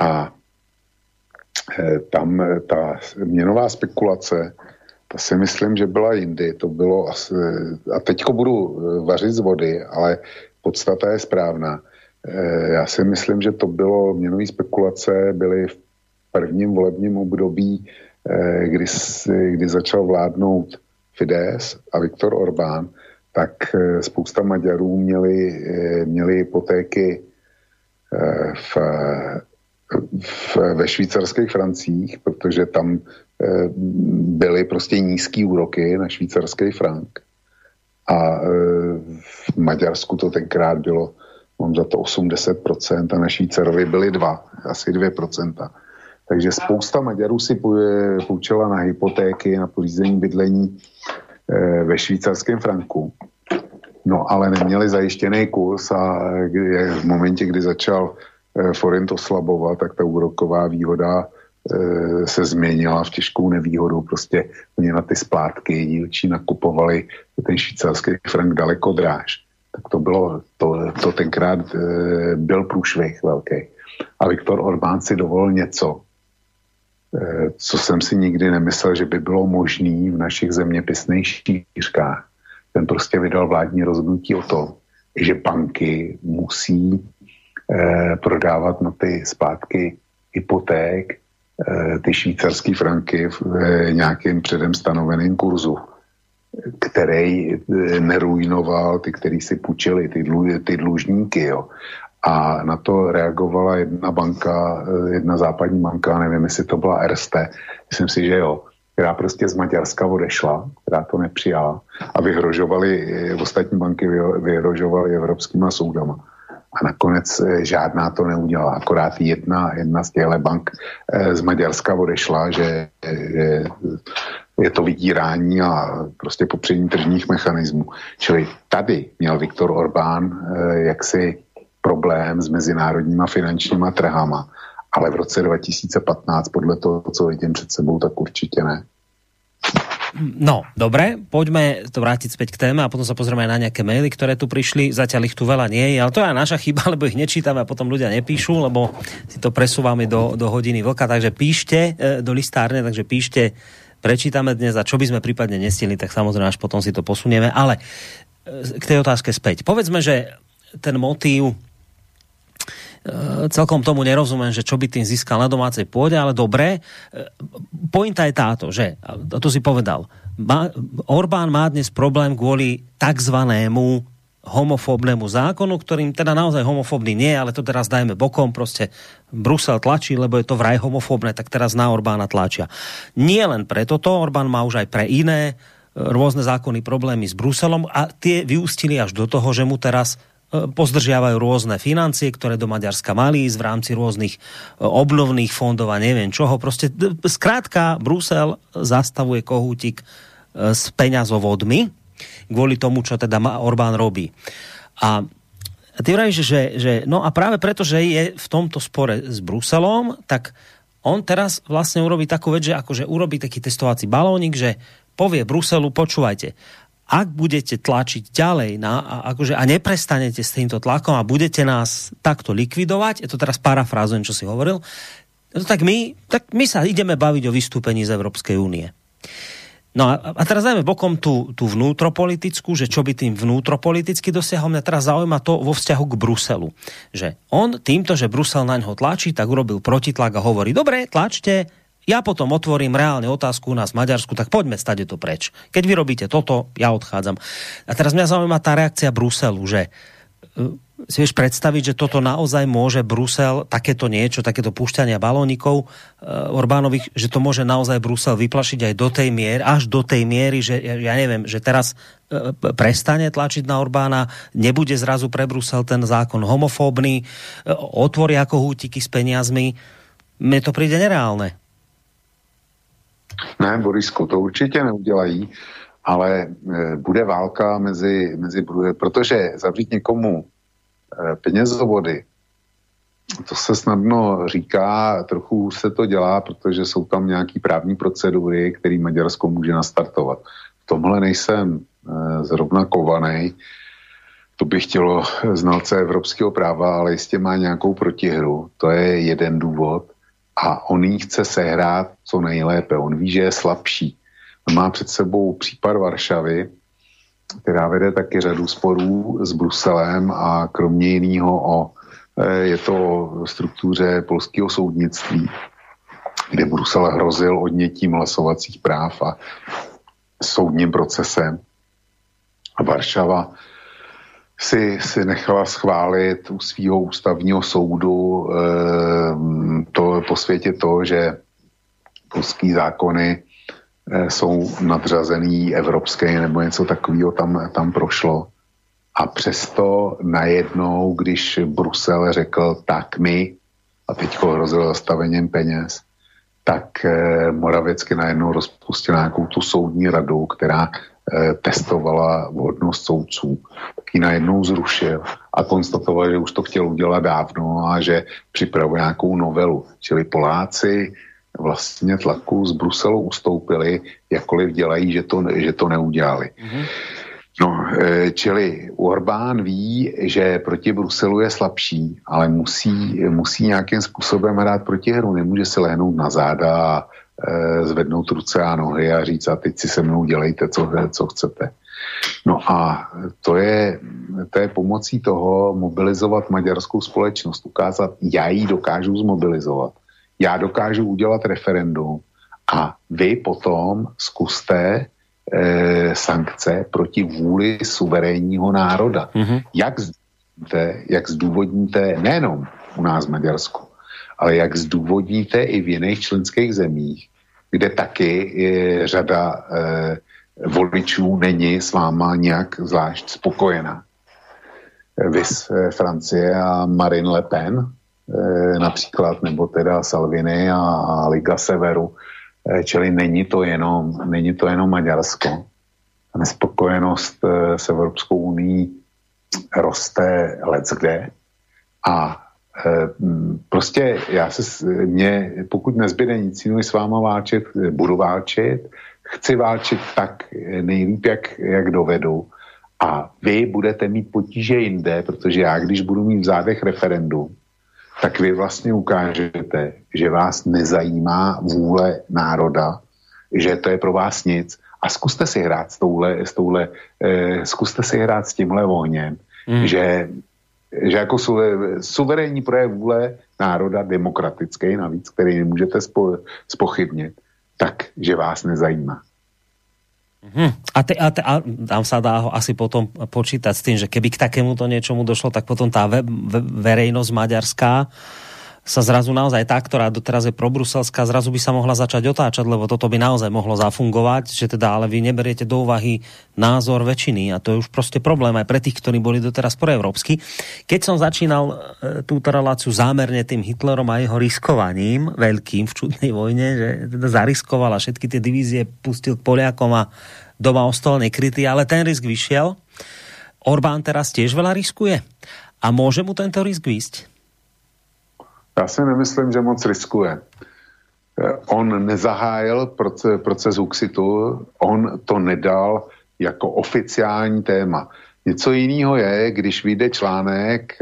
A e, tam e, ta měnová spekulace, ta si myslím, že byla jindy. To bylo asi, a teďko budu e, vařit z vody, ale podstata je správná. Já si myslím, že to bylo, měnové spekulace byly v prvním volebním období, kdy, kdy začal vládnout Fides a Viktor Orbán, tak spousta Maďarů měli, měli hypotéky v, ve švýcarských francích, protože tam byly prostě nízký úroky na švýcarský frank. A v Maďarsku to tenkrát bylo, mám za to 80% a na Švýcarovi byly 2, asi 2%. Takže spousta Maďarů si půjčila na hypotéky, na pořízení bydlení eh, ve švýcarském franku. No ale neměli zajištěný kurz a v momentě, kdy začal eh, forint oslabovat, tak ta úroková výhoda eh, se změnila v těžkou nevýhodu. Prostě oni na ty splátky dílčí nakupovali ten švýcarský frank daleko dráž. Tak to bylo, to, to tenkrát byl průšvih velký. A Viktor Orbán si dovolil něco, Eh, co jsem si nikdy nemyslel, že by bylo možné v našich zeměpisných šířkách. Ten prostě vydal vládní rozhodnutí o tom, že banky musí eh, prodávat na ty zpátky hypoték eh, ty švýcarské franky v eh, nějakém předem stanoveném kurzu, který eh, neruinoval ty, který si půjčili, ty, dlu, ty dlužníky. Jo. A na to reagovala jedna banka, eh, jedna západní banka, nevím, jestli to byla RST, myslím si, že jo, která prostě z Maďarska odešla, která to nepřijala a vyhrožovali, eh, ostatní banky vyhrožovaly evropskýma soudama. A nakonec eh, žádná to neudělala, akorát jedna, jedna z těchto bank z Maďarska odešla, že, že je to vydírání a prostě popření tržních mechanismů. Čili tady měl Viktor Orbán jaksi problém s mezinárodníma finančníma trhama, ale v roce 2015 podle toho, co vidím před sebou, tak určitě ne. No, dobre, poďme to vrátiť späť k téme a potom sa pozrieme aj na nejaké maily, ktoré tu prišli. Zatiaľ ich tu veľa nie je, ale to je aj naša chyba, lebo ich nečítame a potom ľudia nepíšu, lebo si to presúvame do, do hodiny vlka. Takže píšte e, do listárne, takže píšte, prečítame dnes a čo by sme prípadne nestili, tak samozrejme až potom si to posunieme. Ale e, k tej otázke späť. Povedzme, že ten motív celkom tomu nerozumiem, že čo by tým získal na domácej pôde, ale dobre. E, pointa je táto, že, to si povedal, má, Orbán má dnes problém kvôli takzvanému homofóbnemu zákonu, ktorým teda naozaj homofóbny nie, ale to teraz dajme bokom, proste Brusel tlačí, lebo je to vraj homofóbne, tak teraz na Orbána tlačia. Nie len preto to, Orbán má už aj pre iné e, rôzne zákony problémy s Bruselom a tie vyústili až do toho, že mu teraz pozdržiavajú rôzne financie, ktoré do Maďarska mali v rámci rôznych e, obnovných fondov a neviem čoho. Proste skrátka Brusel zastavuje kohútik e, s peňazovodmi kvôli tomu, čo teda Orbán robí. A ty vravíš, že, že no a práve preto, že je v tomto spore s Bruselom, tak on teraz vlastne urobí takú vec, že akože urobí taký testovací balónik, že povie Bruselu, počúvajte, ak budete tlačiť ďalej na, a, akože, a neprestanete s týmto tlakom a budete nás takto likvidovať, je to teraz parafrázujem, čo si hovoril, no tak my, tak my sa ideme baviť o vystúpení z Európskej únie. No a, a teraz dajme bokom tú, tú vnútropolitickú, že čo by tým vnútropoliticky dosiahol. Mňa teraz zaujíma to vo vzťahu k Bruselu. Že on týmto, že Brusel na ňo tlačí, tak urobil protitlak a hovorí, dobre, tlačte, ja potom otvorím reálne otázku u nás v Maďarsku, tak poďme stade to preč. Keď vy robíte toto, ja odchádzam. A teraz mňa zaujíma tá reakcia Bruselu, že uh, si vieš predstaviť, že toto naozaj môže Brusel, takéto niečo, takéto púšťania balónikov uh, Orbánových, že to môže naozaj Brusel vyplašiť aj do tej miery, až do tej miery, že ja, neviem, že teraz uh, prestane tlačiť na Orbána, nebude zrazu pre Brusel ten zákon homofóbny, uh, otvoria kohútiky s peniazmi Mne to príde nereálne. Ne, Borisku, to určitě neudělají, ale e, bude válka mezi, mezi protože zavřít někomu e, penězovody, to se snadno říká, trochu se to dělá, protože jsou tam nějaký právní procedury, který Maďarsko může nastartovat. V tomhle nejsem e, zrovna kovaný, to by chtělo znalce evropského práva, ale jistě má nějakou protihru. To je jeden důvod. A on jí chce sehrát co nejlépe. On ví, že je slabší. On má před sebou případ Varšavy, která vede taky řadu sporů s Bruselem a kromě jiného o, e, je to o struktuře polského soudnictví, kde Brusel hrozil odnětím hlasovacích práv a soudním procesem. A Varšava si, si nechala schválit u svého ústavního soudu e, to po světě to, že polský zákony e, jsou nadřazený evropské nebo něco takového tam, tam prošlo. A přesto najednou, když Brusel řekl tak my, a teď hrozil zastavením peněz, tak e, Moravecky najednou rozpustil nějakou tu soudní radu, která Eh, testovala vhodnost soudců, tak ji najednou zrušil a konstatoval, že už to chtěl udělat dávno a že připravuje nějakou novelu. Čili Poláci vlastně tlaku z Bruselu ustoupili, jakkoliv dělají, že to, že to neudělali. Mm-hmm. No, eh, čili Orbán ví, že proti Bruselu je slabší, ale musí, musí nějakým způsobem hrát proti hru. Nemůže se lehnout na záda a Eh, zvednout ruce a nohy a říct a teď si se mnou dělejte, co, co chcete. No a to je, to je pomocí toho mobilizovat maďarskou společnost, ukázat, já ji dokážu zmobilizovat, já dokážu udělat referendum a vy potom zkuste e, sankce proti vůli suverénního národa. Mm-hmm. Jak, zdůvodníte, jak zdůvodníte nejenom u nás v Maďarsku, ale jak zdůvodníte i v jiných členských zemích, kde taky je řada eh, voličů není s váma nějak zvlášť spokojená. Vys eh, Francie a Marine Le Pen eh, například, nebo teda Salvini a, Liga Severu, eh, čili není to jenom, není to jenom Maďarsko. Nespokojenost eh, s Evropskou unii roste leckde a prostě já se, mě, pokud nezbyde nic jiného s váma váčet, budu váčet, chci váčet tak nejlíp, jak, jak dovedu. A vy budete mít potíže jinde, protože já, když budu mít v zádech referendum, tak vy vlastně ukážete, že vás nezajímá vůle národa, že to je pro vás nic. A zkuste si hrát s touhle, s touhle eh, zkuste si hrát s tímhle ohněm, mm. že že jako suverénní projev vůle národa demokratický, navíc, který nemůžete spo, spochybnit, tak, že vás nezajímá. Hmm. A, te, a, te, a tam sa dá ho asi potom počítať s tým, že keby k takémuto niečomu došlo, tak potom tá ve, ve, verejnosť maďarská sa zrazu naozaj tá, ktorá doteraz je probruselská, zrazu by sa mohla začať otáčať, lebo toto by naozaj mohlo zafungovať, že teda ale vy neberiete do úvahy názor väčšiny a to je už proste problém aj pre tých, ktorí boli doteraz proevropskí. Keď som začínal e, túto reláciu zámerne tým Hitlerom a jeho riskovaním veľkým v čudnej vojne, že teda zariskoval a všetky tie divízie pustil k Poliakom a doma ostal nekrytý, ale ten risk vyšiel. Orbán teraz tiež veľa riskuje. A môže mu tento risk výsť? Já si nemyslím, že moc riskuje. Eh, on nezahájil proces, proces Uxitu, on to nedal jako oficiální téma. Něco jiného je, když vyjde článek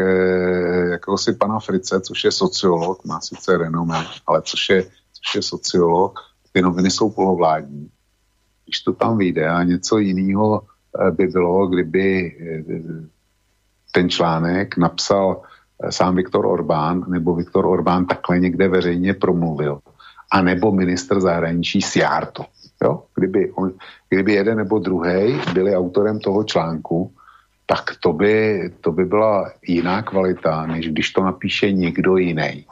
si pana Frice, což je sociolog, má sice renomé, ale což je, což je sociolog, ty noviny jsou polovládní. Když to tam vyjde a něco jiného eh, by bylo, kdyby ten článek napsal sám Viktor Orbán, nebo Viktor Orbán takhle někde veřejně promluvil, a nebo minister zahraničí Sjarto. Jo? Kdyby, on, kdyby jeden nebo druhý byli autorem toho článku, tak to by, to by byla jiná kvalita, než když to napíše někdo jiný.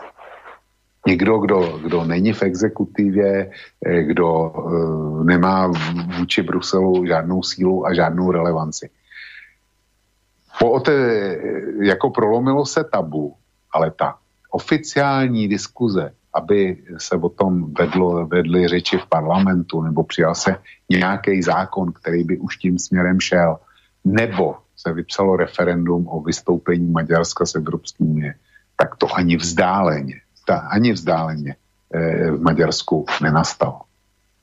Někdo, kdo, kdo není v exekutivě, eh, kdo uh, nemá vůči Bruselu žádnou sílu a žádnou relevanci po té, jako prolomilo se tabu, ale ta oficiální diskuze aby se o tom vedlo, vedly řeči v parlamentu nebo přijal se nějaký zákon, který by už tím směrem šel, nebo se vypsalo referendum o vystoupení Maďarska z Evropské unie, tak to ani vzdáleně, ani vzdáleně e, v Maďarsku nenastalo.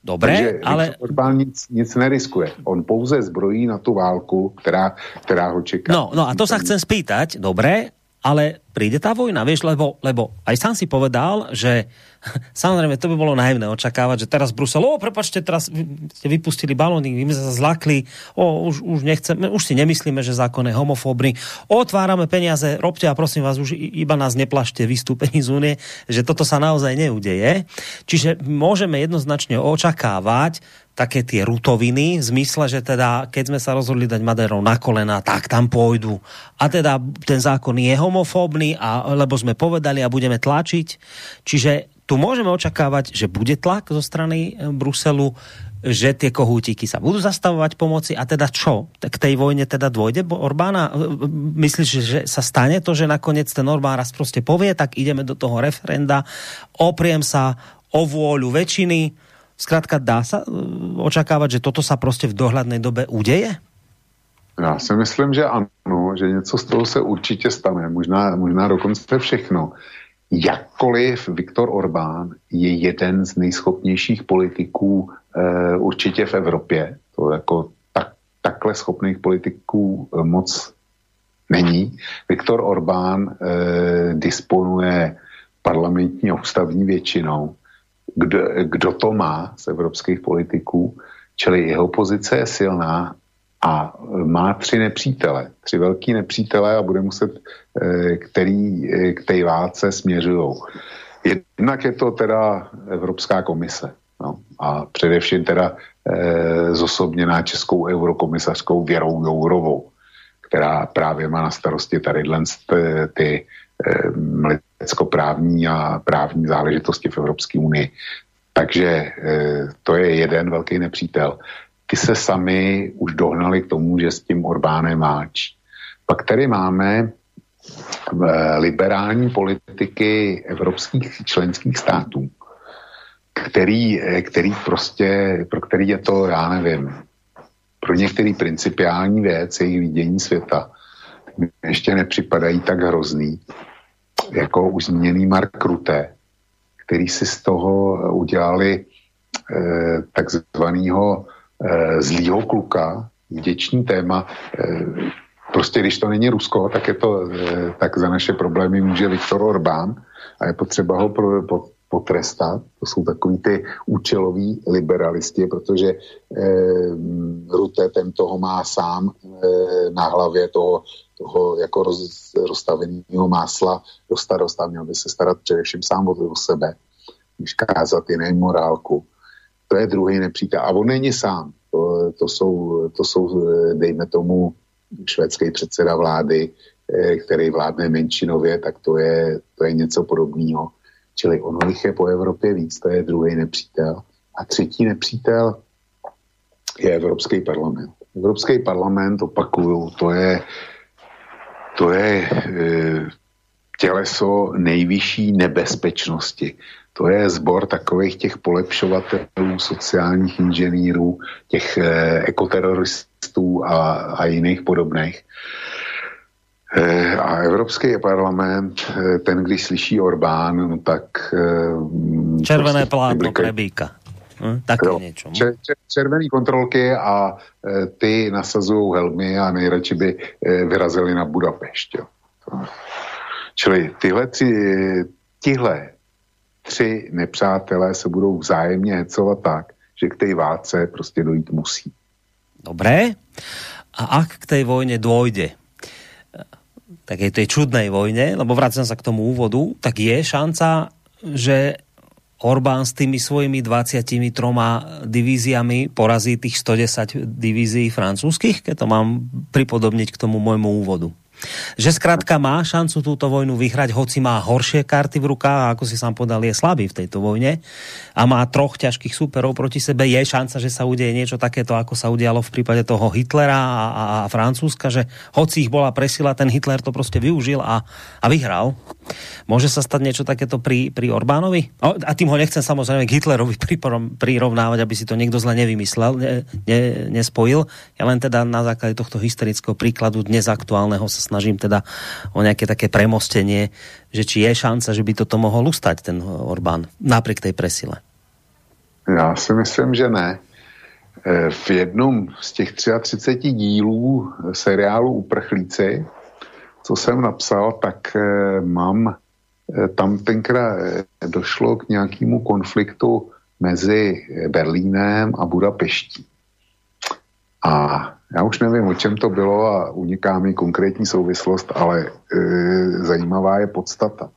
Dobre, Takže ale... Orbán nic, nic neriskuje. On pouze zbrojí na tu válku, která, která ho čeká. No, no a to sa chcem spýtať. Dobre, ale príde tá vojna, vieš, lebo, lebo aj sám si povedal, že samozrejme to by bolo naivné očakávať, že teraz Brusel, o, prepačte, teraz ste vypustili balóny, my sme sa zlakli, o, už, už nechceme, už si nemyslíme, že zákon je homofóbny, otvárame peniaze, robte a prosím vás, už iba nás neplašte vystúpení z únie, že toto sa naozaj neudeje. Čiže môžeme jednoznačne očakávať, také tie rutoviny, v zmysle, že teda, keď sme sa rozhodli dať Maderov na kolena, tak tam pôjdu. A teda ten zákon je homofóbny, a, lebo sme povedali a budeme tlačiť. Čiže tu môžeme očakávať, že bude tlak zo strany e, Bruselu, že tie kohútiky sa budú zastavovať pomoci a teda čo? K tej vojne teda dôjde Orbána? E, e, myslíš, že sa stane to, že nakoniec ten Orbán raz proste povie, tak ideme do toho referenda, opriem sa o vôľu väčšiny, Zkrátka dá sa e, očakávať, že toto sa prostě v dohľadnej dobe udeje? Já si myslím, že ano, že něco z toho se určitě stane, možná, možná dokonce všechno. Jakkoliv Viktor Orbán je jeden z nejschopnějších politiků e, určitě v Evropě, to jako tak, takhle schopných politiků e, moc není. Viktor Orbán e, disponuje parlamentní a ústavní většinou kdo, kdo to má z evropských politiků, čili jeho pozice je silná a má tři nepřítele, tři velký nepřítele a bude muset, eh, který eh, k té válce směřují. Jednak je to teda Evropská komise no, a především teda e, zosobněná českou eurokomisařskou Věrou Jourovou, která právě má na starosti tady ty lidskoprávní a právní záležitosti v Evropské unii. Takže eh, to je jeden velký nepřítel. Ty se sami už dohnali k tomu, že s tím Orbánem máč. Pak tady máme eh, liberální politiky evropských členských států, který, eh, který prostě, pro který je to, já nevím, pro některý principiální věc, jejich vidění světa, ještě nepřipadají tak hrozný, jako už zmíněný Mark Rutte, který si z toho udělali eh, takzvaného eh, zlýho kluka, vděčný téma. Eh, prostě když to není Rusko, tak je to, eh, tak za naše problémy může Viktor Orbán a je potřeba ho pro, po, potrestat. To jsou takový ty účeloví liberalisti, protože eh, Rutte ten toho má sám eh, na hlavě toho toho jako roz, rozstaveného másla do starosta, měl by se starat především sám o sebe, než kázat jiné morálku. To je druhý nepřítel. A on není sám. To, to, jsou, to jsou, dejme tomu, švédský předseda vlády, eh, který vládne menšinově, tak to je, to je něco podobného. Čili ono jich je po Evropě víc, to je druhý nepřítel. A třetí nepřítel je Evropský parlament. Evropský parlament, opakuju, to je to je e, těleso nejvyšší nebezpečnosti. To je zbor takových těch polepšovatelů, sociálních inženýrů, těch e, ekoteroristů a, a jiných podobných. E, a Evropský parlament, e, ten, když slyší Orbán, no tak... E, Červené prostě plátno prebíka. Hm, také jo, niečo. Čer, čer, červený kontrolky a e, ty nasazují helmy a nejradši by e, vyrazili na Budapešť. Jo. Čili tyhle, tři, tihle tři nepřátelé se budou vzájemně hecovat tak, že k té válce prostě dojít musí. Dobré. A ak k tej vojne dôjde, tak je tej čudnej vojne, lebo vracam sa k tomu úvodu, tak je šanca, že Orbán s tými svojimi 23 divíziami porazí tých 110 divízií francúzskych, keď to mám pripodobniť k tomu môjmu úvodu. Že skrátka má šancu túto vojnu vyhrať, hoci má horšie karty v rukách a ako si sám podal, je slabý v tejto vojne a má troch ťažkých súperov proti sebe. Je šanca, že sa udeje niečo takéto, ako sa udialo v prípade toho Hitlera a, a, a Francúzska, že hoci ich bola presila, ten Hitler to prostě využil a, a vyhral. Môže sa stať niečo takéto pri, pri Orbánovi? A tým ho nechcem samozrejme k Hitlerovi prirovnávať, aby si to niekto zle nevymyslel, ne, ne, nespojil. Ja len teda na základe tohto historického príkladu dnes aktuálneho sa snažím teda o nejaké také premostenie, že či je šanca, že by toto mohol ustať ten Orbán napriek tej presile. Já si myslím, že ne. E, v jednom z těch 33 dílů seriálu Uprchlíci, co jsem napsal, tak e, mám e, tam tenkrát došlo k nějakému konfliktu mezi Berlínem a Budapeští. A já už nevím, o čem to bylo a uniká mi konkrétní souvislost, ale e, zajímavá je podstata.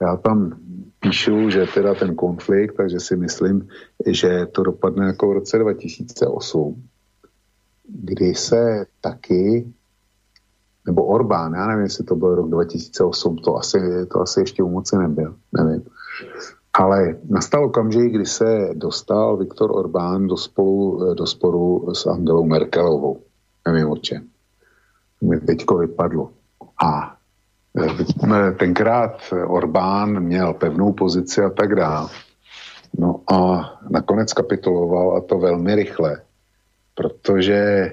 Já tam píšu, že teda ten konflikt, takže si myslím, že to dopadne jako v roce 2008, kdy se taky, nebo Orbán, já nevím, jestli to byl rok 2008, to asi, to asi ještě u moci nebyl, nevím. Ale nastal okamžik, kdy se dostal Viktor Orbán do, spolu, do sporu s Angelou Merkelovou. Nevím o čem. Mi teďko vypadlo. A tenkrát Orbán měl pevnou pozici a tak dále. No a nakonec kapituloval a to velmi rychle, protože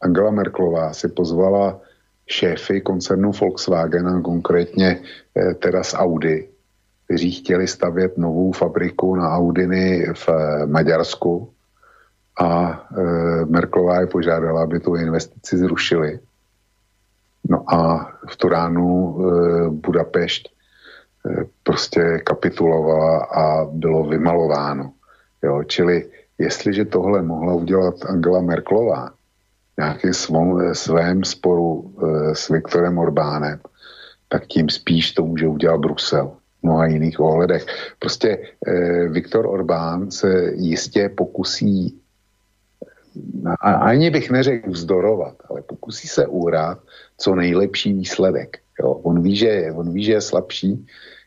Angela Merklová si pozvala šéfy koncernu Volkswagen a konkrétně eh, teda z Audi, kteří chtěli stavět novou fabriku na Audiny v eh, Maďarsku. A eh, Merklová je požádala, aby tu investici zrušili. No a v tu ránu Budapešť prostě kapitulovala a bylo vymalováno. Jo, čili jestliže tohle mohla udělat Angela Merklová nějakým svém, svém sporu e, s Viktorem Orbánem, tak tím spíš to může udělat Brusel v mnoha jiných ohledech. Prostě e, Viktor Orbán se jistě pokusí ani bych neřekl vzdorovat, ale pokusí se uhrát co nejlepší výsledek. Jo. On, ví, že, on ví, že je slabší,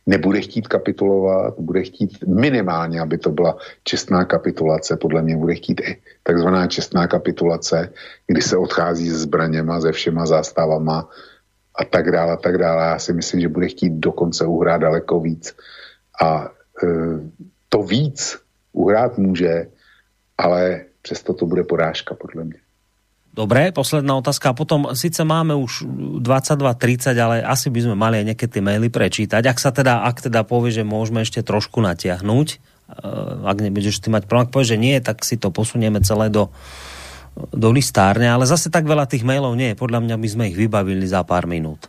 nebude chtít kapitulovat, bude chtít minimálně, aby to byla čestná kapitulace, podle mě bude chtít i takzvaná čestná kapitulace, kdy se odchází se zbraněma, se všema zástavama a tak dále, a tak dále. Já si myslím, že bude chtít dokonce uhrát daleko víc. A e, to víc uhrát může, ale přesto to bude porážka, podle mě. Dobre, posledná otázka. Potom síce máme už 22.30, ale asi by sme mali aj nejaké tie maily prečítať. Ak sa teda, ak teda povie, že môžeme ešte trošku natiahnuť, eh, ak nebudeš ty mať problém, ak povie, že nie, tak si to posunieme celé do, do listárne, ale zase tak veľa tých mailov nie je. Podľa mňa by sme ich vybavili za pár minút.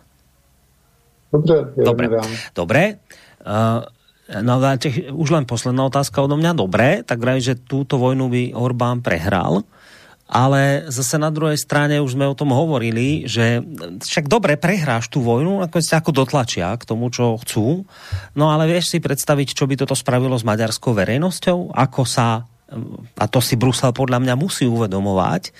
Dobre. Dobre. Dobre. Uh, No už len posledná otázka odo mňa. Dobre, tak vraj, že túto vojnu by Orbán prehral. Ale zase na druhej strane už sme o tom hovorili, že však dobre, prehráš tú vojnu, ako sa ako dotlačia k tomu, čo chcú. No ale vieš si predstaviť, čo by toto spravilo s maďarskou verejnosťou? Ako sa a to si Brusel podľa mňa musí uvedomovať,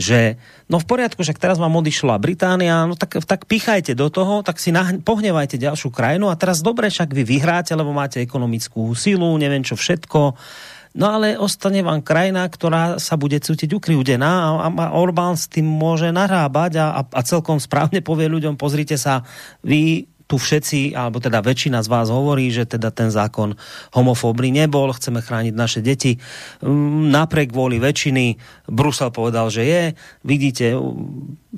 že no v poriadku, že teraz vám odišla Británia, no tak, tak pichajte do toho, tak si nah, pohnevajte ďalšiu krajinu a teraz dobre, však vy vyhráte, lebo máte ekonomickú silu, neviem čo všetko, No ale ostane vám krajina, ktorá sa bude cítiť ukriúdená a, a Orbán s tým môže narábať a, a, celkom správne povie ľuďom, pozrite sa, vy tu všetci, alebo teda väčšina z vás hovorí, že teda ten zákon homofóbny nebol, chceme chrániť naše deti. Mm, napriek vôli väčšiny Brusel povedal, že je. Vidíte,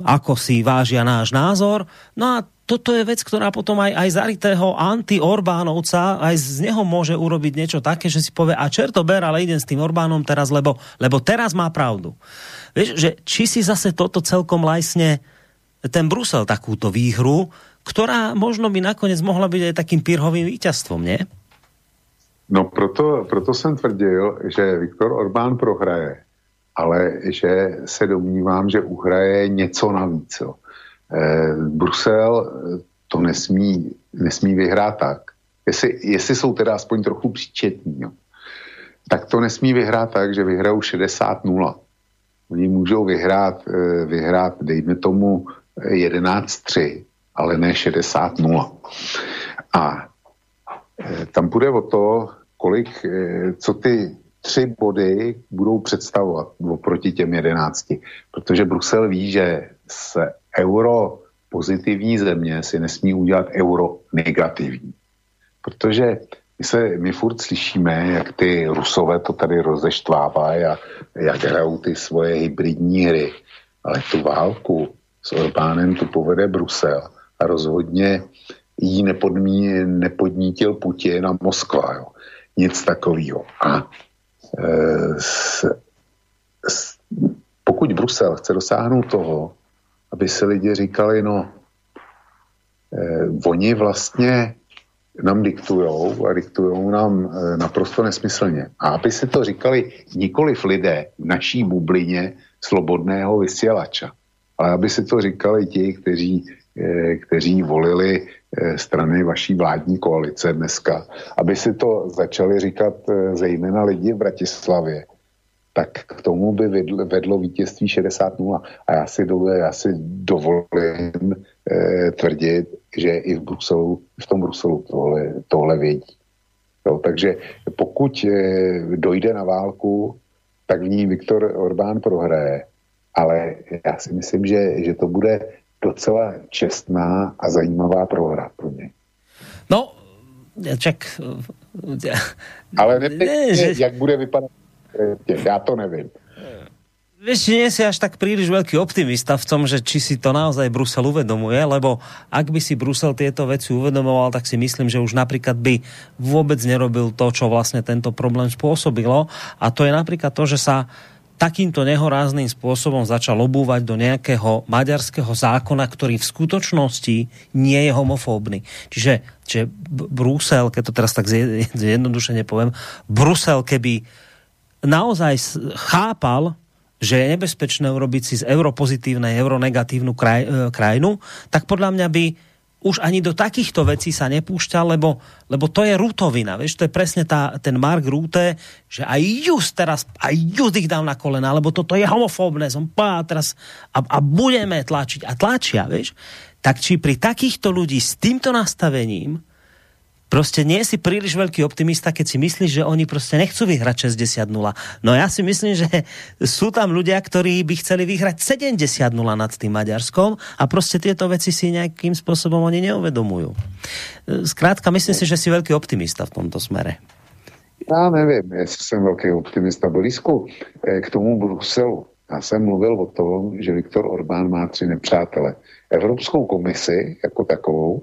ako si vážia náš názor. No a toto je vec, ktorá potom aj, aj zaritého anti-Orbánovca, aj z neho môže urobiť niečo také, že si povie, a čerto ber, ale idem s tým Orbánom teraz, lebo, lebo teraz má pravdu. Vieš, že či si zase toto celkom lajsne ten Brusel takúto výhru, ktorá možno by nakoniec mohla byť aj takým pírhovým víťazstvom, nie? No proto, proto jsem tvrdil, že Viktor Orbán prohraje, ale že se domnívám, že uhraje něco navíc. Jo. Eh, Brusel eh, to nesmí, nesmí vyhrát tak. Jestli, jestli jsou teda aspoň trochu příčetní, jo. tak to nesmí vyhrát tak, že vyhrajou 60-0. Oni můžou vyhrát, eh, vyhrát dejme tomu 11-3, ale ne 60-0. A tam bude o to, kolik, co ty tři body budou představovat oproti těm jedenácti. Protože Brusel ví, že s euro pozitivní země si nesmí udělat euro negativní. Protože my, se, my furt slyšíme, jak ty rusové to tady rozeštvávají a jak hrajou ty svoje hybridní hry. Ale tu válku s Orbánem tu povede Brusel a rozhodně jí nepodmí, nepodnítil Putin a Moskva. Jo. Nic takového. A e, s, s, pokud Brusel chce dosáhnout toho, aby si lidi říkali, no, e, oni vlastně nám diktujou a diktujou nám e, naprosto nesmyslně. A aby si to říkali nikoliv lidé v naší bublině slobodného vysílača, ale aby si to říkali ti, kteří, e, kteří volili e, strany vaší vládní koalice dneska, aby si to začali říkat e, zejména lidi v Bratislavě, tak k tomu by vedlo, vedlo vítězství 60-0. A já si, do, já si dovolím eh, tvrdit, že i v Bruselu, v tom Bruselu tohle, tohle vědí. Jo, takže pokud eh, dojde na válku, tak v ní Viktor Orbán prohraje. Ale já si myslím, že, že to bude docela čestná a zajímavá prohra pro něj. No, čak... Ale nevím, ne, že... jak bude vypadat ja to neviem. Vieš, nie si až tak príliš veľký optimista v tom, že či si to naozaj Brusel uvedomuje, lebo ak by si Brusel tieto veci uvedomoval, tak si myslím, že už napríklad by vôbec nerobil to, čo vlastne tento problém spôsobilo. A to je napríklad to, že sa takýmto nehorázným spôsobom začal obúvať do nejakého maďarského zákona, ktorý v skutočnosti nie je homofóbny. Čiže, čiže Brusel, keď to teraz tak zjednodušene poviem, Brusel keby naozaj chápal, že je nebezpečné urobiť si z europozitívnej, euronegatívnu kraj, e, krajinu, tak podľa mňa by už ani do takýchto vecí sa nepúšťal, lebo, lebo to je Rútovina, vieš, to je presne tá, ten Mark Rúte, že aj just teraz, aj just ich dal na kolena, lebo toto je homofóbne, som pá, teraz a, a budeme tlačiť a tlačia, vieš. Tak či pri takýchto ľudí s týmto nastavením Proste nie si príliš veľký optimista, keď si myslíš, že oni proste nechcú vyhrať 60-0. No ja si myslím, že sú tam ľudia, ktorí by chceli vyhrať 70-0 nad tým Maďarskom a proste tieto veci si nejakým spôsobom oni neuvedomujú. Skrátka, myslím si, že si veľký optimista v tomto smere. Já nevím, jestli jsem velký optimista. Borisku, eh, k tomu Bruselu. Já jsem mluvil o tom, že Viktor Orbán má tři nepřátele. Evropskou komisi jako takovou,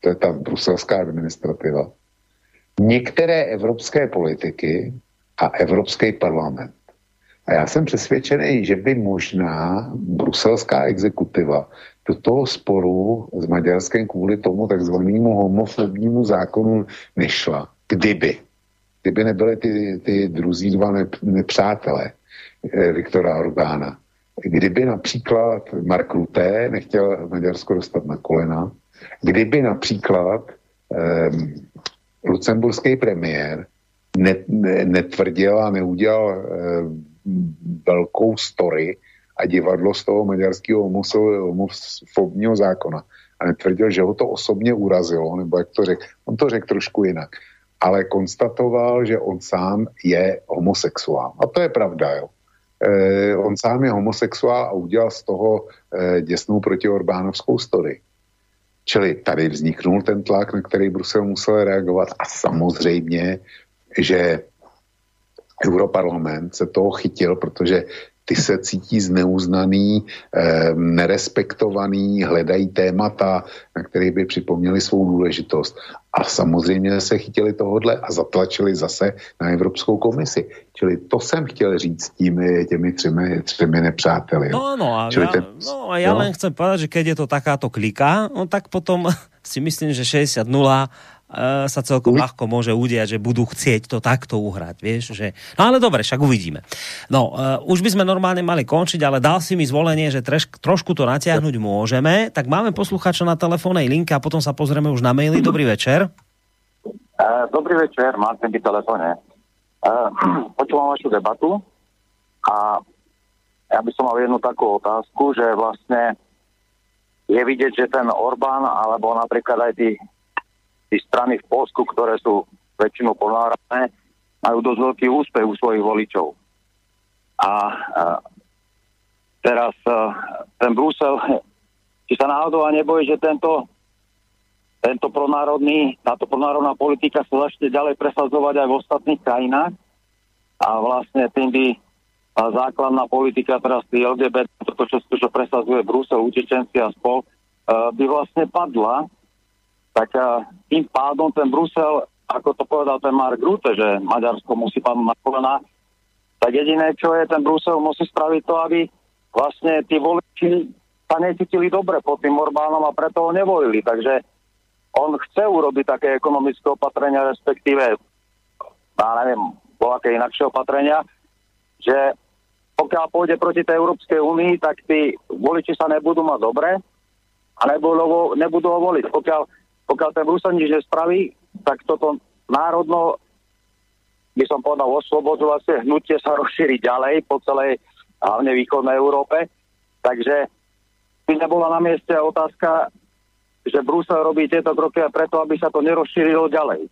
to je ta bruselská administrativa, některé evropské politiky a Evropský parlament. A já jsem přesvědčený, že by možná bruselská exekutiva do toho sporu s Maďarskem kvůli tomu takzvanému homofobnímu zákonu nešla. Kdyby. Kdyby nebyly ty, ty druzí dva nepřátelé eh, Viktora Orbána. Kdyby například Mark Rutte nechtěl Maďarsko dostat na kolena, Kdyby například um, lucemburský premiér net, ne, netvrdil a neudělal velkou story a divadlo z toho maďarského homofobního zákona a netvrdil, že ho to osobně urazilo, nebo jak to řekl, on to řekl trošku jinak, ale konstatoval, že on sám je homosexuál. A to je pravda, jo. E, on sám je homosexuál a udělal z toho e, děsnou proti Orbánovskou story. Čili tady vzniknul ten tlak, na který Brusel musel reagovat a samozřejmě, že Europarlament se toho chytil, protože ty se cítí zneuznaný, eh, nerespektovaný, hledají témata, na které by připomněli svou důležitost. A samozřejmě se chytili tohodle a zatlačili zase na Evropskou komisi. Čili to jsem chtěl říct těmi, těmi třemi, třemi nepřáteli. No, no, a Čili ja, ten, no, a ja no? len chcem povedať, že keď je to takáto klika, no, tak potom si myslím, že 60 0 E, sa celkom ľahko môže udiať, že budú chcieť to takto uhrať, vieš, že... No ale dobre, však uvidíme. No, uh, už by sme normálne mali končiť, ale dal si mi zvolenie, že treš, trošku to natiahnuť môžeme, tak máme posluchača na telefónnej linke a potom sa pozrieme už na maily. Dobrý večer. Uh, dobrý večer, Martin pri telefóne. Uh, počúvam vašu debatu a ja by som mal jednu takú otázku, že vlastne je vidieť, že ten Orbán alebo napríklad aj tí tí strany v Polsku, ktoré sú väčšinou ponárané, majú dosť veľký úspech u svojich voličov. A, a teraz a, ten Brusel či sa náhodou a nebojí, že tento, tento pronárodný, táto pronárodná politika sa začne ďalej presadzovať aj v ostatných krajinách a vlastne tým by a základná politika teraz tých LGBT, toto čo, čo presadzuje Brusel, utečenci a spol, uh, by vlastne padla, tak uh, tým pádom ten Brusel, ako to povedal ten Mark Rutte, že Maďarsko musí padnúť na kolena, tak jediné, čo je, ten Brusel musí spraviť to, aby vlastne tí voliči sa necítili dobre pod tým Orbánom a preto ho nevolili. Takže on chce urobiť také ekonomické opatrenia, respektíve, ja neviem, aké inakšie opatrenia, že pokiaľ pôjde proti tej Európskej únii, tak tí voliči sa nebudú mať dobre a nebudú, nebudú ho voliť. Pokiaľ, pokiaľ ten Brusel nič nespraví, tak toto národno, by som povedal, oslobodzovacie hnutie sa rozšíri ďalej po celej hlavne východnej Európe. Takže by nebola na mieste otázka, že Brusel robí tieto kroky a preto, aby sa to nerozšírilo ďalej.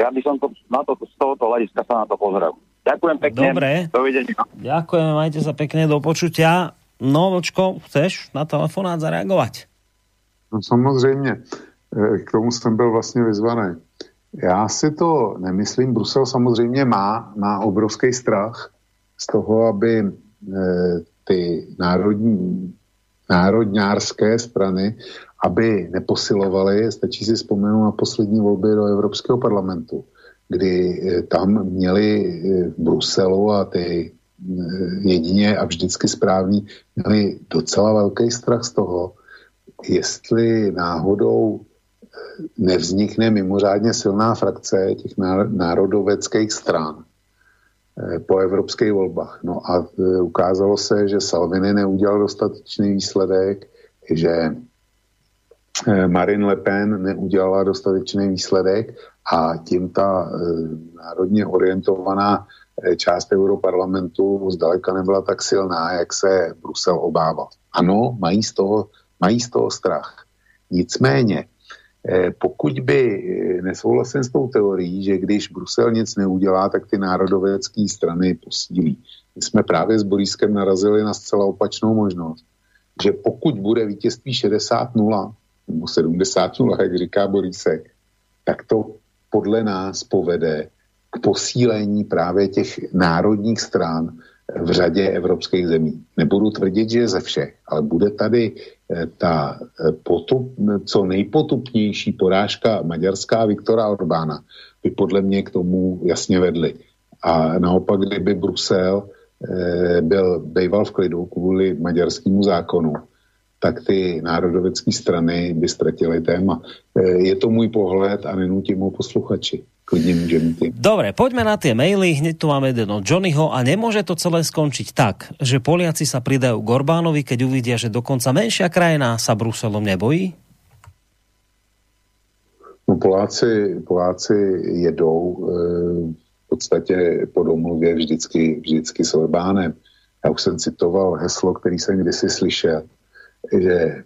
Ja by som to, na to, z tohoto hľadiska sa na to pozrel. Ďakujem pekne. Dobre. Dovidenia. Ďakujem, majte sa pekne, do počutia. No, Vočko, chceš na telefonát zareagovat? No samozřejmě, e, k tomu jsem byl vlastně vyzvaný. Já si to nemyslím, Brusel samozřejmě má, má obrovský strach z toho, aby e, ty národní, národňářské strany, aby neposilovaly, stačí si vzpomenout na poslední volby do Evropského parlamentu kdy eh, tam měli eh, v Bruselu a ty eh, jedině a vždycky správní měli docela velký strach z toho, jestli náhodou nevznikne mimořádně silná frakce těch národoveckých stran po evropských volbách. No a ukázalo se, že Salvini neudělal dostatečný výsledek, že Marine Le Pen neudělala dostatečný výsledek a tím ta národně orientovaná část Europarlamentu zdaleka nebyla tak silná, jak se Brusel obával. Ano, mají z toho, mají z toho strach. Nicméně, pokud by nesouhlasil s tou teorií, že když Brusel nic neudělá, tak ty národovecké strany posílí. My jsme právě s Borískem narazili na zcela opačnou možnost, že pokud bude vítězství 60-0 nebo 70-0, jak říká Borísek, tak to podle nás povede k posílení právě těch národních stran v řadě evropských zemí. Nebudu tvrdit, že ze všech, ale bude tady eh, ta eh, potup, co nejpotupnější porážka maďarská Viktora Orbána by podle mě k tomu jasně vedly. A naopak, kdyby Brusel eh, byl býval v klidu kvůli maďarskému zákonu, tak ty národovecké strany by ztratily téma. E, je to můj pohled a nenutím ho posluchači. Dobre, poďme na tie maily. Hneď tu máme jeden od Johnnyho a nemôže to celé skončiť tak, že Poliaci sa pridajú k Orbánovi, keď uvidia, že dokonca menšia krajina sa Bruselom nebojí? No Poláci, Poláci jedou e, v podstatě po domluvě vždycky, vždycky s Orbánem. Já už jsem citoval heslo, který jsem kdysi slyšel že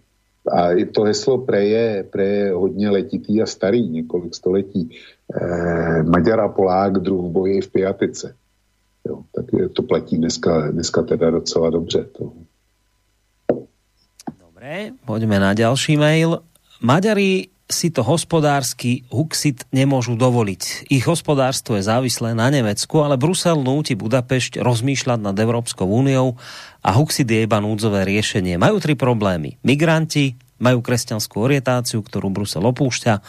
a to heslo pre je, hodně letitý a starý, několik století. E, Maďar a Polák druh boji v pijatice. Jo, tak to platí dneska, dneska teda docela dobře. To. Dobre, poďme na ďalší mail. Maďari si to hospodársky Huxit nemôžu dovoliť. Ich hospodárstvo je závislé na Nemecku, ale Brusel núti Budapešť rozmýšľať nad Európskou úniou a Huxit je iba núdzové riešenie. Majú tri problémy. Migranti, majú kresťanskú orientáciu, ktorú Brusel opúšťa.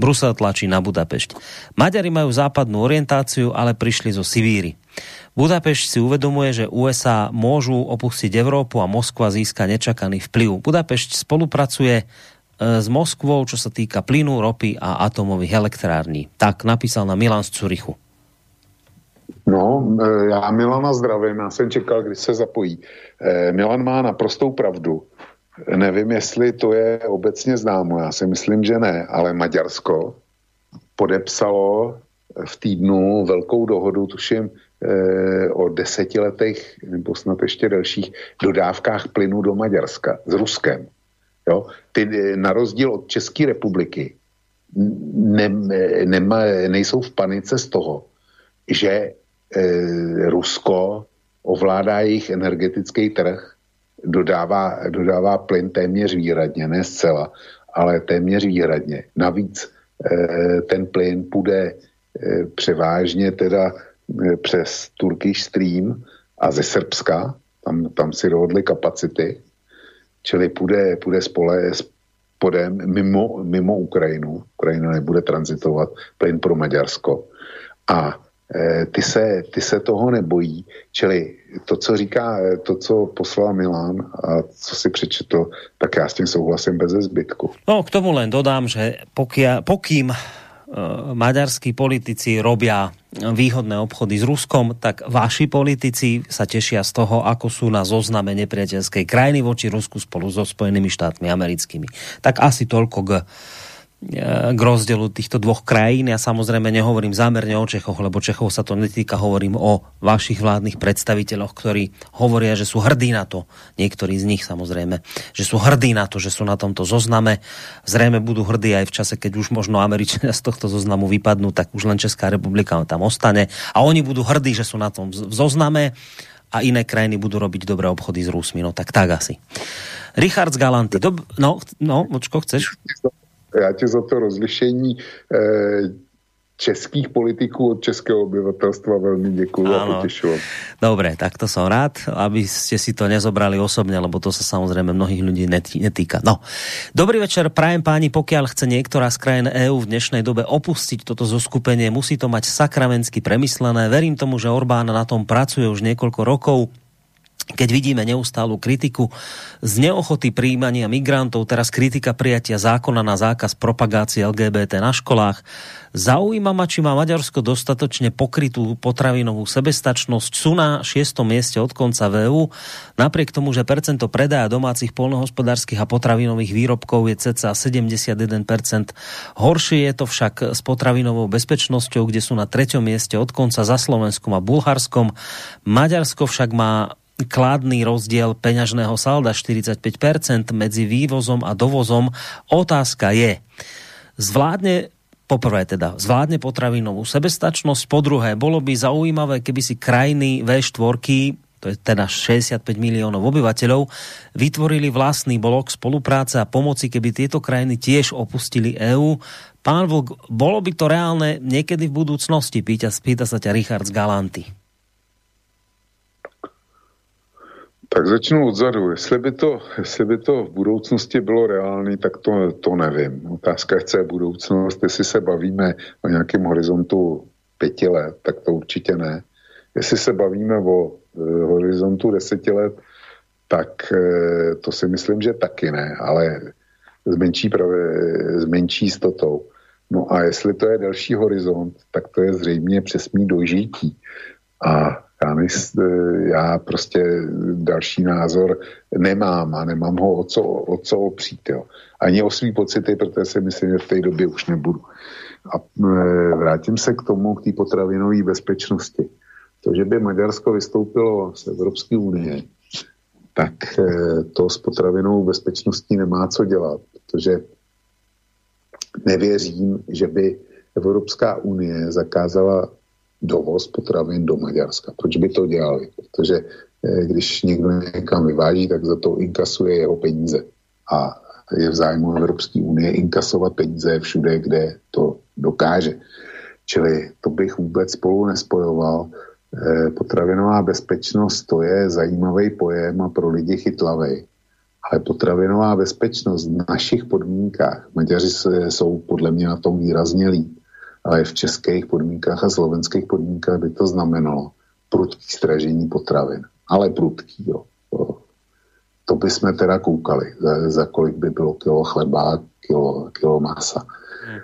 Brusel tlačí na Budapešť. Maďari majú západnú orientáciu, ale prišli zo Sivíry. Budapešť si uvedomuje, že USA môžu opustiť Európu a Moskva získa nečakaný vplyv. Budapešť spolupracuje s Moskvou, čo sa týka plynu, ropy a atomových elektrární. Tak napísal na Milan z Curychu. No, e, já Milana zdravím, já jsem čekal, kdy se zapojí. E, Milan má naprostou pravdu. Nevím, jestli to je obecně známo, já si myslím, že ne, ale Maďarsko podepsalo v týdnu velkou dohodu, tuším, o deseti letech, nebo snad ještě delších, dodávkách plynu do Maďarska s Ruskem. Jo? Ty na rozdíl od České republiky ne, ne, nejsou v panice z toho, že e, Rusko ovládá jejich energetický trh, dodává, dodává plyn téměř výhradně, ne zcela, ale téměř výhradně. Navíc eh, ten plyn půjde eh, převážně teda eh, přes Turkish Stream a ze Srbska, tam, tam si dohodli kapacity, čili půjde, půjde spole, spodem mimo, mimo Ukrajinu. Ukrajina nebude transitovat plyn pro Maďarsko. A e, ty, se, ty se toho nebojí, čili to, co říká, to, co poslal Milan a co si přečetl, tak já s tím souhlasím bez zbytku. No, k tomu len dodám, že pokia, pokým maďarskí politici robia výhodné obchody s Ruskom, tak vaši politici sa tešia z toho, ako sú na zozname nepriateľskej krajiny voči Rusku spolu so Spojenými štátmi americkými. Tak asi toľko k k rozdielu týchto dvoch krajín. Ja samozrejme nehovorím zámerne o Čechoch, lebo Čechov sa to netýka, hovorím o vašich vládnych predstaviteľoch, ktorí hovoria, že sú hrdí na to, niektorí z nich samozrejme, že sú hrdí na to, že sú na tomto zozname. Zrejme budú hrdí aj v čase, keď už možno Američania z tohto zoznamu vypadnú, tak už len Česká republika tam ostane. A oni budú hrdí, že sú na tom zozname a iné krajiny budú robiť dobré obchody s Rusmi. No tak tak asi. Richard z Galanty. Dob- no, no, Močko, chceš? Já ti za to rozlišení eh, českých politiků od českého obyvatelstva velmi děkuji a potešilo. Dobre, tak to som rád, aby ste si to nezobrali osobne, lebo to sa samozrejme mnohých ľudí netýka. No, dobrý večer, prajem páni, pokiaľ chce niektorá z krajín EÚ v dnešnej dobe opustiť toto zoskupenie, musí to mať sakramensky premyslené. Verím tomu, že Orbán na tom pracuje už niekoľko rokov keď vidíme neustálu kritiku z neochoty príjmania migrantov, teraz kritika prijatia zákona na zákaz propagácie LGBT na školách. Zaujíma ma, či má Maďarsko dostatočne pokrytú potravinovú sebestačnosť. Sú na šiestom mieste od konca VU. Napriek tomu, že percento predaja domácich polnohospodárskych a potravinových výrobkov je cca 71%. Horšie je to však s potravinovou bezpečnosťou, kde sú na treťom mieste od konca za Slovenskom a Bulharskom. Maďarsko však má kládny rozdiel peňažného salda 45% medzi vývozom a dovozom. Otázka je, zvládne poprvé teda, zvládne potravinovú sebestačnosť, po druhé, bolo by zaujímavé, keby si krajiny V4 to je teda 65 miliónov obyvateľov, vytvorili vlastný blok spolupráce a pomoci, keby tieto krajiny tiež opustili EÚ. Pán Vlk, bolo by to reálne niekedy v budúcnosti? Pýta, pýta sa ťa Richard z Galanty. Tak začnu odzadu. Jestli by, to, jestli by to v budoucnosti bylo reálné, tak to, to nevím. Otázka co je budoucnost. Jestli se bavíme o nějakém horizontu pěti let, tak to určitě ne. Jestli se bavíme o e, horizontu deseti let, tak e, to si myslím, že taky ne, ale s menší, pravě, s menší jistotou. No a jestli to je delší horizont, tak to je zřejmě přesný dožití. A já, mysl, já prostě další názor nemám a nemám ho o co, o co opřít. Jo. Ani o svý pocity, protože si myslím, že v té době už nebudu. A e, vrátím se k tomu, k té potravinové bezpečnosti. To, že by Maďarsko vystoupilo z Evropské unie, tak e, to s potravinovou bezpečností nemá co dělat, protože nevěřím, že by Evropská unie zakázala dovoz potravin do Maďarska. Proč by to dělali? Protože eh, když někdo někam vyváží, tak za to inkasuje jeho peníze. A je v zájmu Evropské unie inkasovat peníze všude, kde to dokáže. Čili to bych vůbec spolu nespojoval. Eh, potravinová bezpečnost to je zajímavý pojem a pro lidi chytlavý. Ale potravinová bezpečnost v našich podmínkách, Maďaři jsou podle mě na tom výrazně líp ale v českých podmínkách a slovenských podmínkách by to znamenalo prudký stražení potravin. Ale prudký, jo. To by jsme teda koukali, za, za kolik by bylo kilo chleba, kilo, kilo masa. Hmm.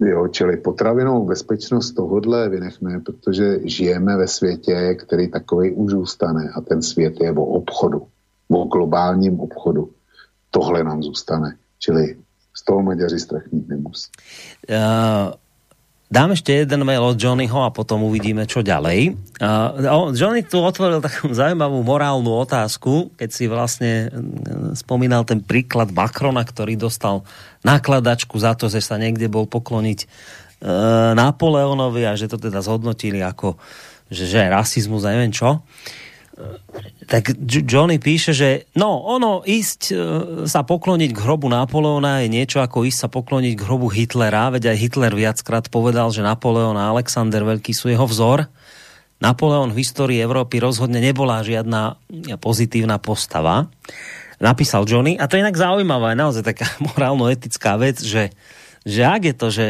E, jo, čili potravinou bezpečnost tohodle vynechme, protože žijeme ve světě, který takový už zůstane a ten svět je o obchodu, o globálním obchodu. Tohle nám zůstane. Čili z toho Maďaři strach mít nemusí. Uh... Dám ešte jeden mail od Johnnyho a potom uvidíme, čo ďalej. Uh, Johnny tu otvoril takú zaujímavú morálnu otázku, keď si vlastne spomínal ten príklad Macrona, ktorý dostal nakladačku za to, že sa niekde bol pokloniť uh, Napoleonovi a že to teda zhodnotili ako že, že rasizmus a neviem čo. Tak Johnny píše, že no, ono ísť e, sa pokloniť k hrobu Napoleona je niečo ako ísť sa pokloniť k hrobu Hitlera, veď aj Hitler viackrát povedal, že Napoleon a Alexander Veľký sú jeho vzor. Napoleon v histórii Európy rozhodne nebola žiadna pozitívna postava. Napísal Johnny. A to je inak zaujímavá, naozaj taká morálno-etická vec, že, že ak je to, že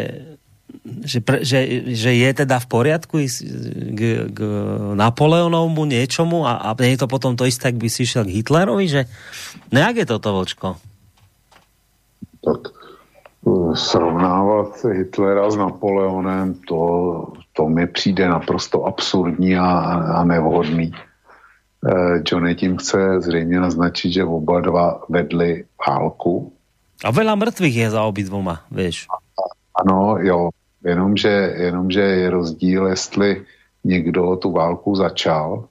že, pre, že, že je teda v poriadku ísť k, k Napoleonovmu niečomu a, a nie je to potom to isté, ak by si išiel k Hitlerovi, že no jak je toto, Vočko? Tak eh, srovnávat Hitlera s Napoleonem, to, to mi přijde naprosto absurdní a, a nevhodný. Eh, Johnny tím chce zřejmě naznačit, že oba dva vedli válku. A veľa mrtvých je za obidvoma, vieš. Ano, jo, Jenomže, jenomže je rozdíl, jestli někdo tu válku začal,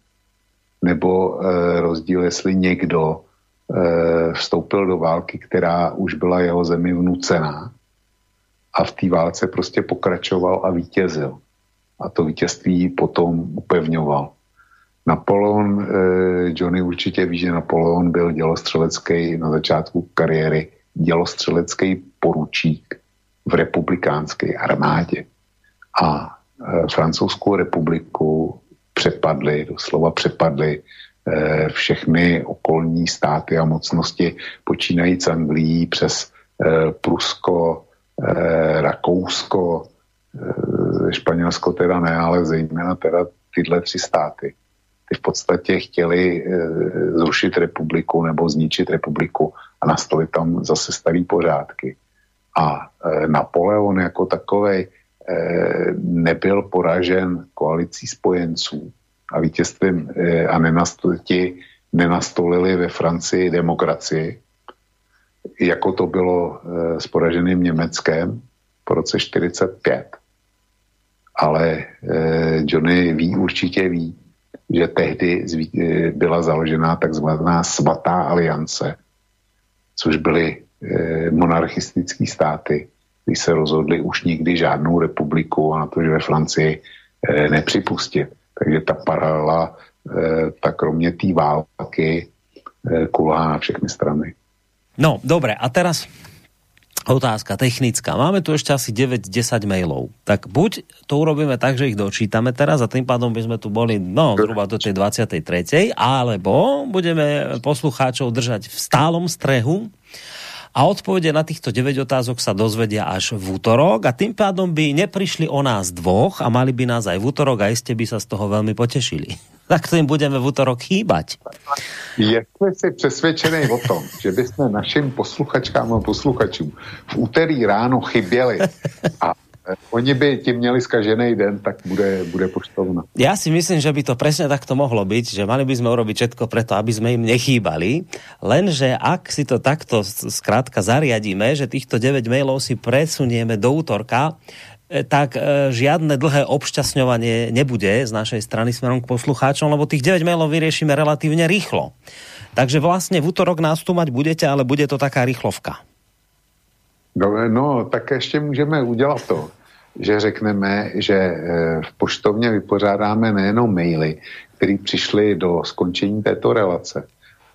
nebo e, rozdíl, jestli někdo e, vstoupil do války, která už byla jeho zemi vnucená a v té válce prostě pokračoval a vítězil. A to vítězství potom upevňoval. Napoleon, e, Johnny určitě ví, že Napoleon byl dělostřelecký na začátku kariéry dělostřelecký poručík v republikánské armádě. A e, francouzskou republiku přepadly, doslova přepadly e, všechny okolní státy a mocnosti, počínajíc Anglií přes e, Prusko, Rakousko, Španělsko teda ne, ale zejména teda tyhle tři státy. Ty v podstatě chtěli zrušit republiku nebo zničit republiku a nastavit tam zase starý pořádky. A e, Napoleon jako takový e, nebyl poražen koalicí spojenců a vítězstvím e, a nenastolili, nenastolili ve Francii demokracii, jako to bylo s poraženým Německem po roce 45. Ale Johnny ví, určitě ví, že tehdy byla založena takzvaná svatá aliance, což byly monarchistické státy, když se rozhodli už nikdy žádnou republiku a na to, že ve Francii eh, nepřipustit. Takže ta paralela, eh, ta kromě té války, kulá na všechny strany. No, dobre, a teraz otázka technická. Máme tu ešte asi 9-10 mailov. Tak buď to urobíme tak, že ich dočítame teraz a tým pádom by sme tu boli no, zhruba do tej 23. alebo budeme poslucháčov držať v stálom strehu a odpovede na týchto 9 otázok sa dozvedia až v útorok a tým pádom by neprišli o nás dvoch a mali by nás aj v útorok a iste by sa z toho veľmi potešili. Tak to im budeme v útorok chýbať. Jestli si přesvědčený o tom, že bychom našim posluchačkám a posluchačům v úterý ráno chyběli a oni by ti měli skažený den, tak bude, bude poštovna. Ja si myslím, že by to presne takto mohlo byť, že mali by sme urobiť všetko preto, aby sme im nechýbali, lenže ak si to takto skrátka zariadíme, že týchto 9 mailov si presunieme do útorka, e, tak e, žiadne dlhé obšťastňovanie nebude z našej strany smerom k poslucháčom, lebo tých 9 mailov vyriešime relatívne rýchlo. Takže vlastne v útorok nás tu mať budete, ale bude to taká rýchlovka. No, no, tak ještě můžeme udělat to, že řekneme, že eh, v poštovně vypořádáme nejenom maily, které přišly do skončení této relace,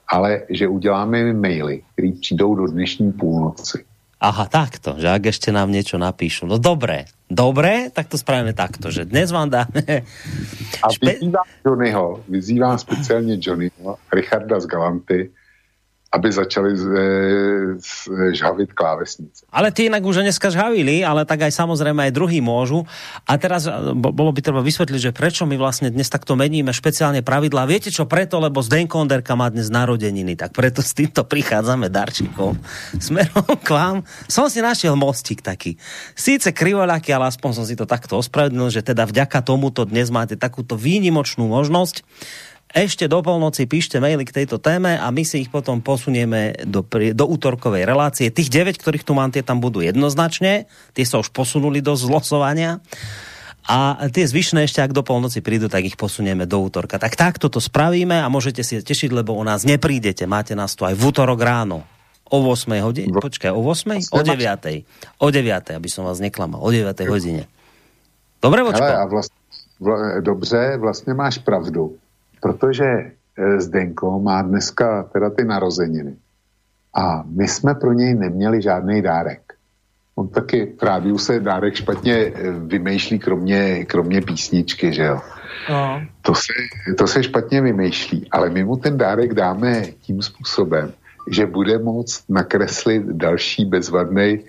ale že uděláme maily, které přijdou do dnešní půlnoci. Aha, takto, že ak ešte nám niečo napíšu. No dobré, dobré, tak to spravíme takto, že dnes vám dáme... A vyzývám Johnnyho, vyzývám speciálně Johnnyho, Richarda z Galanty, aby začali z, z, žhavit klávesnice. Ale ty inak už dneska žhavili, ale tak aj samozrejme aj druhý môžu. A teraz e, bolo by treba vysvetliť, že prečo my vlastne dnes takto meníme špeciálne pravidlá. Viete čo preto, lebo Zdenko Onderka má dnes narodeniny, tak preto s týmto prichádzame darčíkom smerom k vám. Som si našiel mostík taký. Síce krivoľaký, ale aspoň som si to takto ospravedlnil, že teda vďaka tomuto dnes máte takúto výnimočnú možnosť ešte do polnoci píšte maily k tejto téme a my si ich potom posunieme do, do útorkovej relácie. Tých 9, ktorých tu mám, tie tam budú jednoznačne. Tie sa už posunuli do zlosovania. A tie zvyšné ešte, ak do polnoci prídu, tak ich posunieme do útorka. Tak takto to spravíme a môžete si tešiť, lebo u nás neprídete. Máte nás tu aj v útorok ráno. O 8 hodine. Počkaj, o 8? O 9. O 9, aby som vás neklamal. O 9 hodine. Dobre, Vočko? Hele, a vlast, vla, dobře, vlastně máš pravdu protože e, Zdenko má dneska teda ty narozeniny. A my jsme pro něj neměli žádný dárek. On taky rádiu se dárek špatně e, vymýšlí, kromě, kromě písničky, že jo. No. To, se, to se špatně vymýšlí, ale my mu ten dárek dáme tím způsobem, že bude moct nakreslit další bezvadný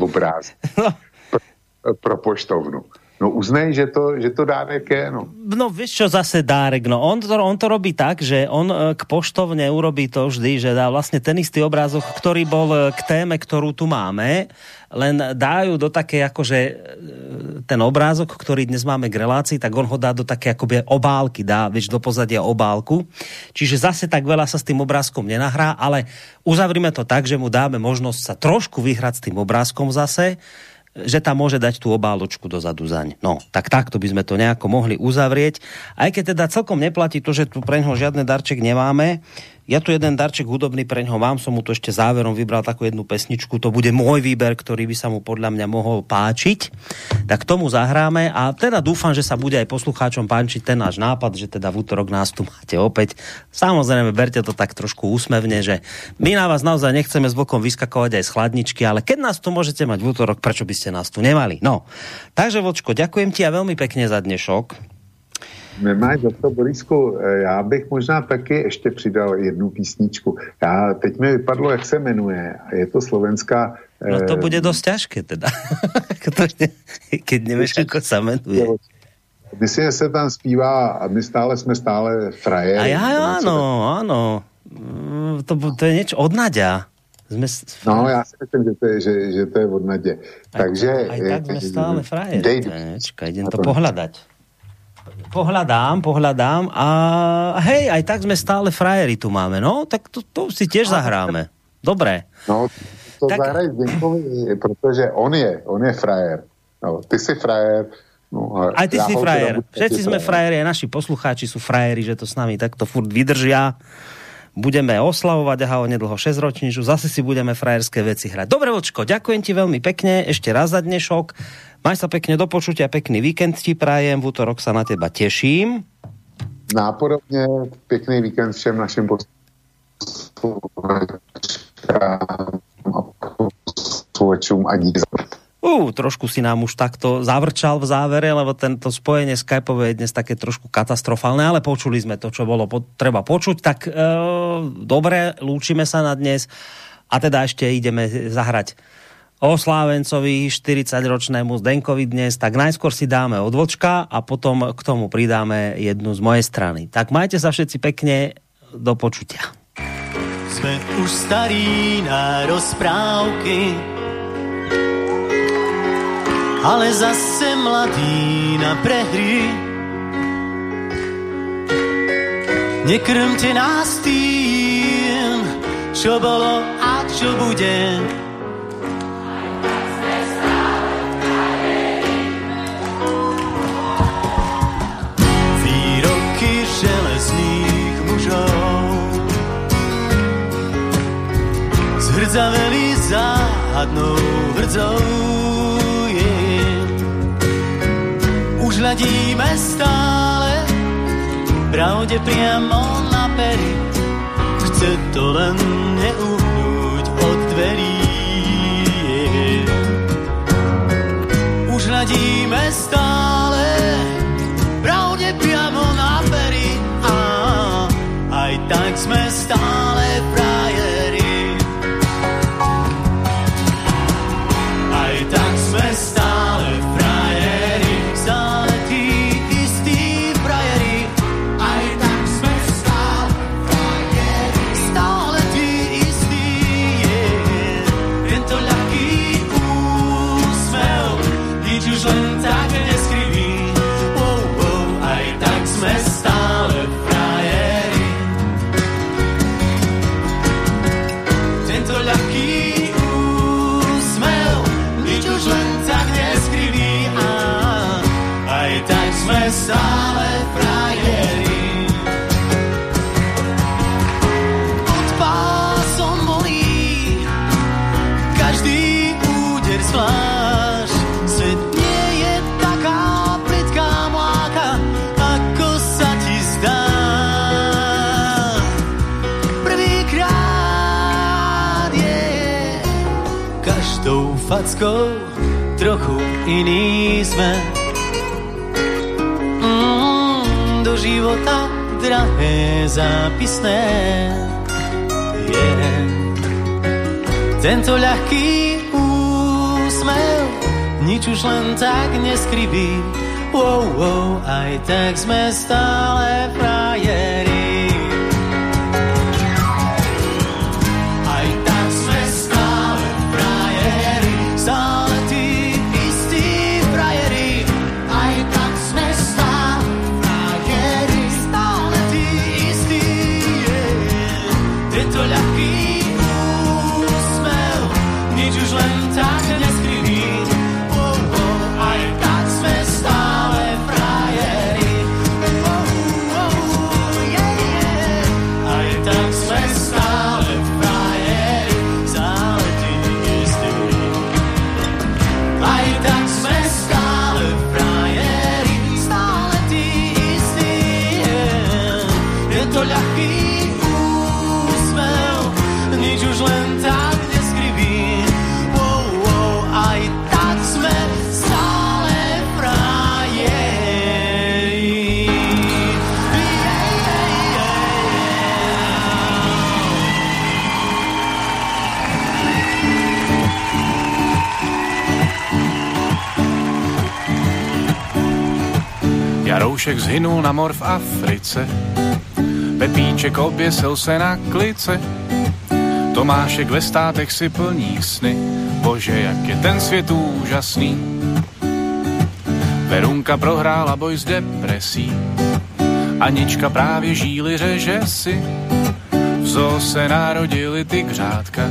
obrázek no. pro, pro poštovnu. No uznej, že to, že to dárek je, no. No vieš čo zase dárek, no on to, on to robí tak, že on e, k poštovne urobí to vždy, že dá vlastne ten istý obrázok, ktorý bol e, k téme, ktorú tu máme, len dajú do také akože e, ten obrázok, ktorý dnes máme k relácii, tak on ho dá do také akoby obálky, dá vieš, do pozadia obálku. Čiže zase tak veľa sa s tým obrázkom nenahrá, ale uzavrime to tak, že mu dáme možnosť sa trošku vyhrať s tým obrázkom zase, že tam môže dať tú obáločku dozadu zaň. No, tak takto by sme to nejako mohli uzavrieť. Aj keď teda celkom neplatí to, že tu pre ňoho žiadne darček nemáme, ja tu jeden darček hudobný pre ňoho mám, som mu to ešte záverom vybral takú jednu pesničku, to bude môj výber, ktorý by sa mu podľa mňa mohol páčiť. Tak tomu zahráme a teda dúfam, že sa bude aj poslucháčom páčiť ten náš nápad, že teda v útorok nás tu máte opäť. Samozrejme, berte to tak trošku úsmevne, že my na vás naozaj nechceme s bokom vyskakovať aj z chladničky, ale keď nás tu môžete mať v útorok, prečo by ste nás tu nemali? No, takže Vočko, ďakujem ti a veľmi pekne za dnešok. Nemáš za to, Borisku, eh, já bych možná taky ještě přidal jednu písničku. Já, teď mi vypadlo, jak se jmenuje. Je to slovenská... No to eh, bude dosť ťažké teda. Keď nevíš, ako sa menuje. Myslím, že se tam zpívá a my stále jsme stále frajer. A já, áno, áno. Mm, to, to je niečo od Nadia. Sme... No, já si myslím, že to je, že, že to je od Nadě. Takže... Aj tak sme stále frajeri. Dej, Čakaj, idem to pohľadať pohľadám, pohľadám a hej, aj tak sme stále frajeri tu máme, no, tak to, to si tiež zahráme. Dobre. No, to tak... zahraj Zdenkovi, protože on je, on je frajer. No, ty si frajer, No, aj ty ja si frajer. Všetci sme frajeri, aj naši poslucháči sú frajeri, že to s nami takto furt vydržia. Budeme oslavovať a ho nedlho 6 ročnížu, zase si budeme frajerské veci hrať. Dobre, Vočko, ďakujem ti veľmi pekne, ešte raz za dnešok. Maj sa pekne do počutia, pekný víkend ti prajem, v útorok sa na teba teším. Nápodobne, pekný víkend všem našim posluchačům a dík za Uh, trošku si nám už takto zavrčal v závere, lebo tento spojenie Skypeové je dnes také trošku katastrofálne, ale počuli sme to, čo bolo treba počuť. Tak e, dobre, lúčime sa na dnes a teda ešte ideme zahrať Slávencovi 40-ročnému Zdenkovi dnes, tak najskôr si dáme odvočka a potom k tomu pridáme jednu z mojej strany. Tak majte sa všetci pekne, do počutia. Sme už starí na rozprávky, ale zase mladí na prehry. Nekrmte nás tým, čo bolo a čo bude, Zhrdzaveli záhadnou hrdzou je. Už hľadíme stále pravde priamo na pery Chce to len neuhnúť od dverí je. Už hľadíme stále pravde priamo na pery a aj tak sme stále fackou, Zhynul na mor v Africe, Pepíček oběsil se na klice, Tomášek ve státech si plní sny, bože, jak je ten svět úžasný. Verunka prohrála boj s depresí, Anička právě žíly řeže si, v zoo se narodili ty křátka,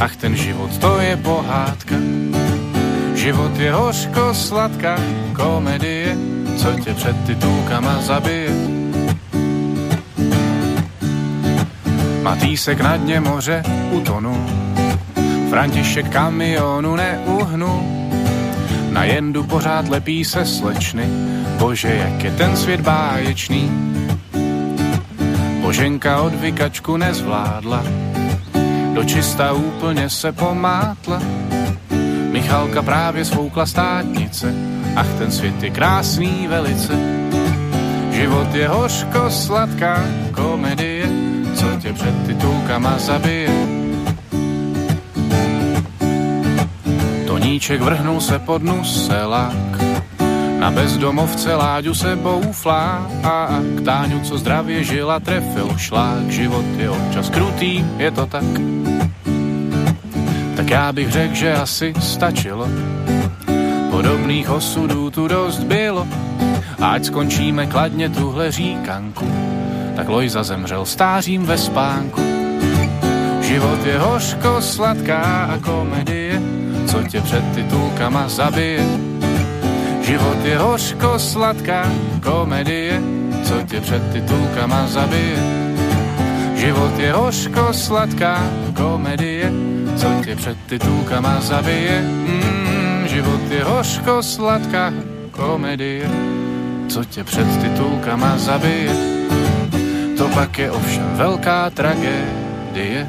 ach ten život to je pohádka. Život je hořko sladká komedie, co tě před titulkama zabije. Matýsek na dně moře utonul, František kamionu neuhnul, na jendu pořád lepí se slečny, bože, jak je ten svět báječný. Boženka od vykačku nezvládla, do čista úplně se pomátla, Michalka právě svoukla státnice, ach ten svět je krásný velice. Život je hořko sladká komedie, co tě před titulkama zabije. Toníček vrhnul se pod nuselák, na bezdomovce Láďu se bouflá a k Táňu, co zdravě žila, trefil šlák. Život je občas krutý, je to tak. Tak já bych řekl, že asi stačilo Podobných osudů tu dost bylo, ať skončíme kladně tuhle říkanku. Tak Lojza zemřel stářím ve spánku. Život je hořko sladká a komedie, co tě před titulkama zabije. Život je hořko sladká komedie, co tě před titulkama zabije. Život je hořko sladká komedie, co tě před titulkama zabije. Mm život je hořko sladká komedie, co tě před titulkama zabije. To pak je ovšem velká tragédie.